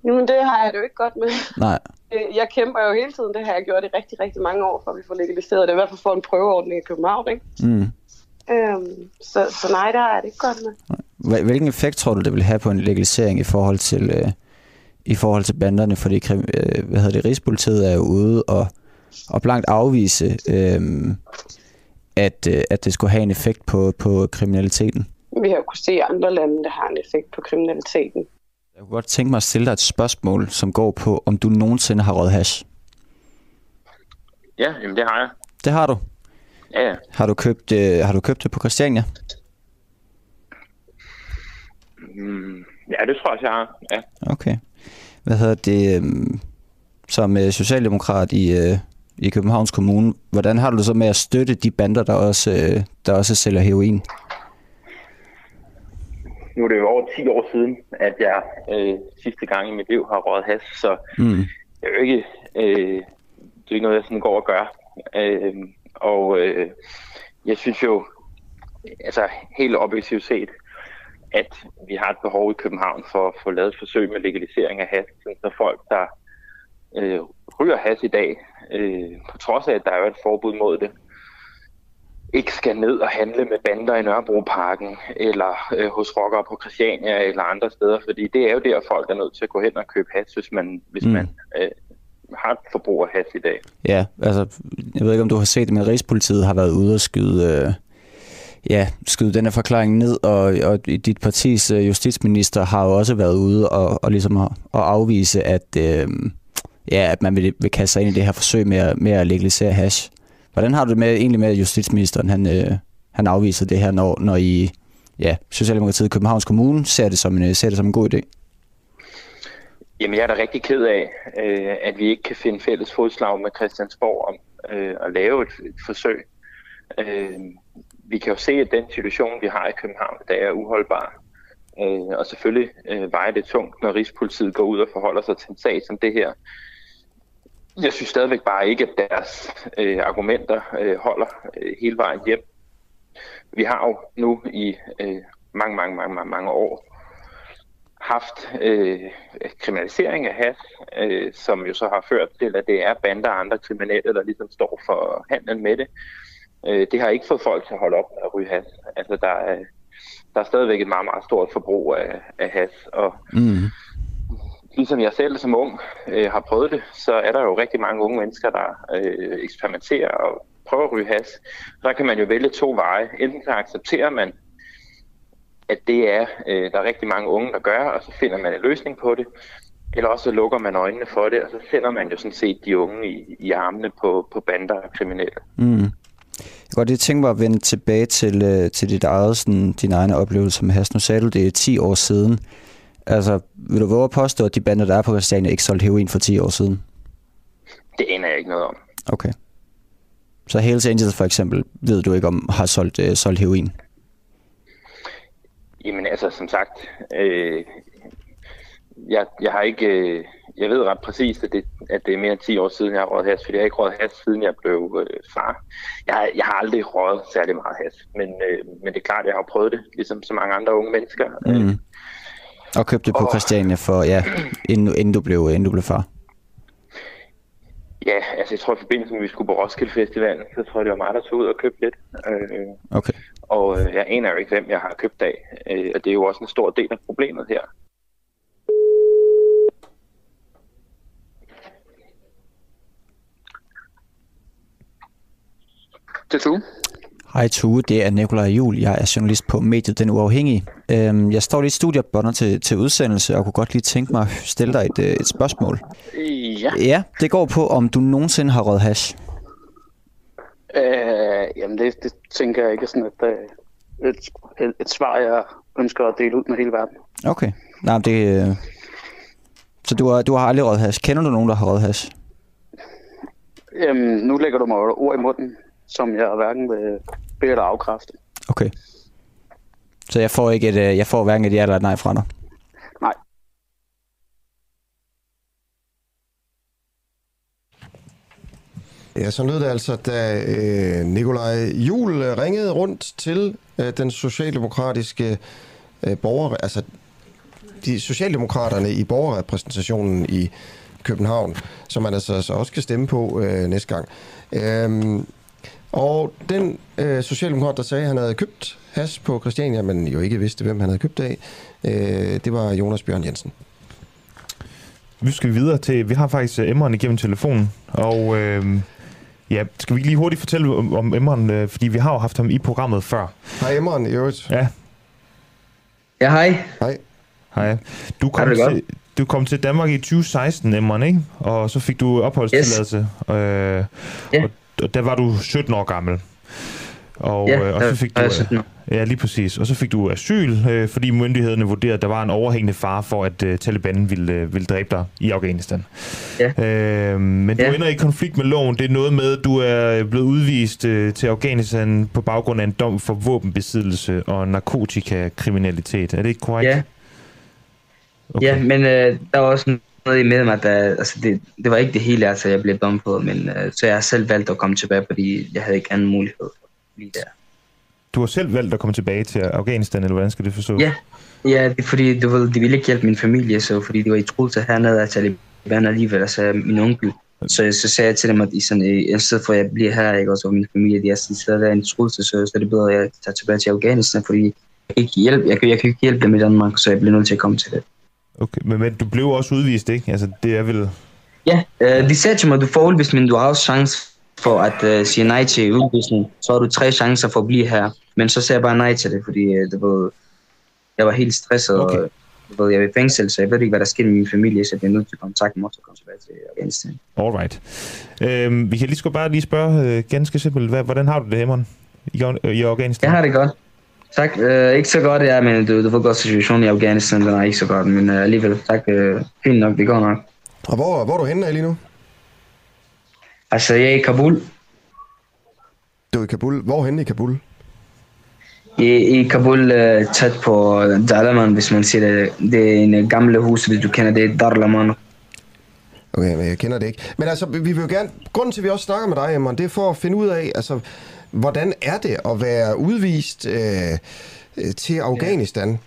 S9: Jamen, det har jeg det jo ikke godt med.
S8: Nej.
S9: Jeg kæmper jo hele tiden, det har jeg gjort i rigtig, rigtig mange år, for at vi får legaliseret det. I hvert fald får en prøveordning i København, ikke?
S8: Mm.
S9: Øhm, så, så nej, det har jeg det ikke godt med.
S8: Hvilken effekt tror du, det vil have på en legalisering i forhold til, øh, i forhold til banderne? Fordi øh, hvad hedder det, Rigspolitiet er jo ude og, og blankt afvise, øh, at, øh, at det skulle have en effekt på, på kriminaliteten.
S9: Vi har jo kunnet se i andre lande, der har en effekt på kriminaliteten.
S8: Jeg kunne godt tænke mig at stille dig et spørgsmål, som går på, om du nogensinde har røget hash.
S10: Ja, jamen det har jeg.
S8: Det har du?
S10: Ja, ja.
S8: Har du købt, øh, har du købt det på Christiania?
S10: Mm, ja, det tror jeg, jeg har. Ja.
S8: Okay. Hvad hedder det? Øh, som øh, socialdemokrat i, øh, i Københavns Kommune, hvordan har du det så med at støtte de bander, der også, øh, der også sælger heroin?
S10: Nu er det jo over 10 år siden, at jeg øh, sidste gang i mit liv har røget has, så mm. det er jo ikke, øh, det er ikke noget, jeg sådan går og gør. Øh, og øh, jeg synes jo, altså helt objektivt set, at vi har et behov i København for at få lavet et forsøg med legalisering af has, så folk, der øh, ryger has i dag, øh, på trods af, at der er et forbud mod det, ikke skal ned og handle med bander i Nørrebroparken, eller øh, hos rockere på Christiania eller andre steder, fordi det er jo der, folk er nødt til at gå hen og købe has, hvis man, hvis mm. man øh, har et forbrug af has i dag.
S8: Ja, altså, jeg ved ikke, om du har set det, men Rigspolitiet har været ude og skyde... Øh ja, skyde den her forklaring ned, og, og dit partis øh, justitsminister har jo også været ude og, og ligesom at, at afvise, at, øh, ja, at man vil, vil kaste sig ind i det her forsøg med at, med at legalisere hash. Hvordan har du det med, egentlig med, at justitsministeren han, øh, han afviser det her, når, når I, ja, Socialdemokratiet i Københavns Kommune ser det som en, øh, ser det som en god idé?
S10: Jamen, jeg er da rigtig ked af, øh, at vi ikke kan finde fælles fodslag med Christiansborg om øh, at lave et, et forsøg. Øh, vi kan jo se, at den situation, vi har i København der er uholdbar. Øh, og selvfølgelig øh, vejer det tungt, når Rigspolitiet går ud og forholder sig til en sag som det her. Jeg synes stadigvæk bare ikke, at deres øh, argumenter øh, holder øh, hele vejen hjem. Vi har jo nu i øh, mange, mange, mange, mange, mange år haft øh, kriminalisering af has, øh, som jo så har ført til, at det er bander og andre kriminelle, der ligesom står for handlen med det. Øh, det har ikke fået folk til at holde op med at ryge has. Altså, der er, der er stadigvæk et meget, meget stort forbrug af, af has, og mm ligesom jeg selv som ung øh, har prøvet det, så er der jo rigtig mange unge mennesker, der øh, eksperimenterer og prøver at ryge has. Der kan man jo vælge to veje. Enten så accepterer man, at det er, øh, der er rigtig mange unge, der gør, og så finder man en løsning på det. Eller også så lukker man øjnene for det, og så sender man jo sådan set de unge i, i armene på, på bander og kriminelle.
S8: Mm. Jeg kan godt lige tænke mig at vende tilbage til, øh, til dit eget, sådan, din egen oplevelse med has. Nu sagde du, det er 10 år siden. Altså, vil du våge at påstå, at de bander, der er på Christiania, ikke solgte heroin for 10 år siden?
S10: Det aner jeg ikke noget om.
S8: Okay. Så Hells Angels for eksempel, ved du ikke om, har solgt, øh, solgt heroin?
S10: Jamen altså, som sagt, øh, jeg, jeg har ikke, øh, jeg ved ret præcist, at det, at det er mere end 10 år siden, jeg har røget has, fordi jeg har ikke røget has, siden jeg blev øh, far. Jeg, jeg har aldrig røget særlig meget has, men, øh, men det er klart, at jeg har prøvet det, ligesom så mange andre unge mennesker. Mm.
S8: Og købte det på og... Christiania for, ja, inden, inden, du blev, inden du blev far?
S10: Ja, altså jeg tror i forbindelse med, at vi skulle på Roskilde Festival, så tror jeg, det var mig, der tog ud og købte lidt. Øh,
S8: okay.
S10: Og øh, jeg aner jo ikke, hvem jeg har købt af. Øh, og det er jo også en stor del af problemet her.
S11: Det er du.
S8: Hej Tue, det er Nikolaj Jul. Jeg er journalist på mediet Den Uafhængige. Øhm, jeg står lige i studiet bonder til, til udsendelse og kunne godt lige tænke mig at stille dig et, øh, et spørgsmål.
S10: Ja.
S8: Ja, det går på, om du nogensinde har røget hash.
S10: Øh, jamen, det, det tænker jeg ikke er sådan et, øh, et, et, et svar, jeg ønsker at dele ud med hele verden.
S8: Okay. Nej, men det... Øh... Så du har, du har aldrig røget hash. Kender du nogen, der har røget hash?
S10: Jamen, nu lægger du mig ord i munden, som jeg hverken vil bede eller afkræfte.
S8: Okay. Så jeg får ikke et, øh, jeg får hverken et ja eller et nej fra dig?
S10: Nej.
S1: Ja, så lød det altså, da øh, Nikolaj Jul øh, ringede rundt til øh, den socialdemokratiske øh, borger, altså de socialdemokraterne i borgerrepræsentationen i København, som man altså så også kan stemme på øh, næste gang. Øhm, og den øh, socialdemokrat, der sagde, at han havde købt has på Christiania, men jo ikke vidste, hvem han havde købt af, øh, det var Jonas Bjørn Jensen.
S2: Vi skal videre til, vi har faktisk uh, Emmeren igennem telefonen, og øh, ja, skal vi lige hurtigt fortælle om, om Emmeren, øh, fordi vi har jo haft ham i programmet før.
S1: Hej Emmeren, i øvrigt.
S2: Ja.
S11: Ja, hej.
S1: Hej.
S2: Hej. Du kom,
S11: det
S2: til, du kom til Danmark i 2016, Emmeren, ikke? Og så fik du opholdstilladelse. Yes. Øh,
S11: Ja.
S2: og, og der var du 17 år gammel. Og,
S11: Ja,
S2: øh, og så fik du,
S11: jeg 17 år.
S2: Ja, lige præcis. Og så fik du asyl, øh, fordi myndighederne vurderede, at der var en overhængende fare for, at øh, Taliban ville, øh, ville dræbe dig i Afghanistan.
S11: Ja.
S2: Øh, men du
S11: Ja.
S2: ender i konflikt med loven. Det er noget med, at du er blevet udvist øh, til Afghanistan på baggrund af en dom for våbenbesiddelse og narkotikakriminalitet. Er det ikke korrekt?
S11: Ja.
S2: Okay.
S11: Ja, men øh, der var også noget i med mig, der, altså det, det var ikke det hele, altså jeg blev på, men øh, så jeg har selv valgt at komme tilbage, fordi jeg havde ikke anden mulighed for at blive der.
S2: Du har selv valgt at komme tilbage til Afghanistan, eller hvordan skal det forstås?
S11: Ja, ja det er fordi, du ved, de ville ikke hjælpe min familie, så fordi de var i truelse hernede af Taliban alligevel, altså min onkel. Så, så sagde jeg til dem, at i sådan, øh, i stedet for at jeg bliver her, ikke, også, og min familie, de er sådan, så der er en truelse, så, så er det bedre, at jeg tager tilbage til Afghanistan, fordi jeg kan ikke hjælpe, jeg kan, jeg kan ikke hjælpe dem i Danmark, så jeg bliver nødt til at komme til det.
S2: Okay, men, men du blev også udvist, ikke? Altså, det er vel...
S11: Ja, øh, de sagde til mig, du får udvist, men du har også chance for at øh, sige nej til udvisning. Så har du tre chancer for at blive her. Men så sagde jeg bare nej til det, fordi øh, det var, jeg var helt stresset, okay. og ved, jeg var i fængsel, så jeg ved ikke, hvad der skete med min familie, så jeg bliver nødt til at kontakte også og komme tilbage til Afghanistan.
S2: Alright. Øhm, vi kan lige, bare lige spørge øh, ganske simpelt, hvad, hvordan har du det, Hemmeren, i, øh, i Afghanistan?
S11: Jeg har det godt. Tak. Øh, ikke så godt, ja, men du, du ved godt, situationen i Afghanistan, den er ikke så godt, men øh, alligevel, tak. Øh, fint nok, det går nok.
S1: Og hvor, hvor er du henne lige nu?
S11: Altså, jeg er i Kabul.
S1: Du er i Kabul. Hvor henne i Kabul?
S11: I, i Kabul, øh, tæt på Dalaman, hvis man siger det. Det er en øh, gamle hus, hvis du kender det, Darlaman.
S1: Okay, men jeg kender det ikke. Men altså, vi vil jo gerne... Grunden til, at vi også snakker med dig, Emma, det er for at finde ud af, altså, hvordan er det at være udvist øh, øh, til Afghanistan?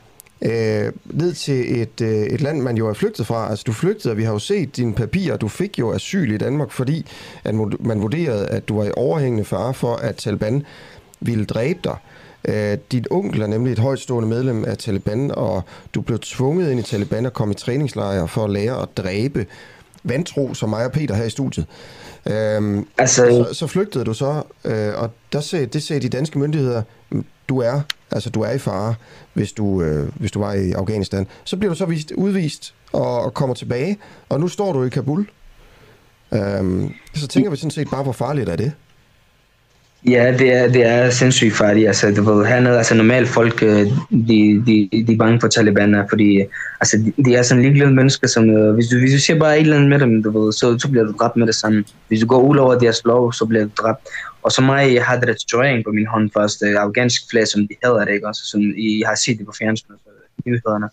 S1: Øh, ned til et, øh, et land, man jo er flygtet fra. Altså, du flygtede, og vi har jo set dine papirer. Du fik jo asyl i Danmark, fordi at man vurderede, at du var i overhængende fare for, at Taliban ville dræbe dig. Øh, dit onkel er nemlig et højtstående medlem af Taliban, og du blev tvunget ind i Taliban og kom i træningslejre for at lære at dræbe vantro, som mig og Peter her i studiet. Øhm,
S11: altså,
S1: så, så flygtede du så, øh, og der sagde, det sagde de danske myndigheder, du er, altså du er i fare, hvis du, øh, hvis du var i Afghanistan. Så bliver du så vist, udvist og, og kommer tilbage, og nu står du i Kabul. Øhm, så tænker vi sådan set bare, hvor farligt er det?
S11: Ja, det er, det er sindssygt farligt. Altså, du ved, hernede, altså normalt folk, øh, de, de, de er bange for talibaner, fordi altså, de, de er sådan ligeglade mennesker, som, øh, hvis, du, hvis du siger bare et eller andet med dem, du ved, så, så bliver du dræbt med det samme. Hvis du går ud over deres lov, så bliver du dræbt. Og så mig, jeg har det tatovering på min hånd først, øh, afghansk flag, som de hedder det, ikke? Også, som I har set det på fjernsynet, øh, nyhederne.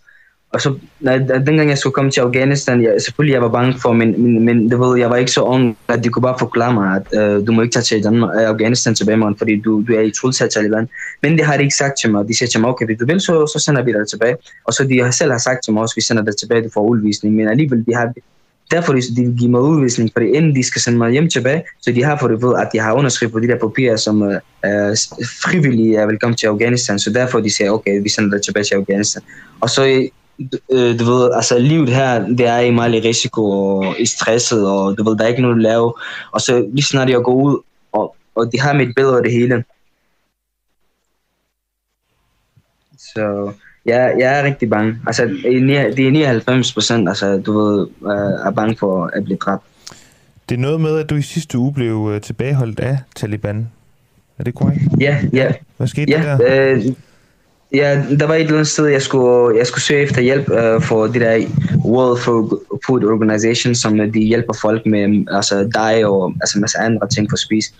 S11: Og så, nej, dengang jeg skulle komme til Afghanistan, jeg, selvfølgelig jeg var bange for, men, men, men det ved, jeg var ikke så ung, at de kunne bare forklare mig, at øh, du må ikke tage til Danmark, øh, Afghanistan tilbage, man, fordi du, du er i truelse af Taliban. Men det har de ikke sagt til mig. De siger til mig, okay, hvis du vil, så, så sender vi dig tilbage. Og så de har selv har sagt til mig også, vi sender dig tilbage, du får udvisning. Men alligevel, de har, derfor de, vil give mig udvisning, fordi inden de skal sende mig hjem tilbage, så de har fået ved, at de har underskrevet på de der papirer, som øh, frivillige er velkommen til Afghanistan. Så derfor de siger, okay, vi sender dig tilbage til Afghanistan. Og så øh, du ved, altså livet her, det er i meget i risiko og i stresset, og du ved, der er ikke noget at lave. Og så lige snart jeg går ud, og, og de har mit billede af det hele, Så jeg, jeg er rigtig bange. Altså, det er 99 procent, altså, du ved, er bange for at blive dræbt.
S2: Det er noget med, at du i sidste uge blev øh, tilbageholdt af Taliban. Er det korrekt?
S11: Ja, ja.
S2: Hvad skete
S11: ja,
S2: der?
S11: Øh, ja, der var et eller andet sted, jeg skulle, jeg skulle søge efter hjælp øh, for det der World Food Organization, som øh, de hjælper folk med mm, altså dig og altså, masse andre ting for at spise.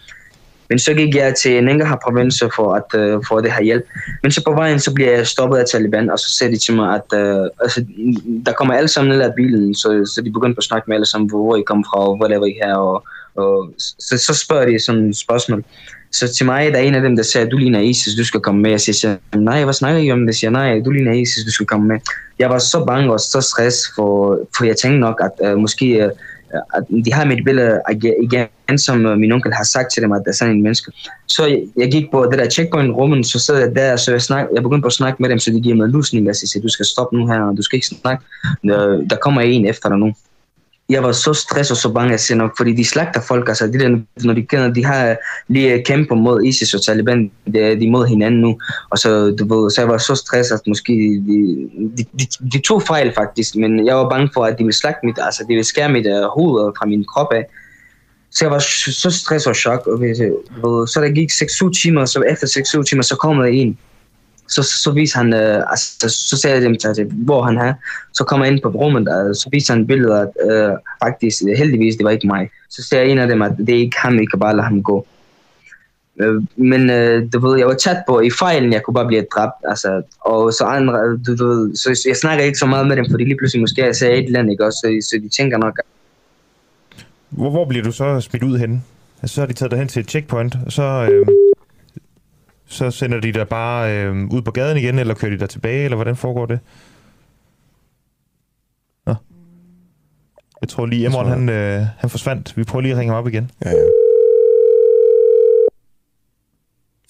S11: Men så gik jeg til Nangarhar provinsen for at uh, få det her hjælp. Men så på vejen, så bliver jeg stoppet af Taliban, og så siger de til mig, at uh, altså, der kommer alle sammen ned af bilen, så, så de begyndte at snakke med alle sammen, hvor I kommer fra, og hvor laver I her, og, og så, så spørger de sådan et spørgsmål. Så til mig, der er en af dem, der sagde, du ligner ISIS, du skal komme med. Jeg siger, nej, hvad snakker I om? Det siger, nej, du ligner ISIS, du skal komme med. Jeg var så bange og så stress, for, for jeg tænkte nok, at uh, måske uh, at de har mit billede igen, som øh, min onkel har sagt til dem, at der er sådan en menneske. Så jeg, jeg gik på det der checkpoint-rummen, så sad jeg der, så jeg, snak, jeg begyndte på at snakke med dem, så de giver mig lusning, og siger, du skal stoppe nu her, du skal ikke snakke, der kommer en efter dig nu jeg var så stresset og så bange, jeg nok, fordi de slagter folk, altså de der, når de kender, de har lige øh, kæmpet mod ISIS og Taliban, de, de mod hinanden nu, og så, du ved, så jeg var så stresset, at måske de, de, de, de tog fejl faktisk, men jeg var bange for, at de ville slagte mit, altså de ville skære mit uh, hoved fra min krop af, så jeg var så stresset og chok, og så der gik 6-7 timer, så efter 6-7 timer, så kom der en, så, så viser han, øh, altså, så sagde jeg dem til, hvor han er. Så kommer jeg ind på rummet, og så viser han billeder, at øh, faktisk, øh, heldigvis, det var ikke mig. Så siger en af dem, at det er ikke ham, I kan bare lade ham gå. Øh, men øh, du ved, jeg var tæt på i fejlen, jeg kunne bare blive dræbt, altså, og så andre, du, du ved, så jeg snakker ikke så meget med dem, fordi lige pludselig måske jeg sagde et eller andet, ikke også, så, så de tænker nok.
S2: Hvor, hvor bliver du så smidt ud henne? Altså, så har de taget dig hen til et checkpoint, og så... Øh så sender de dig bare øh, ud på gaden igen, eller kører de dig tilbage, eller hvordan foregår det? Nå. Jeg tror lige, Emron, han, øh, han forsvandt. Vi prøver lige at ringe ham op igen.
S1: Ja, ja.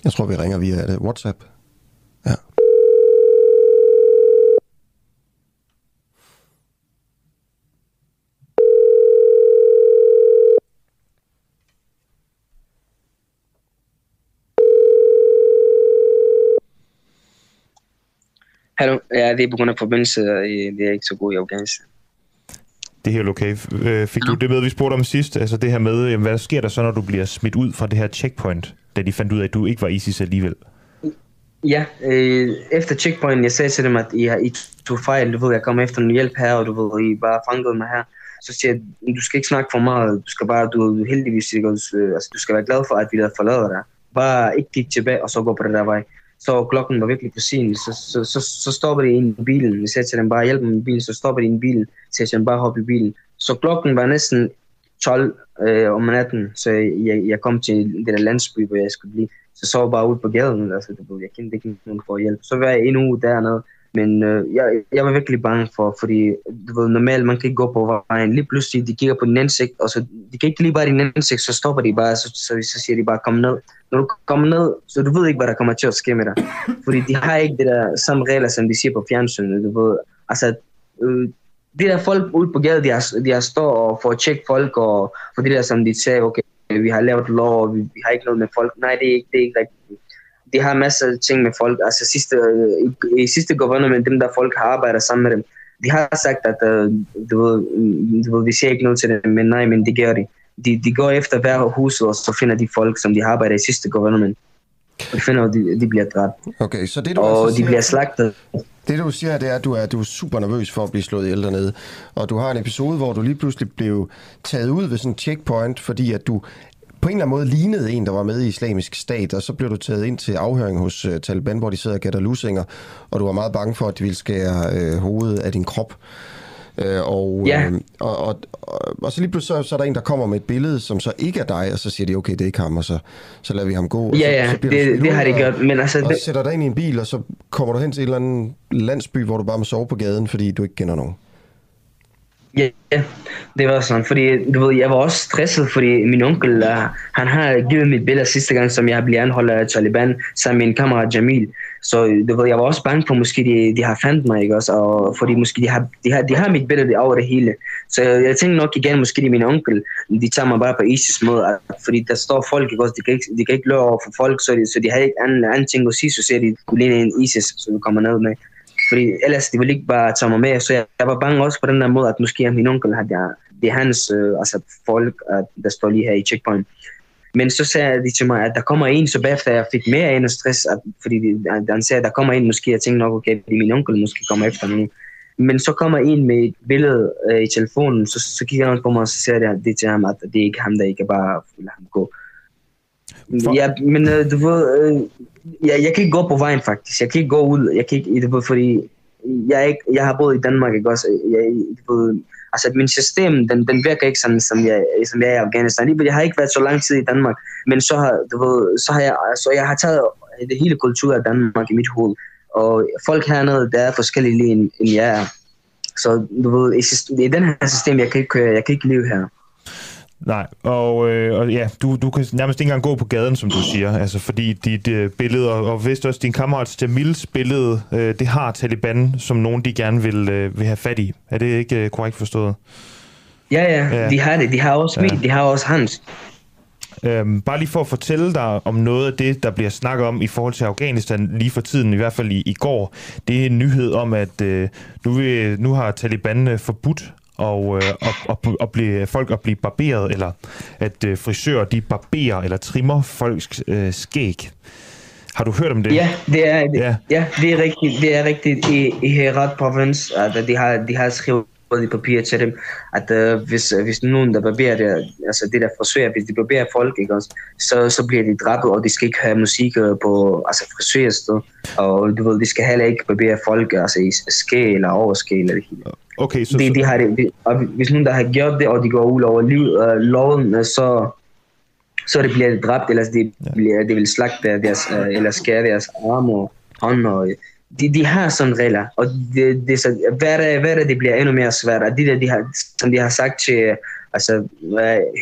S1: Jeg tror, vi ringer via det. WhatsApp.
S11: Hallo, ja, det er på grund af forbindelse, det er ikke så god i Afghanistan.
S2: Det er helt okay. Øh, fik du det med, vi spurgte om sidst? Altså det her med, jamen, hvad sker der så, når du bliver smidt ud fra det her checkpoint, da de fandt ud af, at du ikke var ISIS alligevel?
S11: Ja, øh, efter checkpoint, jeg sagde til dem, at I, har, I tog fejl, du ved, jeg kommer efter noget hjælp her, og du ved, I bare fangede mig her. Så siger jeg, du skal ikke snakke for meget, du skal bare, du, du heldigvis, ikke, altså, du skal være glad for, at vi har forladet dig. Bare ikke kigge tilbage, og så gå på det der vej så klokken var virkelig på sin, så, så, så, så stopper de ind i bilen. Jeg sætter til dem bare, hjælper mig med bilen, så stopper de ind i bilen. Så jeg bare hoppe i bilen. Så klokken var næsten 12 øh, om natten, så jeg, jeg kom til det der landsby, hvor jeg skulle blive. Så så bare ud på gaden, altså, jeg kendte ikke nogen for hjælp. Så var jeg en uge dernede, men øh, jeg, jeg var virkelig bange for, fordi du ved, normalt man kan ikke gå på vejen. Lige pludselig, de kigger på din ansigt, og så de kan ikke lige bare din ansigt, så stopper de bare, så, så, så siger de bare, kom ned. Når du kommer ned, så du ved ikke, hvad der kommer til at ske med dig. Fordi de har ikke det der samme regler, som de siger på fjernsynet. Du ved, altså, øh, de der folk ude på gaden, de har, de har stået og for at tjekke folk, og for det der, som de sagde, okay, vi har lavet lov, og vi, vi har ikke noget med folk. Nej, det er ikke, det er ikke rigtigt de har masser af ting med folk. Altså sidste, i, i sidste government, dem der folk har arbejdet sammen med dem, de har sagt, at uh, du ved, du ved, vi siger ikke noget til dem, men nej, men det gør de. De, de går efter hver hus, og så finder de folk, som de har arbejdet i sidste government. Og de finder, at de, de bliver dræbt.
S1: Okay, så det du
S11: og
S1: altså
S11: de bliver slagtet.
S1: Det du siger, det er, at du er, du er super nervøs for at blive slået ihjel dernede. Og du har en episode, hvor du lige pludselig blev taget ud ved sådan en checkpoint, fordi at du på en eller anden måde lignede en, der var med i islamisk stat, og så blev du taget ind til afhøring hos uh, Taliban, hvor de sidder og gætter lusinger, og du var meget bange for, at de ville skære uh, hovedet af din krop. Uh, og,
S11: ja.
S1: uh, og, og, og, og så lige pludselig så, så er der en, der kommer med et billede, som så ikke er dig, og så siger de, okay, det er ikke ham, og så, så lader vi ham gå. Og
S11: ja,
S1: så,
S11: ja,
S1: så
S11: det, det har de gjort. Men altså,
S1: og
S11: det...
S1: sætter dig ind i en bil, og så kommer du hen til en eller anden landsby, hvor du bare må sove på gaden, fordi du ikke kender nogen.
S11: Ja, yeah, det var sådan, fordi du ved, jeg var også stresset, fordi min onkel, uh, han har givet mit billede sidste gang, som jeg blev anholdt af Taliban, sammen med min kammerat Jamil. Så øh, du ved, jeg var også bange for, måske de, de har fandt mig, ikke også? Og fordi måske de har, de har, de har mit billede over det hele. Så jeg, jeg tænkte nok igen, måske det er min onkel, de tager mig bare på ISIS måde, at, fordi der står folk, ikke også? De kan ikke, de kan ikke løbe over for folk, så de, så de har ikke anden, anden ting at sige, så ser de, du ligner en ISIS, så du kommer ned med. Fordi ellers de ville ikke bare tage mig med, så jeg, jeg var bange også på den der måde, at måske min onkel havde, det er hans øh, altså folk, at der står lige her i checkpoint. Men så sagde de til mig, at der kommer en, så bagefter jeg fik mere end stress, at, fordi de, han sagde, at der kommer en, måske jeg tænkte nok, okay, det er min onkel, måske kommer efter nu. Men så kommer en med et billede øh, i telefonen, så, så kigger han på mig, og så siger jeg det til ham, at det er ikke ham, der ikke bare lade ham gå. For... Ja, men øh, du ved, øh, jeg, jeg kan ikke gå på vejen faktisk. Jeg kan ikke gå ud. Jeg kan ikke, det ved, fordi jeg, ikke, jeg har boet i Danmark, ikke også? Jeg, du ved, altså min system, den, den virker ikke sådan, som jeg, som jeg er i Afghanistan. Jeg har ikke været så lang tid i Danmark, men så har, du ved, så har jeg, så jeg har taget det hele kultur af Danmark i mit hoved. Og folk hernede, der er forskellige lige end, end jeg er. Så du ved, i, i den her system, jeg kan ikke, jeg kan ikke leve her.
S2: Nej, og, øh, og ja, du, du kan nærmest ikke engang gå på gaden, som du siger, altså fordi dit øh, billede, og, og vist også din kammerat Jamils billede, øh, det har Taliban som nogen, de gerne vil, øh, vil have fat i. Er det ikke øh, korrekt forstået?
S11: Ja, ja, ja, de har det. De har også ja. mit, de har også hans.
S2: Øhm, bare lige for at fortælle dig om noget af det, der bliver snakket om i forhold til Afghanistan lige for tiden, i hvert fald i, i går. Det er en nyhed om, at øh, nu, vil, nu har Taliban øh, forbudt og, øh, og, og, og blive, folk at blive barberet, eller at øh, frisører de barberer eller trimmer folks øh, skæg. Har du hørt om det?
S11: Ja, det er, ja. ja det er rigtigt. Det er rigtigt i, i Herat province, at de har, de har skrevet i papir til dem, at uh, hvis, hvis nogen der barberer det, altså det der frisører, hvis de barberer folk, ikke også, så, så bliver de dræbt, og de skal ikke have musik på altså frisørsted, og du ved, de skal heller ikke barbere folk, altså i skæg eller overskæg eller det hele.
S2: Okay, så,
S11: de, de har det, de, og hvis nogen der har gjort det, og de går ud over liv, uh, loven, så så det bliver dræbt, eller de, ja. bliver, de vil slagte deres, uh, eller skære deres arme og hånd og de, de har sådan regler, og det, det, så, hver, hver det bliver endnu mere svært. Og det der, de har, som de har sagt til altså,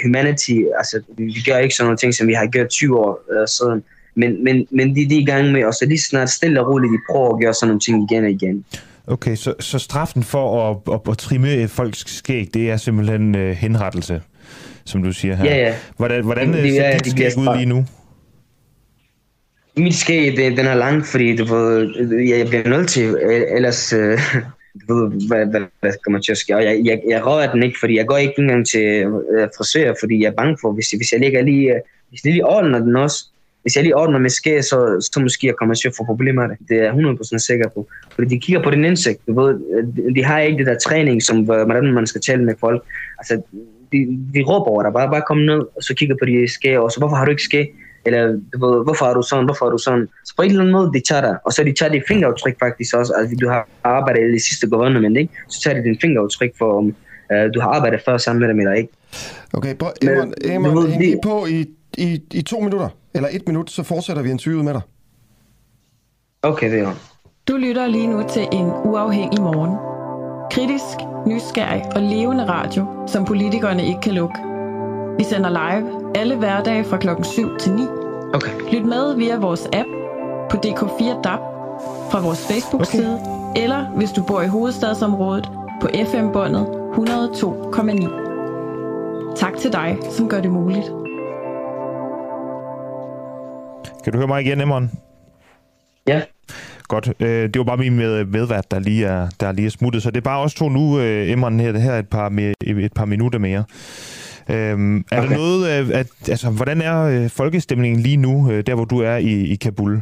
S11: humanity, altså, vi gør ikke sådan nogle ting, som vi har gjort 20 år uh, siden, men, men, men de, de er i gang med, og så lige snart stille og roligt, de prøver at gøre sådan nogle ting igen og igen.
S2: Okay, så, så straffen for at, at, at trimme folks skæg, det er simpelthen uh, henrettelse, som du siger her.
S11: Ja, ja.
S2: Hvordan, hvordan det, ser dit skæg ud lige nu?
S11: Mit skæg, det, den er lang, fordi du ved, jeg bliver nødt til, øh, ellers, øh, du ved, hvad, hvad, hvad kommer til at ske. Og jeg, jeg, jeg rører den ikke, fordi jeg går ikke engang til øh, frisør, fordi jeg er bange for, hvis, hvis jeg ligger lige, øh, hvis jeg lige ordner den også, hvis jeg lige ordner med skæg, så, så måske jeg kommer til at få problemer det. Det er jeg 100% sikker på. Fordi de kigger på din indsigt. Du ved, de, de har ikke det der træning, som hvordan man skal tale med folk. Altså, de, de råber over dig. Bare, bare kom ned, og så kigger på de skæg, og så hvorfor har du ikke skæg? Eller du ved, hvorfor er du sådan, hvorfor er du sådan. Så på en eller anden måde, de tager dig, og så de tager dit fingeraftryk faktisk også, altså du har arbejdet i det sidste government, ikke? så tager de din fingeraftryk for, om uh, du har arbejdet før sammen med dem eller ikke.
S1: Okay, bro, Eman, Eman, hæng lige på i, i, i to minutter, eller et minut, så fortsætter vi interviewet med dig.
S11: Okay, det er
S12: Du lytter lige nu til en uafhængig morgen. Kritisk, nysgerrig og levende radio, som politikerne ikke kan lukke. Vi sender live alle hverdage fra klokken 7 til 9.
S11: Okay.
S12: Lyt med via vores app på DK4 DAB fra vores Facebook-side, okay. eller hvis du bor i hovedstadsområdet på FM-båndet 102,9. Tak til dig, som gør det muligt.
S2: Kan du høre mig igen, Emron?
S11: Ja.
S2: Godt. Øh, det var bare min med, medvært, der lige, er, der lige er smuttet. Så det er bare os to nu, øh, Emron, her, her et, par, et par minutter mere. Øhm, er okay. der noget, at, altså, hvordan er øh, folkestemningen lige nu, øh, der hvor du er i, i Kabul?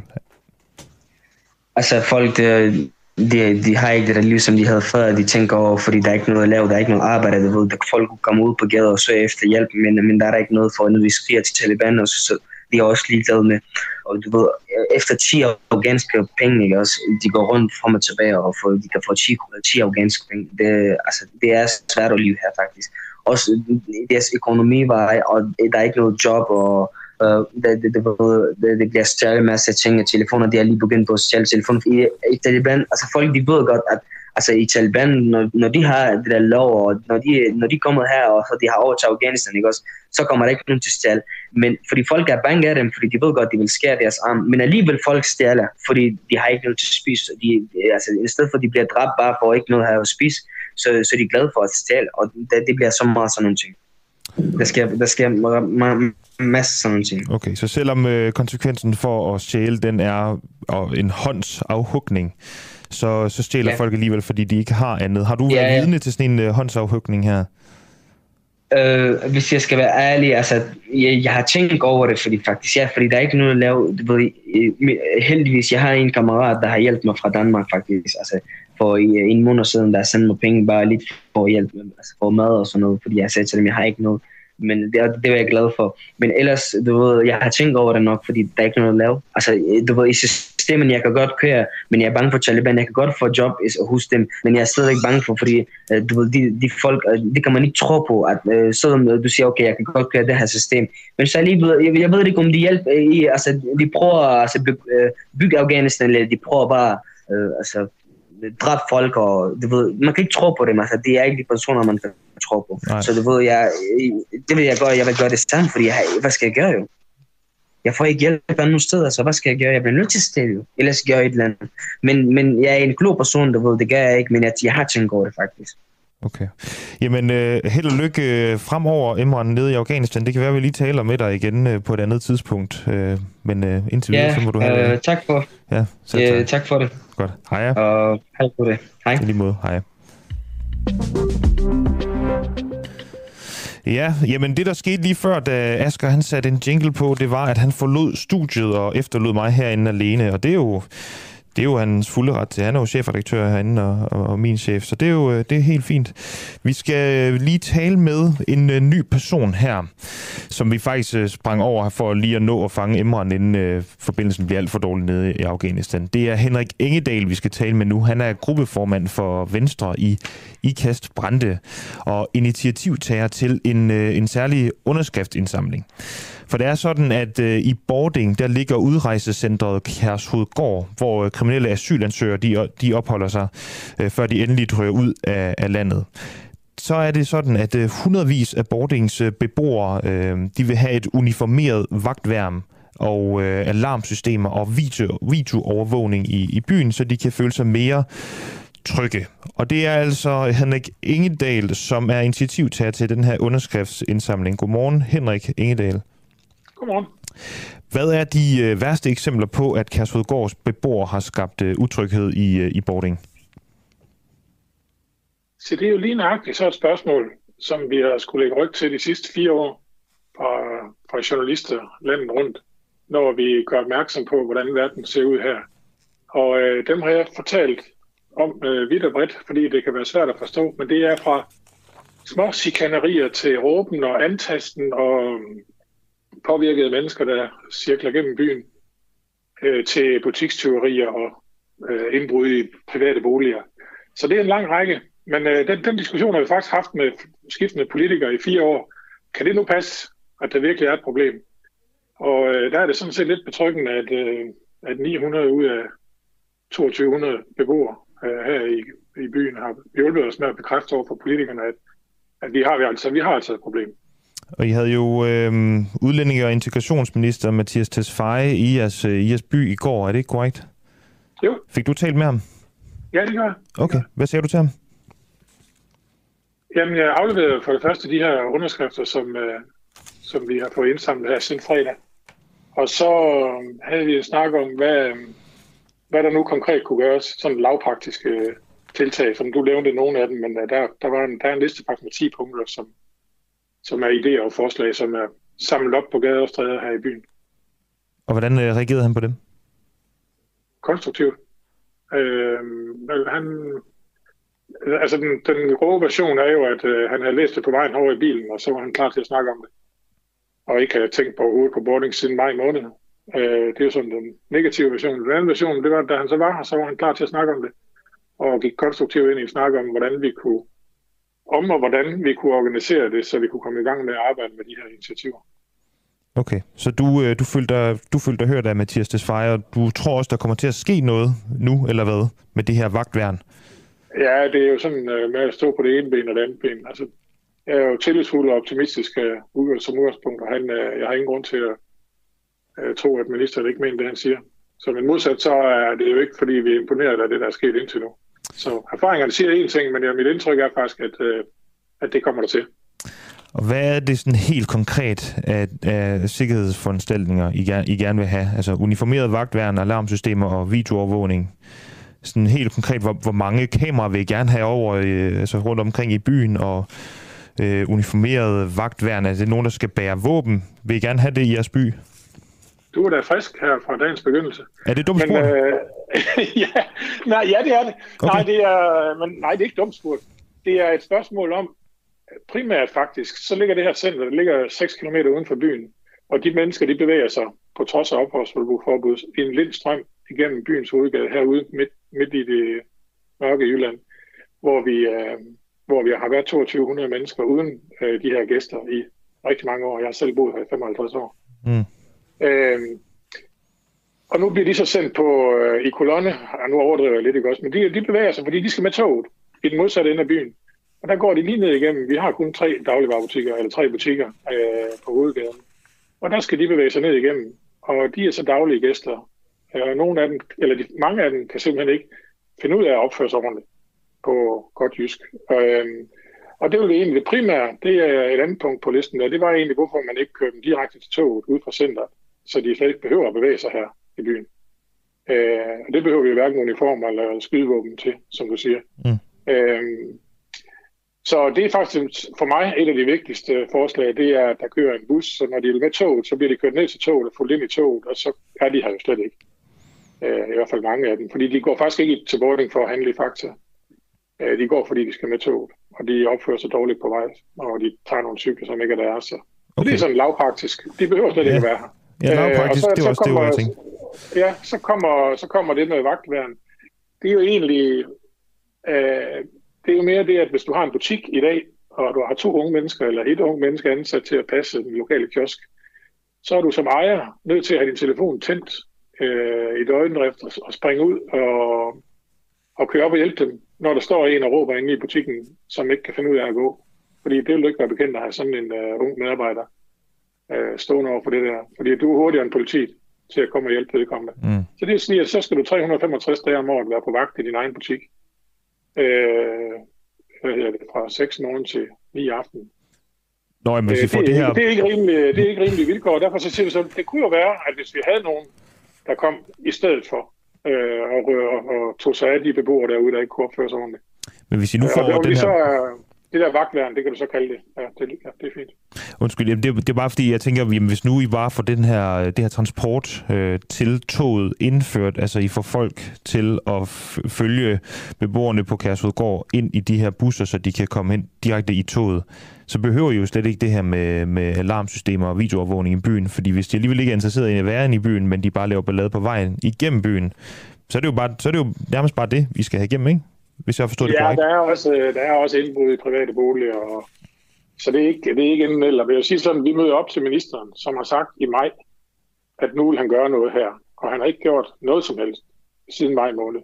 S11: Altså folk, de, de, de har ikke det der liv, som de havde før. De tænker over, fordi der er ikke noget at lave, der er ikke noget arbejde. Du ved, der folk komme ud på gader og søge efter hjælp, men, men der er der ikke noget for, at vi skriger til Taliban, og så, så de er også ligeglade med. Og du ved, efter 10 afghanske penge, ikke, også, de går rundt frem og tilbage, og for, de kan få 10, 10 afghanske penge. Det, altså, det er svært at leve her, faktisk også deres økonomi var, og der er ikke noget job, og uh, det, det, det, det, det bliver stjålet masse ting af telefoner, de har lige begyndt på at stjæle telefoner. I, I Taliban, altså folk de ved godt, at, altså i Taliban, når, når de har det der lov, og når de, når de kommer her, og så de har overtaget Afghanistan, ikke også, så kommer der ikke nogen til stjæle. Men fordi folk er bange af dem, fordi de ved godt, de vil skære deres arm. Men alligevel folk stjæler, fordi de har ikke noget til at spise. De, altså, I stedet for, at de bliver dræbt bare for ikke noget at have at spise, så, så er de glade for at stjæle, og det, det bliver så meget sådan nogle ting. Der sker, der sker masser sådan nogle ting.
S2: Okay, så selvom øh, konsekvensen for at stjæle, den er og en håndsafhugning, så, så stjæler ja. folk alligevel, fordi de ikke har andet. Har du ja, været vidne til sådan en uh, håndsafhugning her?
S11: Øh, hvis jeg skal være ærlig, altså, jeg, jeg har tænkt over det, fordi faktisk, ja, fordi der er ikke noget at lave, du ved, heldigvis, jeg har en kammerat, der har hjulpet mig fra Danmark, faktisk, altså, for øh, i, en måned siden, der sendte mig penge bare lidt for hjælp, altså for mad og sådan noget, fordi jeg sagde til dem, jeg har ikke noget, men det, det var jeg glad for. Men ellers, du ved, jeg har tænkt over det nok, fordi der er ikke noget at lave. Altså, øh, du ved, i systemet, jeg kan godt køre, men jeg er bange for Taliban. Jeg kan godt få job hos dem, men jeg er stadig ikke bange for, fordi øh, du ved, de, de folk, det kan man ikke tro på, at øh, selvom du siger, okay, jeg kan godt køre det her system. Men så alligevel, jeg, jeg ved ikke, om de hjælper i, altså, de prøver at altså, bygge Afghanistan, eller de prøver bare, altså, dræbe folk, og du ved, man kan ikke tro på dem, altså, det er ikke de personer, man kan tro på. Nej. Så du ved, jeg, det vil jeg gøre, jeg vil gøre det samme, fordi jeg, hvad skal jeg gøre jo? Jeg får ikke hjælp andre steder, så hvad skal jeg gøre? Jeg bliver nødt til at stille jo, ellers gør jeg et eller andet. Men, men jeg er en klog person, du ved, det gør jeg ikke, men jeg, jeg har tænkt over det faktisk.
S2: Okay. Jamen, øh, held og lykke øh, fremover, Imran, nede i Afghanistan. Det kan være, at vi lige taler med dig igen øh, på et andet tidspunkt. Øh, men øh, indtil videre,
S11: ja,
S2: så må du have...
S11: Øh, tak for.
S2: Ja,
S11: selv tak. Øh, tak for det.
S2: Godt. Hej.
S11: Og hej på det. Hej.
S2: I lige måde. Hej. Ja, jamen det der skete lige før, da Asger han satte en jingle på, det var, at han forlod studiet og efterlod mig herinde alene. Og det er jo det er jo hans fulde ret til. Han er jo chefredaktør herinde og, og, og min chef, så det er jo øh, det er helt fint. Vi skal lige tale med en øh, ny person her, som vi faktisk øh, sprang over for lige at nå at fange Emran, inden øh, forbindelsen bliver alt for dårlig nede i Afghanistan. Det er Henrik Engedal, vi skal tale med nu. Han er gruppeformand for Venstre i IKAST Brande og initiativtager til en, øh, en særlig underskriftsindsamling. For det er sådan, at øh, i Bording, der ligger udrejsecentret Kærshovedgård, hvor øh, kriminelle asylansøgere de, øh, de opholder sig, øh, før de endelig drøjer ud af, af landet så er det sådan, at øh, hundredvis af Bordings øh, beboere, øh, de vil have et uniformeret vagtværm og øh, alarmsystemer og video, videoovervågning i, i byen, så de kan føle sig mere trygge. Og det er altså Henrik Ingedal, som er initiativtager til den her underskriftsindsamling. Godmorgen, Henrik Ingedal.
S13: Godmorgen.
S2: Hvad er de øh, værste eksempler på, at Kærshovedgårds beboere har skabt øh, utryghed i, øh, i boarding?
S13: Så det er jo lige nøjagtigt så et spørgsmål, som vi har skulle lægge ryg til de sidste fire år fra, fra journalister landet rundt, når vi gør opmærksom på, hvordan verden ser ud her. Og øh, dem har jeg fortalt om øh, vidt og bredt, fordi det kan være svært at forstå, men det er fra små chikanerier til råben og antasten og påvirkede mennesker, der cirkler gennem byen, øh, til butikstyverier og øh, indbrud i private boliger. Så det er en lang række. Men øh, den, den diskussion har vi faktisk haft med skiftende politikere i fire år. Kan det nu passe, at der virkelig er et problem? Og øh, der er det sådan set lidt betryggende, at, øh, at 900 ud af 2200 beboere øh, her i, i byen har hjulpet os med at bekræfte over for politikerne, at, at vi, har, vi, altså, vi har altså et problem.
S2: Og I havde jo øh, udlændinge- og integrationsminister Mathias Tesfaye i jeres, øh, i jeres by i går, er det ikke korrekt?
S13: Jo.
S2: Fik du talt med ham?
S13: Ja, det gør jeg.
S2: Okay, hvad siger du til ham?
S13: Jamen, jeg afleverede for det første de her underskrifter, som, øh, som vi har fået indsamlet her siden fredag. Og så øh, havde vi en snak om, hvad, øh, hvad der nu konkret kunne gøres, sådan lavpraktiske tiltag, som du nævnte nogle af dem, men der, der var en, der er en liste med 10 punkter, som, som er idéer og forslag, som er samlet op på gader og stræder her i byen.
S2: Og hvordan øh, reagerede han på dem?
S13: Konstruktivt. Øh, han, altså den, den grove version er jo, at øh, han havde læst det på vejen over i bilen, og så var han klar til at snakke om det. Og ikke havde tænkt på overhovedet på boarding siden maj måned. Øh, det er jo sådan den negative version. Den anden version, det var, da han så var her, så var han klar til at snakke om det. Og gik konstruktivt ind i en snak om, hvordan vi kunne om og hvordan vi kunne organisere det, så vi kunne komme i gang med at arbejde med de her initiativer.
S2: Okay, så du, øh, du, følte dig, du følte dig hørt af Mathias Desfaye, og du tror også, der kommer til at ske noget nu, eller hvad, med det her vagtværn?
S13: Ja, det er jo sådan øh, med at stå på det ene ben og det andet ben. Altså, jeg er jo tillidsfuld og optimistisk uh, som udgangspunkt, og han, jeg har ingen grund til at tro, at ministeren ikke mener det, han siger. Så men modsat, så er det jo ikke, fordi vi er imponeret af det, der er sket indtil nu. Så erfaringerne siger én ting, men ja, mit indtryk er faktisk, at, øh, at det kommer der til.
S2: Og hvad er det sådan helt konkret af, af sikkerhedsforanstaltninger, I, ger, I gerne vil have? Altså uniformeret vagtværn, alarmsystemer og videoovervågning. Sådan helt konkret, hvor, hvor mange kameraer vil I gerne have over øh, altså rundt omkring i byen, og øh, uniformeret vagtværn? Er det nogen, der skal bære våben? Vil I gerne have det i jeres by?
S13: Du er da frisk her fra dagens begyndelse.
S2: Er det dumt spurgt?
S13: Øh, ja, nej, ja, det er det. Okay. Nej, det er, men, nej, det er ikke dumt spurgt. Det er et spørgsmål om, primært faktisk, så ligger det her center, der ligger 6 km uden for byen, og de mennesker, de bevæger sig på trods af opholdsforbud i en lind strøm igennem byens hovedgade herude midt, midt i det mørke Jylland, hvor vi, øh, hvor vi har været 2200 mennesker uden øh, de her gæster i rigtig mange år. Jeg har selv boet her i 55 år. Mm. Øh, og nu bliver de så sendt på øh, i kolonne, og nu overdriver jeg lidt, ikke også, men de, de bevæger sig, fordi de skal med toget i den modsatte ende af byen. Og der går de lige ned igennem. Vi har kun tre dagligvarerbutikker, eller tre butikker øh, på hovedgaden. Og der skal de bevæge sig ned igennem. Og de er så daglige gæster. Øh, og nogle af dem, eller de, mange af dem kan simpelthen ikke finde ud af at opføre sig ordentligt på godt jysk. Øh, og det var egentlig det primære, det er et andet punkt på listen der. Det var egentlig, hvorfor man ikke kører dem direkte til toget ud fra centret, så de slet ikke behøver at bevæge sig her i byen. Øh, og det behøver vi hverken uniformer eller skydevåben til, som du siger. Mm. Øh, så det er faktisk for mig et af de vigtigste forslag, det er, at der kører en bus, så når de er med toget, så bliver de kørt ned til toget og fuldt ind i toget, og så er de her jo slet ikke. Øh, I hvert fald mange af dem, fordi de går faktisk ikke til boarding for at handle i Fakta. Øh, de går, fordi de skal med toget, og de opfører sig dårligt på vej, og de tager nogle cykler, som ikke er deres. Så okay. det er sådan lavpraktisk. De behøver slet ja. ikke at være her.
S2: Ja, lavpraktisk, øh, så, det var også kommer, det, jeg tænkte.
S13: Ja, så kommer, så kommer det med vagtværn. Det er jo egentlig... Øh, det er jo mere det, at hvis du har en butik i dag, og du har to unge mennesker, eller et unge menneske ansat til at passe den lokale kiosk, så er du som ejer nødt til at have din telefon tændt øh, i døgndrift og, og springe ud og, og køre op og hjælpe dem, når der står en og råber inde i butikken, som ikke kan finde ud af at gå. Fordi det vil du ikke være bekendt at have sådan en uh, ung medarbejder uh, stående over for det der. Fordi du er hurtigere end politiet til at komme og hjælpe vedkommende. Mm. Så det siger, at så skal du 365 dage om året være på vagt i din egen butik øh, hvad hedder det, fra 6 morgen til 9 aften.
S2: Nå, jamen, hvis vi får
S13: det,
S2: det her...
S13: Det er ikke rimelig, det er ikke vilkår, og derfor så siger vi så, det kunne jo være, at hvis vi havde nogen, der kom i stedet for, øh, og, og, og tog sig af de beboere derude, der ikke kunne opføre sig ordentligt.
S2: Men hvis I nu får
S13: øh,
S2: den her...
S13: Så, det der vagtværn, det kan du så kalde det. Ja, det, ja, det er fint.
S2: Undskyld, det, det er bare fordi, jeg tænker, jamen, hvis nu I bare får den her, det her transport øh, til toget indført, altså I får folk til at følge beboerne på Kærsudgård ind i de her busser, så de kan komme ind direkte i toget, så behøver I jo slet ikke det her med, med alarmsystemer og videoovervågning i byen, fordi hvis de alligevel ikke er interesseret i at være inde i byen, men de bare laver ballade på vejen igennem byen, så er det jo, bare, så er det jo nærmest bare det, vi skal have igennem, ikke? Hvis jeg har forstået
S13: ja,
S2: det korrekt.
S13: Ja, der er også, der er også indbrud i private boliger, og, så det er ikke, det er ikke enten eller. Jeg vil sige sådan, vi møder op til ministeren, som har sagt i maj, at nu vil han gøre noget her, og han har ikke gjort noget som helst siden maj måned.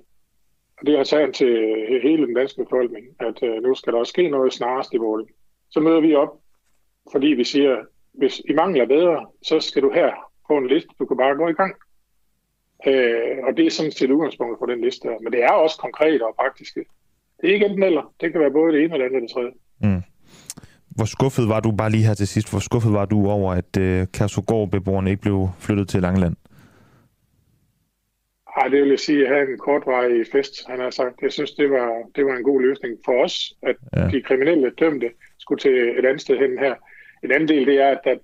S13: Og det har sagt til hele den danske befolkning, at uh, nu skal der også ske noget snarest i vores. Så møder vi op, fordi vi siger, hvis I mangler bedre, så skal du her på en liste, du kan bare gå i gang. Øh, og det er sådan set udgangspunktet for den liste her. Men det er også konkret og praktisk. Det er ikke enten eller. Det kan være både det ene eller det andet eller det tredje. Mm.
S2: Hvor skuffet var du, bare lige her til sidst, hvor skuffet var du over, at øh, Kærsugård-beboerne ikke blev flyttet til Langeland?
S13: Ej, det vil jeg sige, at have en kortvarig fest, han har sagt. Jeg synes, det var, det var en god løsning for os, at ja. de kriminelle dømte skulle til et andet sted hen her. En anden del, det er, at der,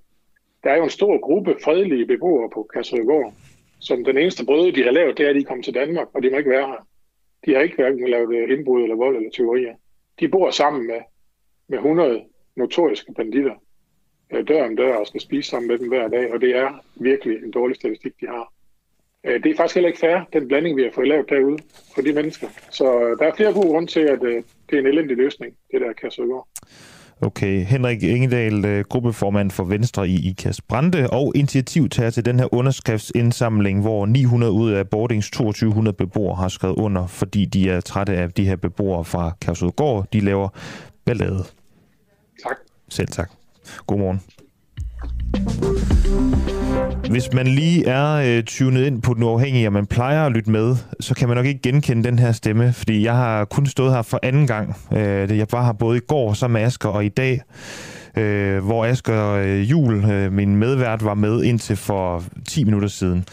S13: der er jo en stor gruppe fredelige beboere på Kærsudgård, som den eneste brøde, de har lavet, det er, at de kom til Danmark, og de må ikke være her. De har ikke hverken lavet øh, indbrud eller vold eller tyverier. De bor sammen med, med 100 notoriske banditter øh, dør om dør og skal spise sammen med dem hver dag, og det er virkelig en dårlig statistik, de har. Øh, det er faktisk heller ikke fair, den blanding, vi har fået lavet derude for de mennesker. Så der er flere gode grunde til, at det er en elendig løsning, det der kan går.
S2: Okay, Henrik Ingedal, øh, gruppeformand for Venstre i IKAS Brande, og initiativtager til den her underskriftsindsamling, hvor 900 ud af boardings 2200 beboere har skrevet under, fordi de er trætte af de her beboere fra Kærsudgård. De laver ballade.
S13: Tak.
S2: Selv tak. Godmorgen. Hvis man lige er øh, tunet ind på den uafhængige, og man plejer at lytte med, så kan man nok ikke genkende den her stemme, fordi jeg har kun stået her for anden gang. Øh, jeg var her både i går som Asger og i dag, øh, hvor Asger øh, Jul, øh, min medvært, var med indtil for 10 minutter siden.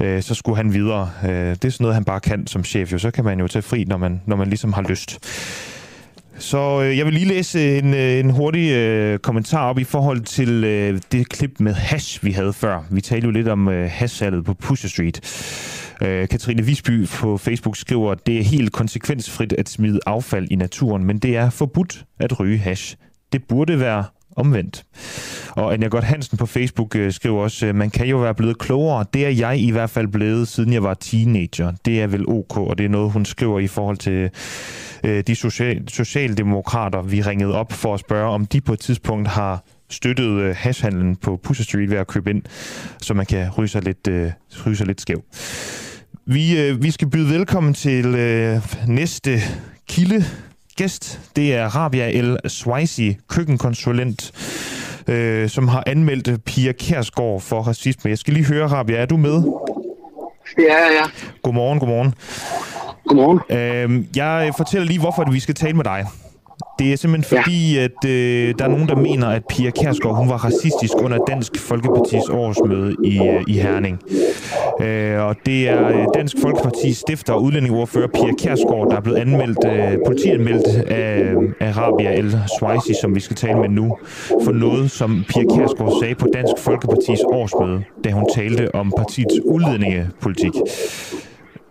S2: Øh, så skulle han videre. Øh, det er sådan noget, han bare kan som chef. Jo. Så kan man jo tage fri, når man, når man ligesom har lyst. Så øh, jeg vil lige læse en, øh, en hurtig øh, kommentar op i forhold til øh, det klip med hash, vi havde før. Vi talte jo lidt om øh, hashsalget på Pusher Street. Øh, Katrine Visby på Facebook skriver, at det er helt konsekvensfrit at smide affald i naturen, men det er forbudt at ryge hash. Det burde være omvendt. Og Anja Godt Hansen på Facebook øh, skriver også, øh, man kan jo være blevet klogere. Det er jeg i hvert fald blevet, siden jeg var teenager. Det er vel ok, og det er noget, hun skriver i forhold til øh, de social, socialdemokrater, vi ringede op for at spørge, om de på et tidspunkt har støttet øh, hashhandlen på Pusher Street ved at købe ind, så man kan ryge sig lidt, øh, ryge sig lidt skæv. Vi, øh, vi skal byde velkommen til øh, næste kilde gæst. Det er Rabia El Swaisi, køkkenkonsulent, øh, som har anmeldt Pia Kærsgaard for racisme. Jeg skal lige høre, Rabia, er du med?
S14: Ja, ja, ja.
S2: Godmorgen, godmorgen.
S14: Godmorgen.
S2: Øh, jeg fortæller lige, hvorfor vi skal tale med dig. Det er simpelthen fordi, ja. at øh, der er nogen, der mener, at Pia Kærsgaard hun var racistisk under Dansk Folkepartis årsmøde i, øh, i Herning. Øh, og det er øh, Dansk Folkepartis stifter og udlændingeordfører Pia Kærsgaard, der er blevet anmeldt, øh, politianmeldt af, Arabia El Swaisi, som vi skal tale med nu, for noget, som Pia Kærsgaard sagde på Dansk Folkepartis årsmøde, da hun talte om partiets udlændingepolitik.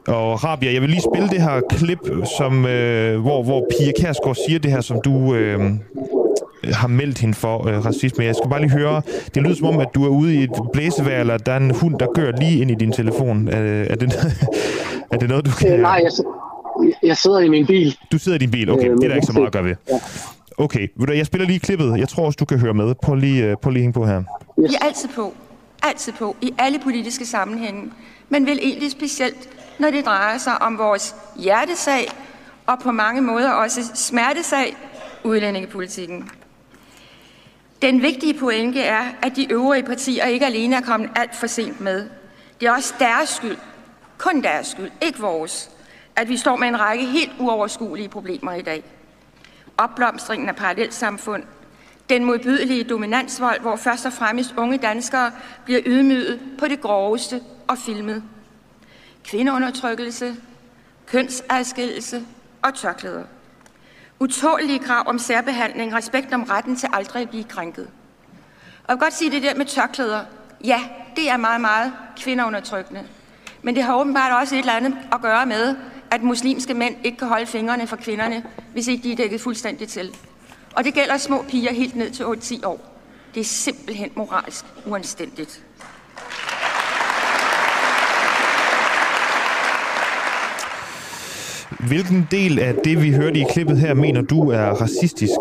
S2: Og Rabia, jeg vil lige spille det her klip, som, øh, hvor, hvor Pia Kærsgaard siger det her, som du øh, har meldt hende for øh, racisme. Jeg skal bare lige høre, det lyder som om, at du er ude i et blæsevejr, eller der er en hund, der gør lige ind i din telefon. Er, er, det, er det noget, du kan...
S14: Øh, nej, jeg, jeg sidder i min bil.
S2: Du sidder i din bil, okay. Øh, det er der ikke så meget at gøre ved. Ja. Okay, jeg spiller lige klippet. Jeg tror også, du kan høre med. Prøv lige, øh, prøv lige på her. Yes.
S15: Vi er altid på. Altid på. I alle politiske sammenhænge. Men vel egentlig specielt når det drejer sig om vores hjertesag og på mange måder også smertesag, udlændingepolitikken. Den vigtige pointe er, at de øvrige partier ikke alene er kommet alt for sent med. Det er også deres skyld, kun deres skyld, ikke vores, at vi står med en række helt uoverskuelige problemer i dag. Opblomstringen af parallelsamfund, den modbydelige dominansvold, hvor først og fremmest unge danskere bliver ydmyget på det groveste og filmet kvindeundertrykkelse, kønsadskillelse og tørklæder. Utålige krav om særbehandling, respekt om retten til aldrig at blive krænket. Og jeg vil godt sige det der med tørklæder. Ja, det er meget, meget kvindeundertrykkende. Men det har åbenbart også et eller andet at gøre med, at muslimske mænd ikke kan holde fingrene for kvinderne, hvis ikke de er dækket fuldstændig til. Og det gælder små piger helt ned til 8-10 år. Det er simpelthen moralsk uanstændigt.
S2: Hvilken del af det, vi hørte i klippet her, mener du er racistisk?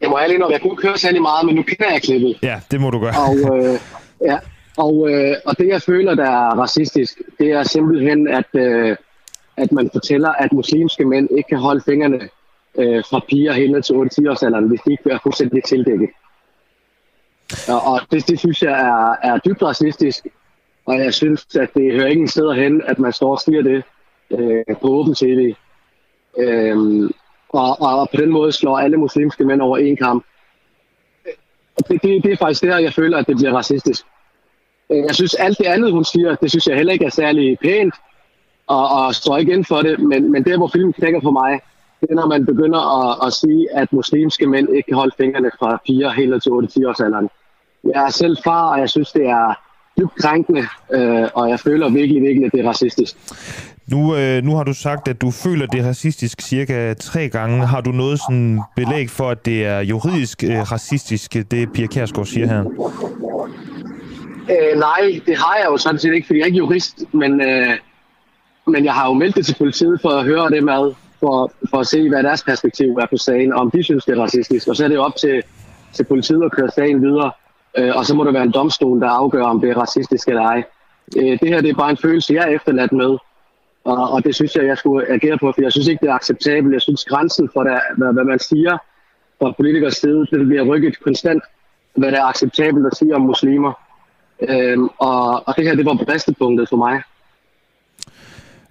S14: Jeg må ærlig nok, jeg kunne ikke høre særlig meget, men nu kender jeg klippet.
S2: Ja, det må du gøre.
S14: Og, øh, ja, og, øh, og det, jeg føler, der er racistisk, det er simpelthen, at, øh, at man fortæller, at muslimske mænd ikke kan holde fingrene øh, fra piger helt til 8-10 års alderen, hvis de ikke er fuldstændig tildækket. Og, og det, det synes jeg er, er dybt racistisk, og jeg synes, at det hører ingen steder hen, at man står og siger det øh, på åben tv. Øh, og, og på den måde slår alle muslimske mænd over en kamp. Øh, det, det, det er faktisk der, jeg føler, at det bliver racistisk. Øh, jeg synes, alt det andet, hun siger, det synes jeg heller ikke er særlig pænt, og, og står ikke ind for det, men, men det, hvor filmen knækker for mig, det er, når man begynder at, at sige, at muslimske mænd ikke kan holde fingrene fra 4 helt til 8-10 års alderen. Jeg er selv far, og jeg synes, det er dybt krænkende, øh, og jeg føler virkelig, virkelig, at det er racistisk.
S2: Nu, øh, nu har du sagt, at du føler det racistisk cirka tre gange. Har du noget sådan belæg for, at det er juridisk øh, racistisk, det Pia Kærsgaard siger her?
S14: Øh, nej, det har jeg jo sådan set ikke, fordi jeg er ikke jurist, men, øh, men jeg har jo meldt det til politiet for at høre det med. for, for at se, hvad deres perspektiv er på sagen, og om de synes, det er racistisk. Og så er det op til, til politiet at køre sagen videre, øh, og så må det være en domstol, der afgør, om det er racistisk eller ej. Øh, det her det er bare en følelse, jeg er efterladt med, og, og det synes jeg, jeg skulle agere på, for jeg synes ikke, det er acceptabelt. Jeg synes, grænsen for, det, hvad, hvad man siger fra politikers side, det bliver rykket konstant, hvad der er acceptabelt at sige om muslimer. Øhm, og, og det her, det var bristepunktet for mig.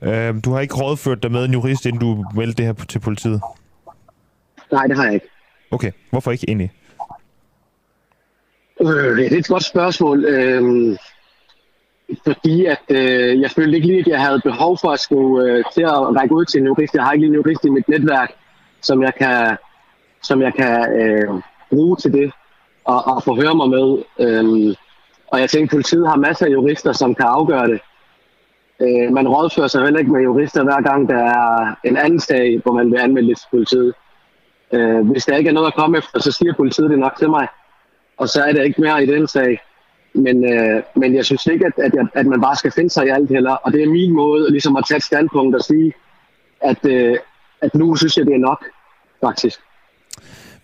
S2: Øh, du har ikke rådført dig med en jurist, inden du meldte det her til politiet?
S14: Nej, det har jeg ikke.
S2: Okay, hvorfor ikke egentlig?
S14: Øh, det er et godt spørgsmål. Øh, fordi at øh, jeg følte ikke lige, at jeg havde behov for at skulle øh, til at række ud til en jurist. Jeg har ikke lige en jurist i mit netværk, som jeg kan, som jeg kan øh, bruge til det og, og forhøre mig med. Øh, og jeg tænkte, at politiet har masser af jurister, som kan afgøre det. Øh, man rådfører sig heller ikke med jurister hver gang, der er en anden sag, hvor man vil anmelde det til politiet. Øh, hvis der ikke er noget at komme efter, så siger politiet det nok til mig. Og så er det ikke mere i den sag. Men, øh, men jeg synes ikke, at, at, jeg, at man bare skal finde sig i alt heller. Og det er min måde ligesom at tage et standpunkt og sige, at, øh, at nu synes jeg, det er nok, faktisk.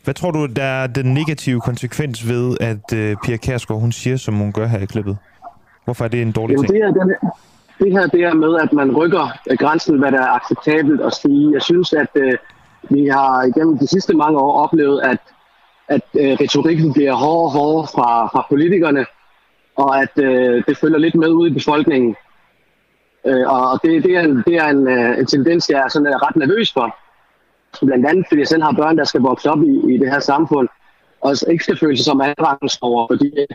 S2: Hvad tror du, der er den negative konsekvens ved, at øh, Pia Kærsgaard, hun siger, som hun gør her i klippet? Hvorfor er det en dårlig
S14: Jamen,
S2: ting?
S14: det, er, det, det her det er med, at man rykker øh, grænsen, hvad der er acceptabelt at sige. Jeg synes, at øh, vi har igennem de sidste mange år oplevet, at, at øh, retorikken bliver hårdere og hårdere fra, fra politikerne, og at øh, det følger lidt med ud i befolkningen. Øh, og det, det er, en, det er en, øh, en tendens, jeg er sådan, er ret nervøs for. Blandt andet, fordi jeg selv har børn, der skal vokse op i, i det her samfund, og ikke skal føle sig som andenrangsborgere, fordi øh,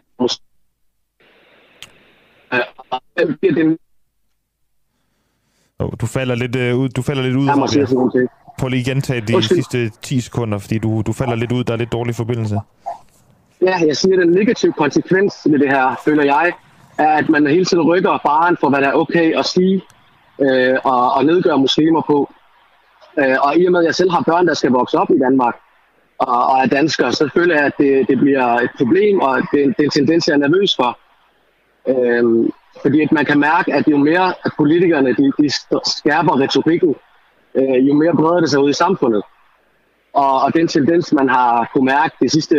S14: det, det,
S2: Oh, du falder lidt øh, ud. Du falder lidt ud.
S14: Jeg må sige sådan.
S2: Prøv lige at gentage de
S14: Undskyld.
S2: sidste 10 sekunder, fordi du, du falder lidt ud. Der er lidt dårlig forbindelse.
S14: Ja, jeg siger, den negative konsekvens ved det her, føler jeg, er, at man hele tiden rykker baren for, hvad der er okay at sige øh, og, og nedgøre muslimer på. Øh, og i og med, at jeg selv har børn, der skal vokse op i Danmark og, og er danskere, så føler jeg, at det, det bliver et problem, og det, det er en tendens, jeg er nervøs for. Øh, fordi at man kan mærke, at jo mere at politikerne de, de skærper retorikken, øh, jo mere breder det sig ud i samfundet. Og, og den tendens, man har kunne mærke de sidste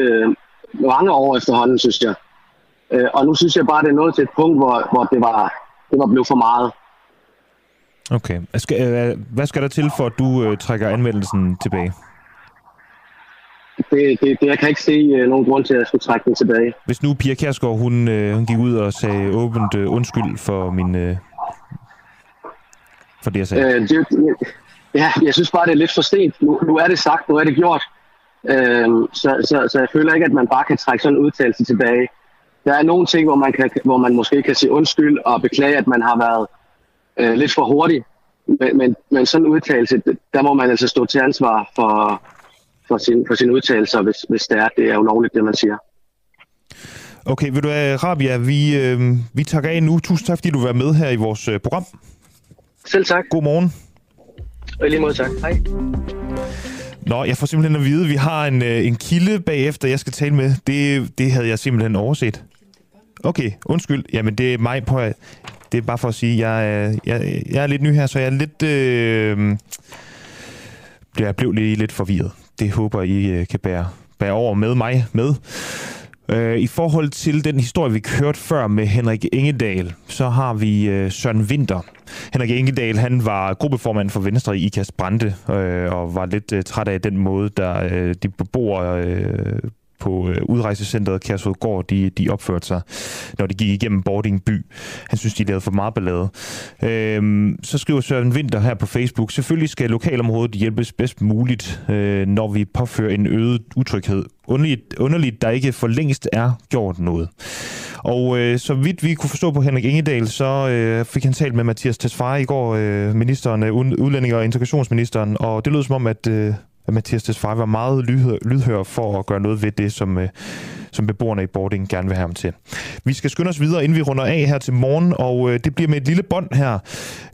S14: mange år efterhånden, synes jeg. Øh, og nu synes jeg bare, det er nået til et punkt, hvor, hvor det, var, det var blevet for meget.
S2: Okay. Øh, hvad skal der til, for at du øh, trækker anmeldelsen tilbage?
S14: Det, det, det, jeg kan ikke se øh, nogen grund til, at jeg skulle trække den tilbage.
S2: Hvis nu Pia Kjærsgaard, hun, øh, hun gik ud og sagde åbent øh, undskyld for min... Øh, for det, jeg sagde.
S14: Øh, det, ja, jeg synes bare, det er lidt for sent. Nu, nu er det sagt, nu er det gjort. Øh, så, så, så jeg føler ikke, at man bare kan trække sådan en udtalelse tilbage. Der er nogle ting, hvor man, kan, hvor man måske kan sige undskyld og beklage, at man har været øh, lidt for hurtig. Men, men, men sådan en udtalelse, der må man altså stå til ansvar for, for, sin, for sine udtalelser, hvis, hvis det er, det er ulovligt, det man siger.
S2: Okay, vil du have, Rabia, vi, øh, vi takker af nu. Tusind tak, fordi du var med her i vores øh, program.
S14: Selv tak.
S2: God morgen.
S14: Og lige måde tak. Hej.
S2: Nå, jeg får simpelthen at vide, at vi har en, øh, en kilde bagefter, jeg skal tale med. Det, det havde jeg simpelthen overset. Okay, undskyld. Jamen, det er mig på... Det er bare for at sige, jeg, er- jeg, jeg er lidt ny her, så jeg er lidt... Øh, jeg blev lige lidt forvirret. Det håber I øh, kan bære, bære over med mig med. Øh, I forhold til den historie, vi kørte før med Henrik Ingedal, så har vi øh, Søren Winter. Henrik Ingedal, han var gruppeformand for Venstre i IKAST Brande, øh, og var lidt øh, træt af den måde, der øh, de beboere øh, på øh, udrejsecenteret Kærsudgård, de, de opførte sig, når de gik igennem Bording by. Han synes, de lavede for meget ballade. Øhm, så skriver Søren Winter her på Facebook, selvfølgelig skal lokalområdet hjælpes bedst muligt, øh, når vi påfører en øget utryghed. Underligt, underligt, der ikke for længst er gjort noget. Og øh, så vidt vi kunne forstå på Henrik Ingedal, så øh, fik han talt med Mathias Tesfaye i går, øh, ministeren, øh, udlændinge- og integrationsministeren, og det lød som om, at, øh, at Mathias Tesfaye var meget lydhør, lydhør for at gøre noget ved det, som, øh, som beboerne i Bording gerne vil have ham til. Vi skal skynde os videre, inden vi runder af her til morgen, og øh, det bliver med et lille bånd her,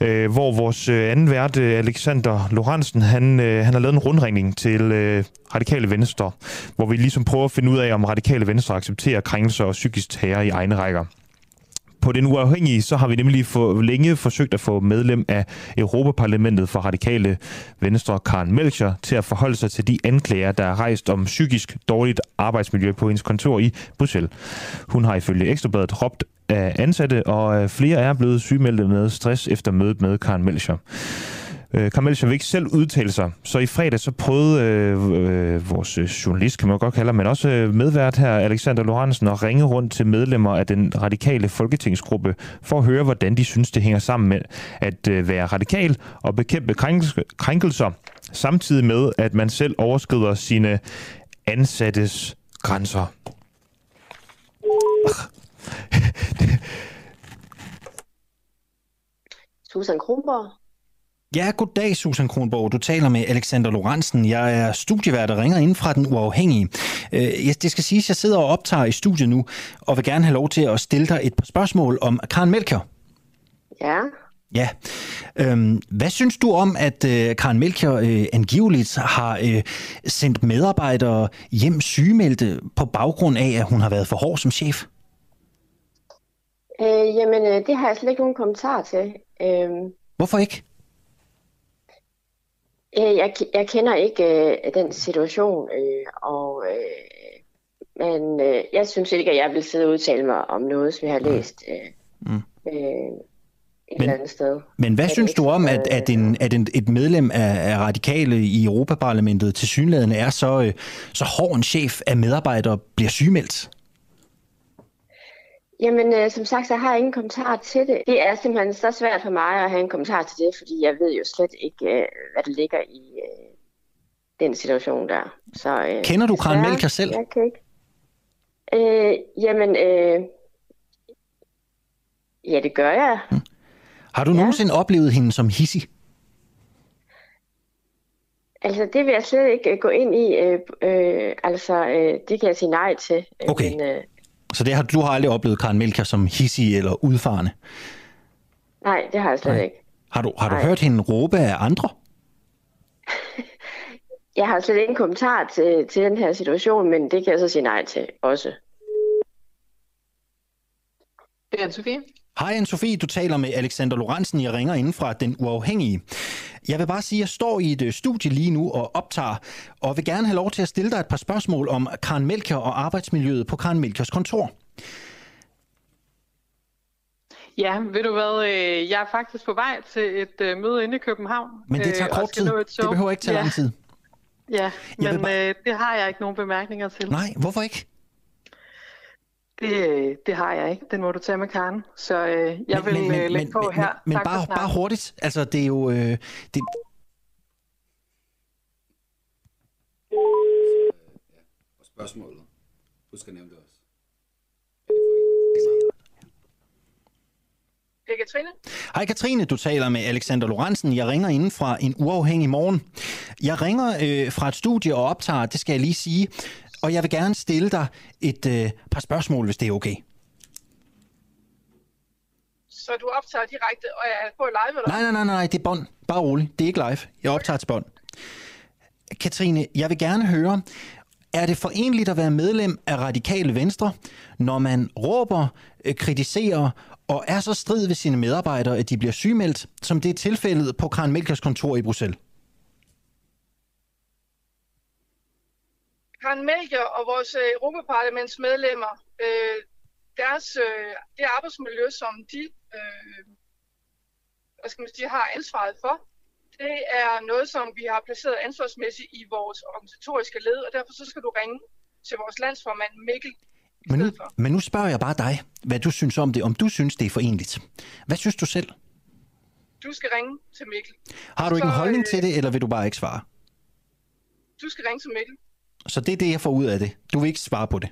S2: øh, hvor vores øh, anden vært, øh, Alexander Lorentzen, han, øh, han har lavet en rundringning til øh, Radikale Venstre, hvor vi ligesom prøver at finde ud af, om Radikale Venstre accepterer krænkelser og psykisk terror i egne rækker på den uafhængige, så har vi nemlig for længe forsøgt at få medlem af Europaparlamentet for radikale Venstre, Karen Melcher, til at forholde sig til de anklager, der er rejst om psykisk dårligt arbejdsmiljø på hendes kontor i Bruxelles. Hun har ifølge Ekstrabladet råbt af ansatte, og øh, flere er blevet sygemeldte med stress efter mødet med Karen Melcher. Øh, Carmel vil selv udtale sig. Så i fredag så prøvede øh, øh, vores øh, journalist, kan man godt kalde men også øh, medvært her, Alexander Lorentzen, at ringe rundt til medlemmer af den radikale folketingsgruppe for at høre, hvordan de synes, det hænger sammen med at øh, være radikal og bekæmpe krænkelser, samtidig med, at man selv overskrider sine ansattes grænser.
S16: Susan Kronborg.
S17: Ja, goddag Susan Kronborg. Du taler med Alexander Lorentzen. Jeg er studievært og ringer ind fra Den Uafhængige. Øh, det skal siges, at jeg sidder og optager i studiet nu, og vil gerne have lov til at stille dig et par spørgsmål om Karen Melchior.
S16: Ja.
S17: Ja. Øhm, hvad synes du om, at øh, Karen Melchior øh, angiveligt har øh, sendt medarbejdere hjem sygemeldte på baggrund af, at hun har været for hård som chef?
S16: Øh, jamen, det har jeg slet ikke nogen kommentar til. Øh...
S17: Hvorfor ikke?
S16: Øh, jeg, jeg kender ikke øh, den situation, øh, og øh, men øh, jeg synes ikke, at jeg vil sidde og udtale mig om noget, som jeg har læst øh, mm. øh, et men, eller andet sted.
S17: Men hvad synes du om, at, at, en, at en, et medlem af, af radikale i Europaparlamentet til synlædende er så, øh, så hård en chef, at medarbejdere bliver sygemeldt?
S16: Jamen, øh, som sagt, så har jeg ingen kommentar til det. Det er simpelthen så svært for mig at have en kommentar til det, fordi jeg ved jo slet ikke, øh, hvad der ligger i øh, den situation der. Så, øh,
S17: Kender du Karen Melker selv?
S16: Jeg kan ikke. Øh, jamen, øh, ja, det gør jeg. Hmm.
S17: Har du ja. nogensinde oplevet hende som hissig?
S16: Altså, det vil jeg slet ikke øh, gå ind i. Øh, øh, altså, øh, det kan jeg sige nej til.
S17: Okay. Men, øh, så det har, du har aldrig oplevet Karen Melker som hissig eller udfarende?
S16: Nej, det har jeg slet Nej. ikke.
S17: Har du, har du hørt hende råbe af andre?
S16: jeg har slet ikke en kommentar til, til den her situation, men det kan jeg så sige nej til også.
S18: Det er Sofie.
S17: Hej Anne-Sophie, du taler med Alexander Lorentzen. Jeg ringer ind fra Den Uafhængige. Jeg vil bare sige, at jeg står i et øh, studie lige nu og optager, og vil gerne have lov til at stille dig et par spørgsmål om Karen Melker og arbejdsmiljøet på Karen Melkers kontor.
S18: Ja, ved du hvad, øh, jeg er faktisk på vej til et øh, møde inde i København.
S17: Men det tager kort tid. Det behøver ikke tage ja. lang tid.
S18: Ja, men bare... øh, det har jeg ikke nogen bemærkninger til.
S17: Nej, hvorfor ikke?
S18: Det, det har jeg ikke. Den må du tage med Karen. Så øh, jeg men, vil men, øh, lægge men, på
S17: men, her. Men, men bare, bare hurtigt. Altså, det er jo... Øh, det...
S19: Og spørgsmålet. Husk at nævne det også.
S18: Det er Katrine.
S17: Hej Katrine, du taler med Alexander Lorentzen. Jeg ringer inden fra en uafhængig morgen. Jeg ringer øh, fra et studie og optager, det skal jeg lige sige, og jeg vil gerne stille dig et øh, par spørgsmål, hvis det er okay.
S18: Så du optager direkte, og jeg er på live, eller?
S17: Nej, nej, nej, nej, det er bånd. Bare roligt. Det er ikke live. Jeg optager til bånd. Katrine, jeg vil gerne høre, er det forenligt at være medlem af Radikale Venstre, når man råber, øh, kritiserer og er så strid ved sine medarbejdere, at de bliver sygemeldt, som det er tilfældet på Karen Melkers kontor i Bruxelles?
S18: Karen Melchior og vores øh, Europaparlamentsmedlemmer, øh, deres, øh, det arbejdsmiljø, som de, øh, hvad skal man sige, har ansvaret for, det er noget, som vi har placeret ansvarsmæssigt i vores organisatoriske led, og derfor så skal du ringe til vores landsformand Mikkel.
S17: Men nu, men nu spørger jeg bare dig, hvad du synes om det, om du synes, det er forenligt. Hvad synes du selv?
S18: Du skal ringe til Mikkel.
S17: Har du ikke så, en holdning øh, til det, eller vil du bare ikke svare?
S18: Du skal ringe til Mikkel.
S17: Så det er det, jeg får ud af det. Du vil ikke svare på det.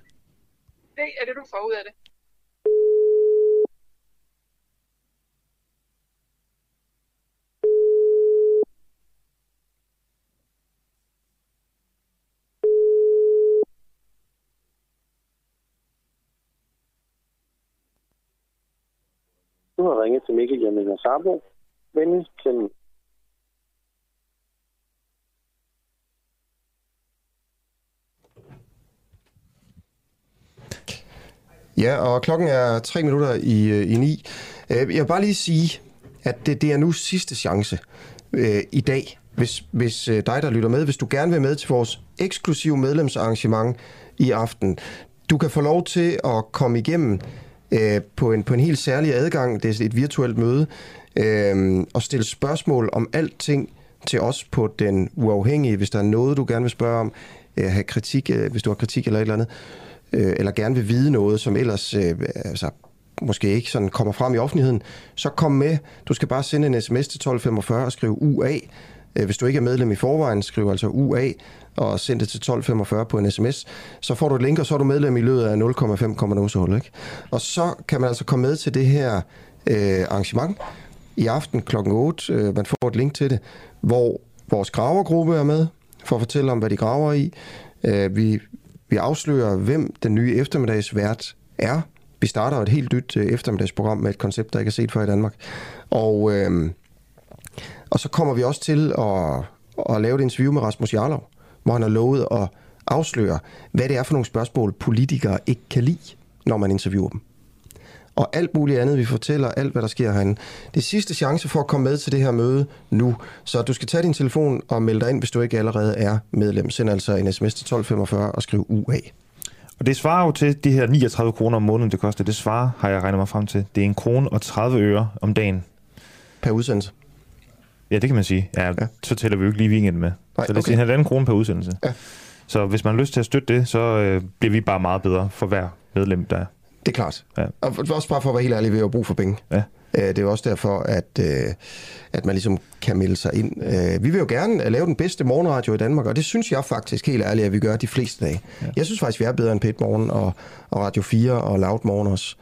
S18: Det er det, du får ud af det.
S20: Du har ringet til Mikkel Jamen Sabo. Venlig til
S1: Ja, og klokken er tre minutter i, øh, i ni. Øh, jeg vil bare lige sige, at det, det er nu sidste chance øh, i dag, hvis, hvis øh, dig, der lytter med, hvis du gerne vil med til vores eksklusive medlemsarrangement i aften. Du kan få lov til at komme igennem øh, på, en, på en helt særlig adgang, det er et virtuelt møde, øh, og stille spørgsmål om alting til os på den uafhængige, hvis der er noget, du gerne vil spørge om, øh, have kritik, øh, hvis du har kritik eller et eller andet, øh, eller gerne vil vide noget, som ellers øh, altså, måske ikke sådan kommer frem i offentligheden, så kom med. Du skal bare sende en sms til 1245 og skrive UA. Øh, hvis du ikke er medlem i forvejen, skriv altså UA og send det til 1245 på en sms. Så får du et link, og så er du medlem i løbet af 0,5 ikke? Og så kan man altså komme med til det her øh, arrangement i aften kl. 8. Øh, man får et link til det, hvor vores gravergruppe er med for at fortælle om, hvad de graver i. Øh, vi, vi afslører, hvem den nye eftermiddagsvært er. Vi starter et helt nyt øh, eftermiddagsprogram med et koncept, der ikke er set før i Danmark. Og, øh, og så kommer vi også til at, at lave et interview med Rasmus Jarlov, hvor han har lovet at afsløre, hvad det er for nogle spørgsmål, politikere ikke kan lide, når man interviewer dem. Og alt muligt andet, vi fortæller, alt hvad der sker herinde. Det er sidste chance for at komme med til det her møde nu. Så du skal tage din telefon og melde dig ind, hvis du ikke allerede er medlem. Send altså en sms til 1245 og skriv UA.
S2: Og det svarer jo til de her 39 kroner om måneden, det koster. Det svarer, har jeg regnet mig frem til. Det er en krone og 30 øre om dagen.
S1: Per udsendelse?
S2: Ja, det kan man sige. Ja, ja. så tæller vi jo ikke lige weekend med.
S1: Nej,
S2: så det er
S1: okay.
S2: en halvanden krone per udsendelse.
S1: Ja.
S2: Så hvis man har lyst til at støtte det, så øh, bliver vi bare meget bedre for hver medlem, der er.
S1: Det er klart.
S2: Ja.
S1: Og også bare for at være helt ærlig, vi har brug for penge.
S2: Ja.
S1: Øh, Det er jo også derfor, at, øh, at man ligesom kan melde sig ind. Øh, Vi vil jo gerne lave den bedste morgenradio i Danmark, og det synes jeg faktisk helt ærligt, at vi gør de fleste dage. Ja. Jeg synes faktisk, vi er bedre end Pet Morgen og, og Radio 4 og Loud Morgen også.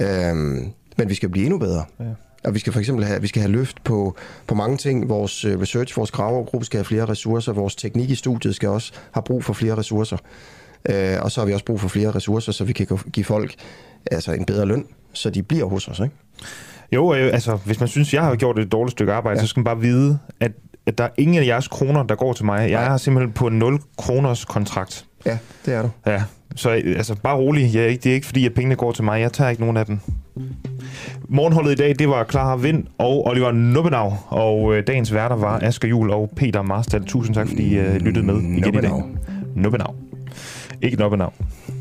S1: Øhm, men vi skal blive endnu bedre.
S2: Ja.
S1: Og vi skal for eksempel have, vi skal have løft på, på mange ting. Vores research, vores gravergruppe skal have flere ressourcer. Vores teknik i studiet skal også have brug for flere ressourcer. Øh, og så har vi også brug for flere ressourcer, så vi kan give folk altså en bedre løn, så de bliver hos os. Ikke?
S2: Jo, øh, altså, hvis man synes, jeg har gjort et dårligt stykke arbejde, ja. så skal man bare vide, at, at der er ingen af jeres kroner, der går til mig. Jeg er simpelthen på 0 kroners kontrakt.
S1: Ja, det er du.
S2: Ja, så øh, altså, bare rolig. Jeg det er ikke fordi, at pengene går til mig. Jeg tager ikke nogen af dem. Morgenholdet i dag, det var Clara Vind og Oliver Nubbenau, og øh, dagens værter var Asger Jul og Peter Marstal. Tusind tak, fordi I øh, lyttede med igen i dag.
S1: Nubbenau.
S2: Nubbenau. Ikke navn.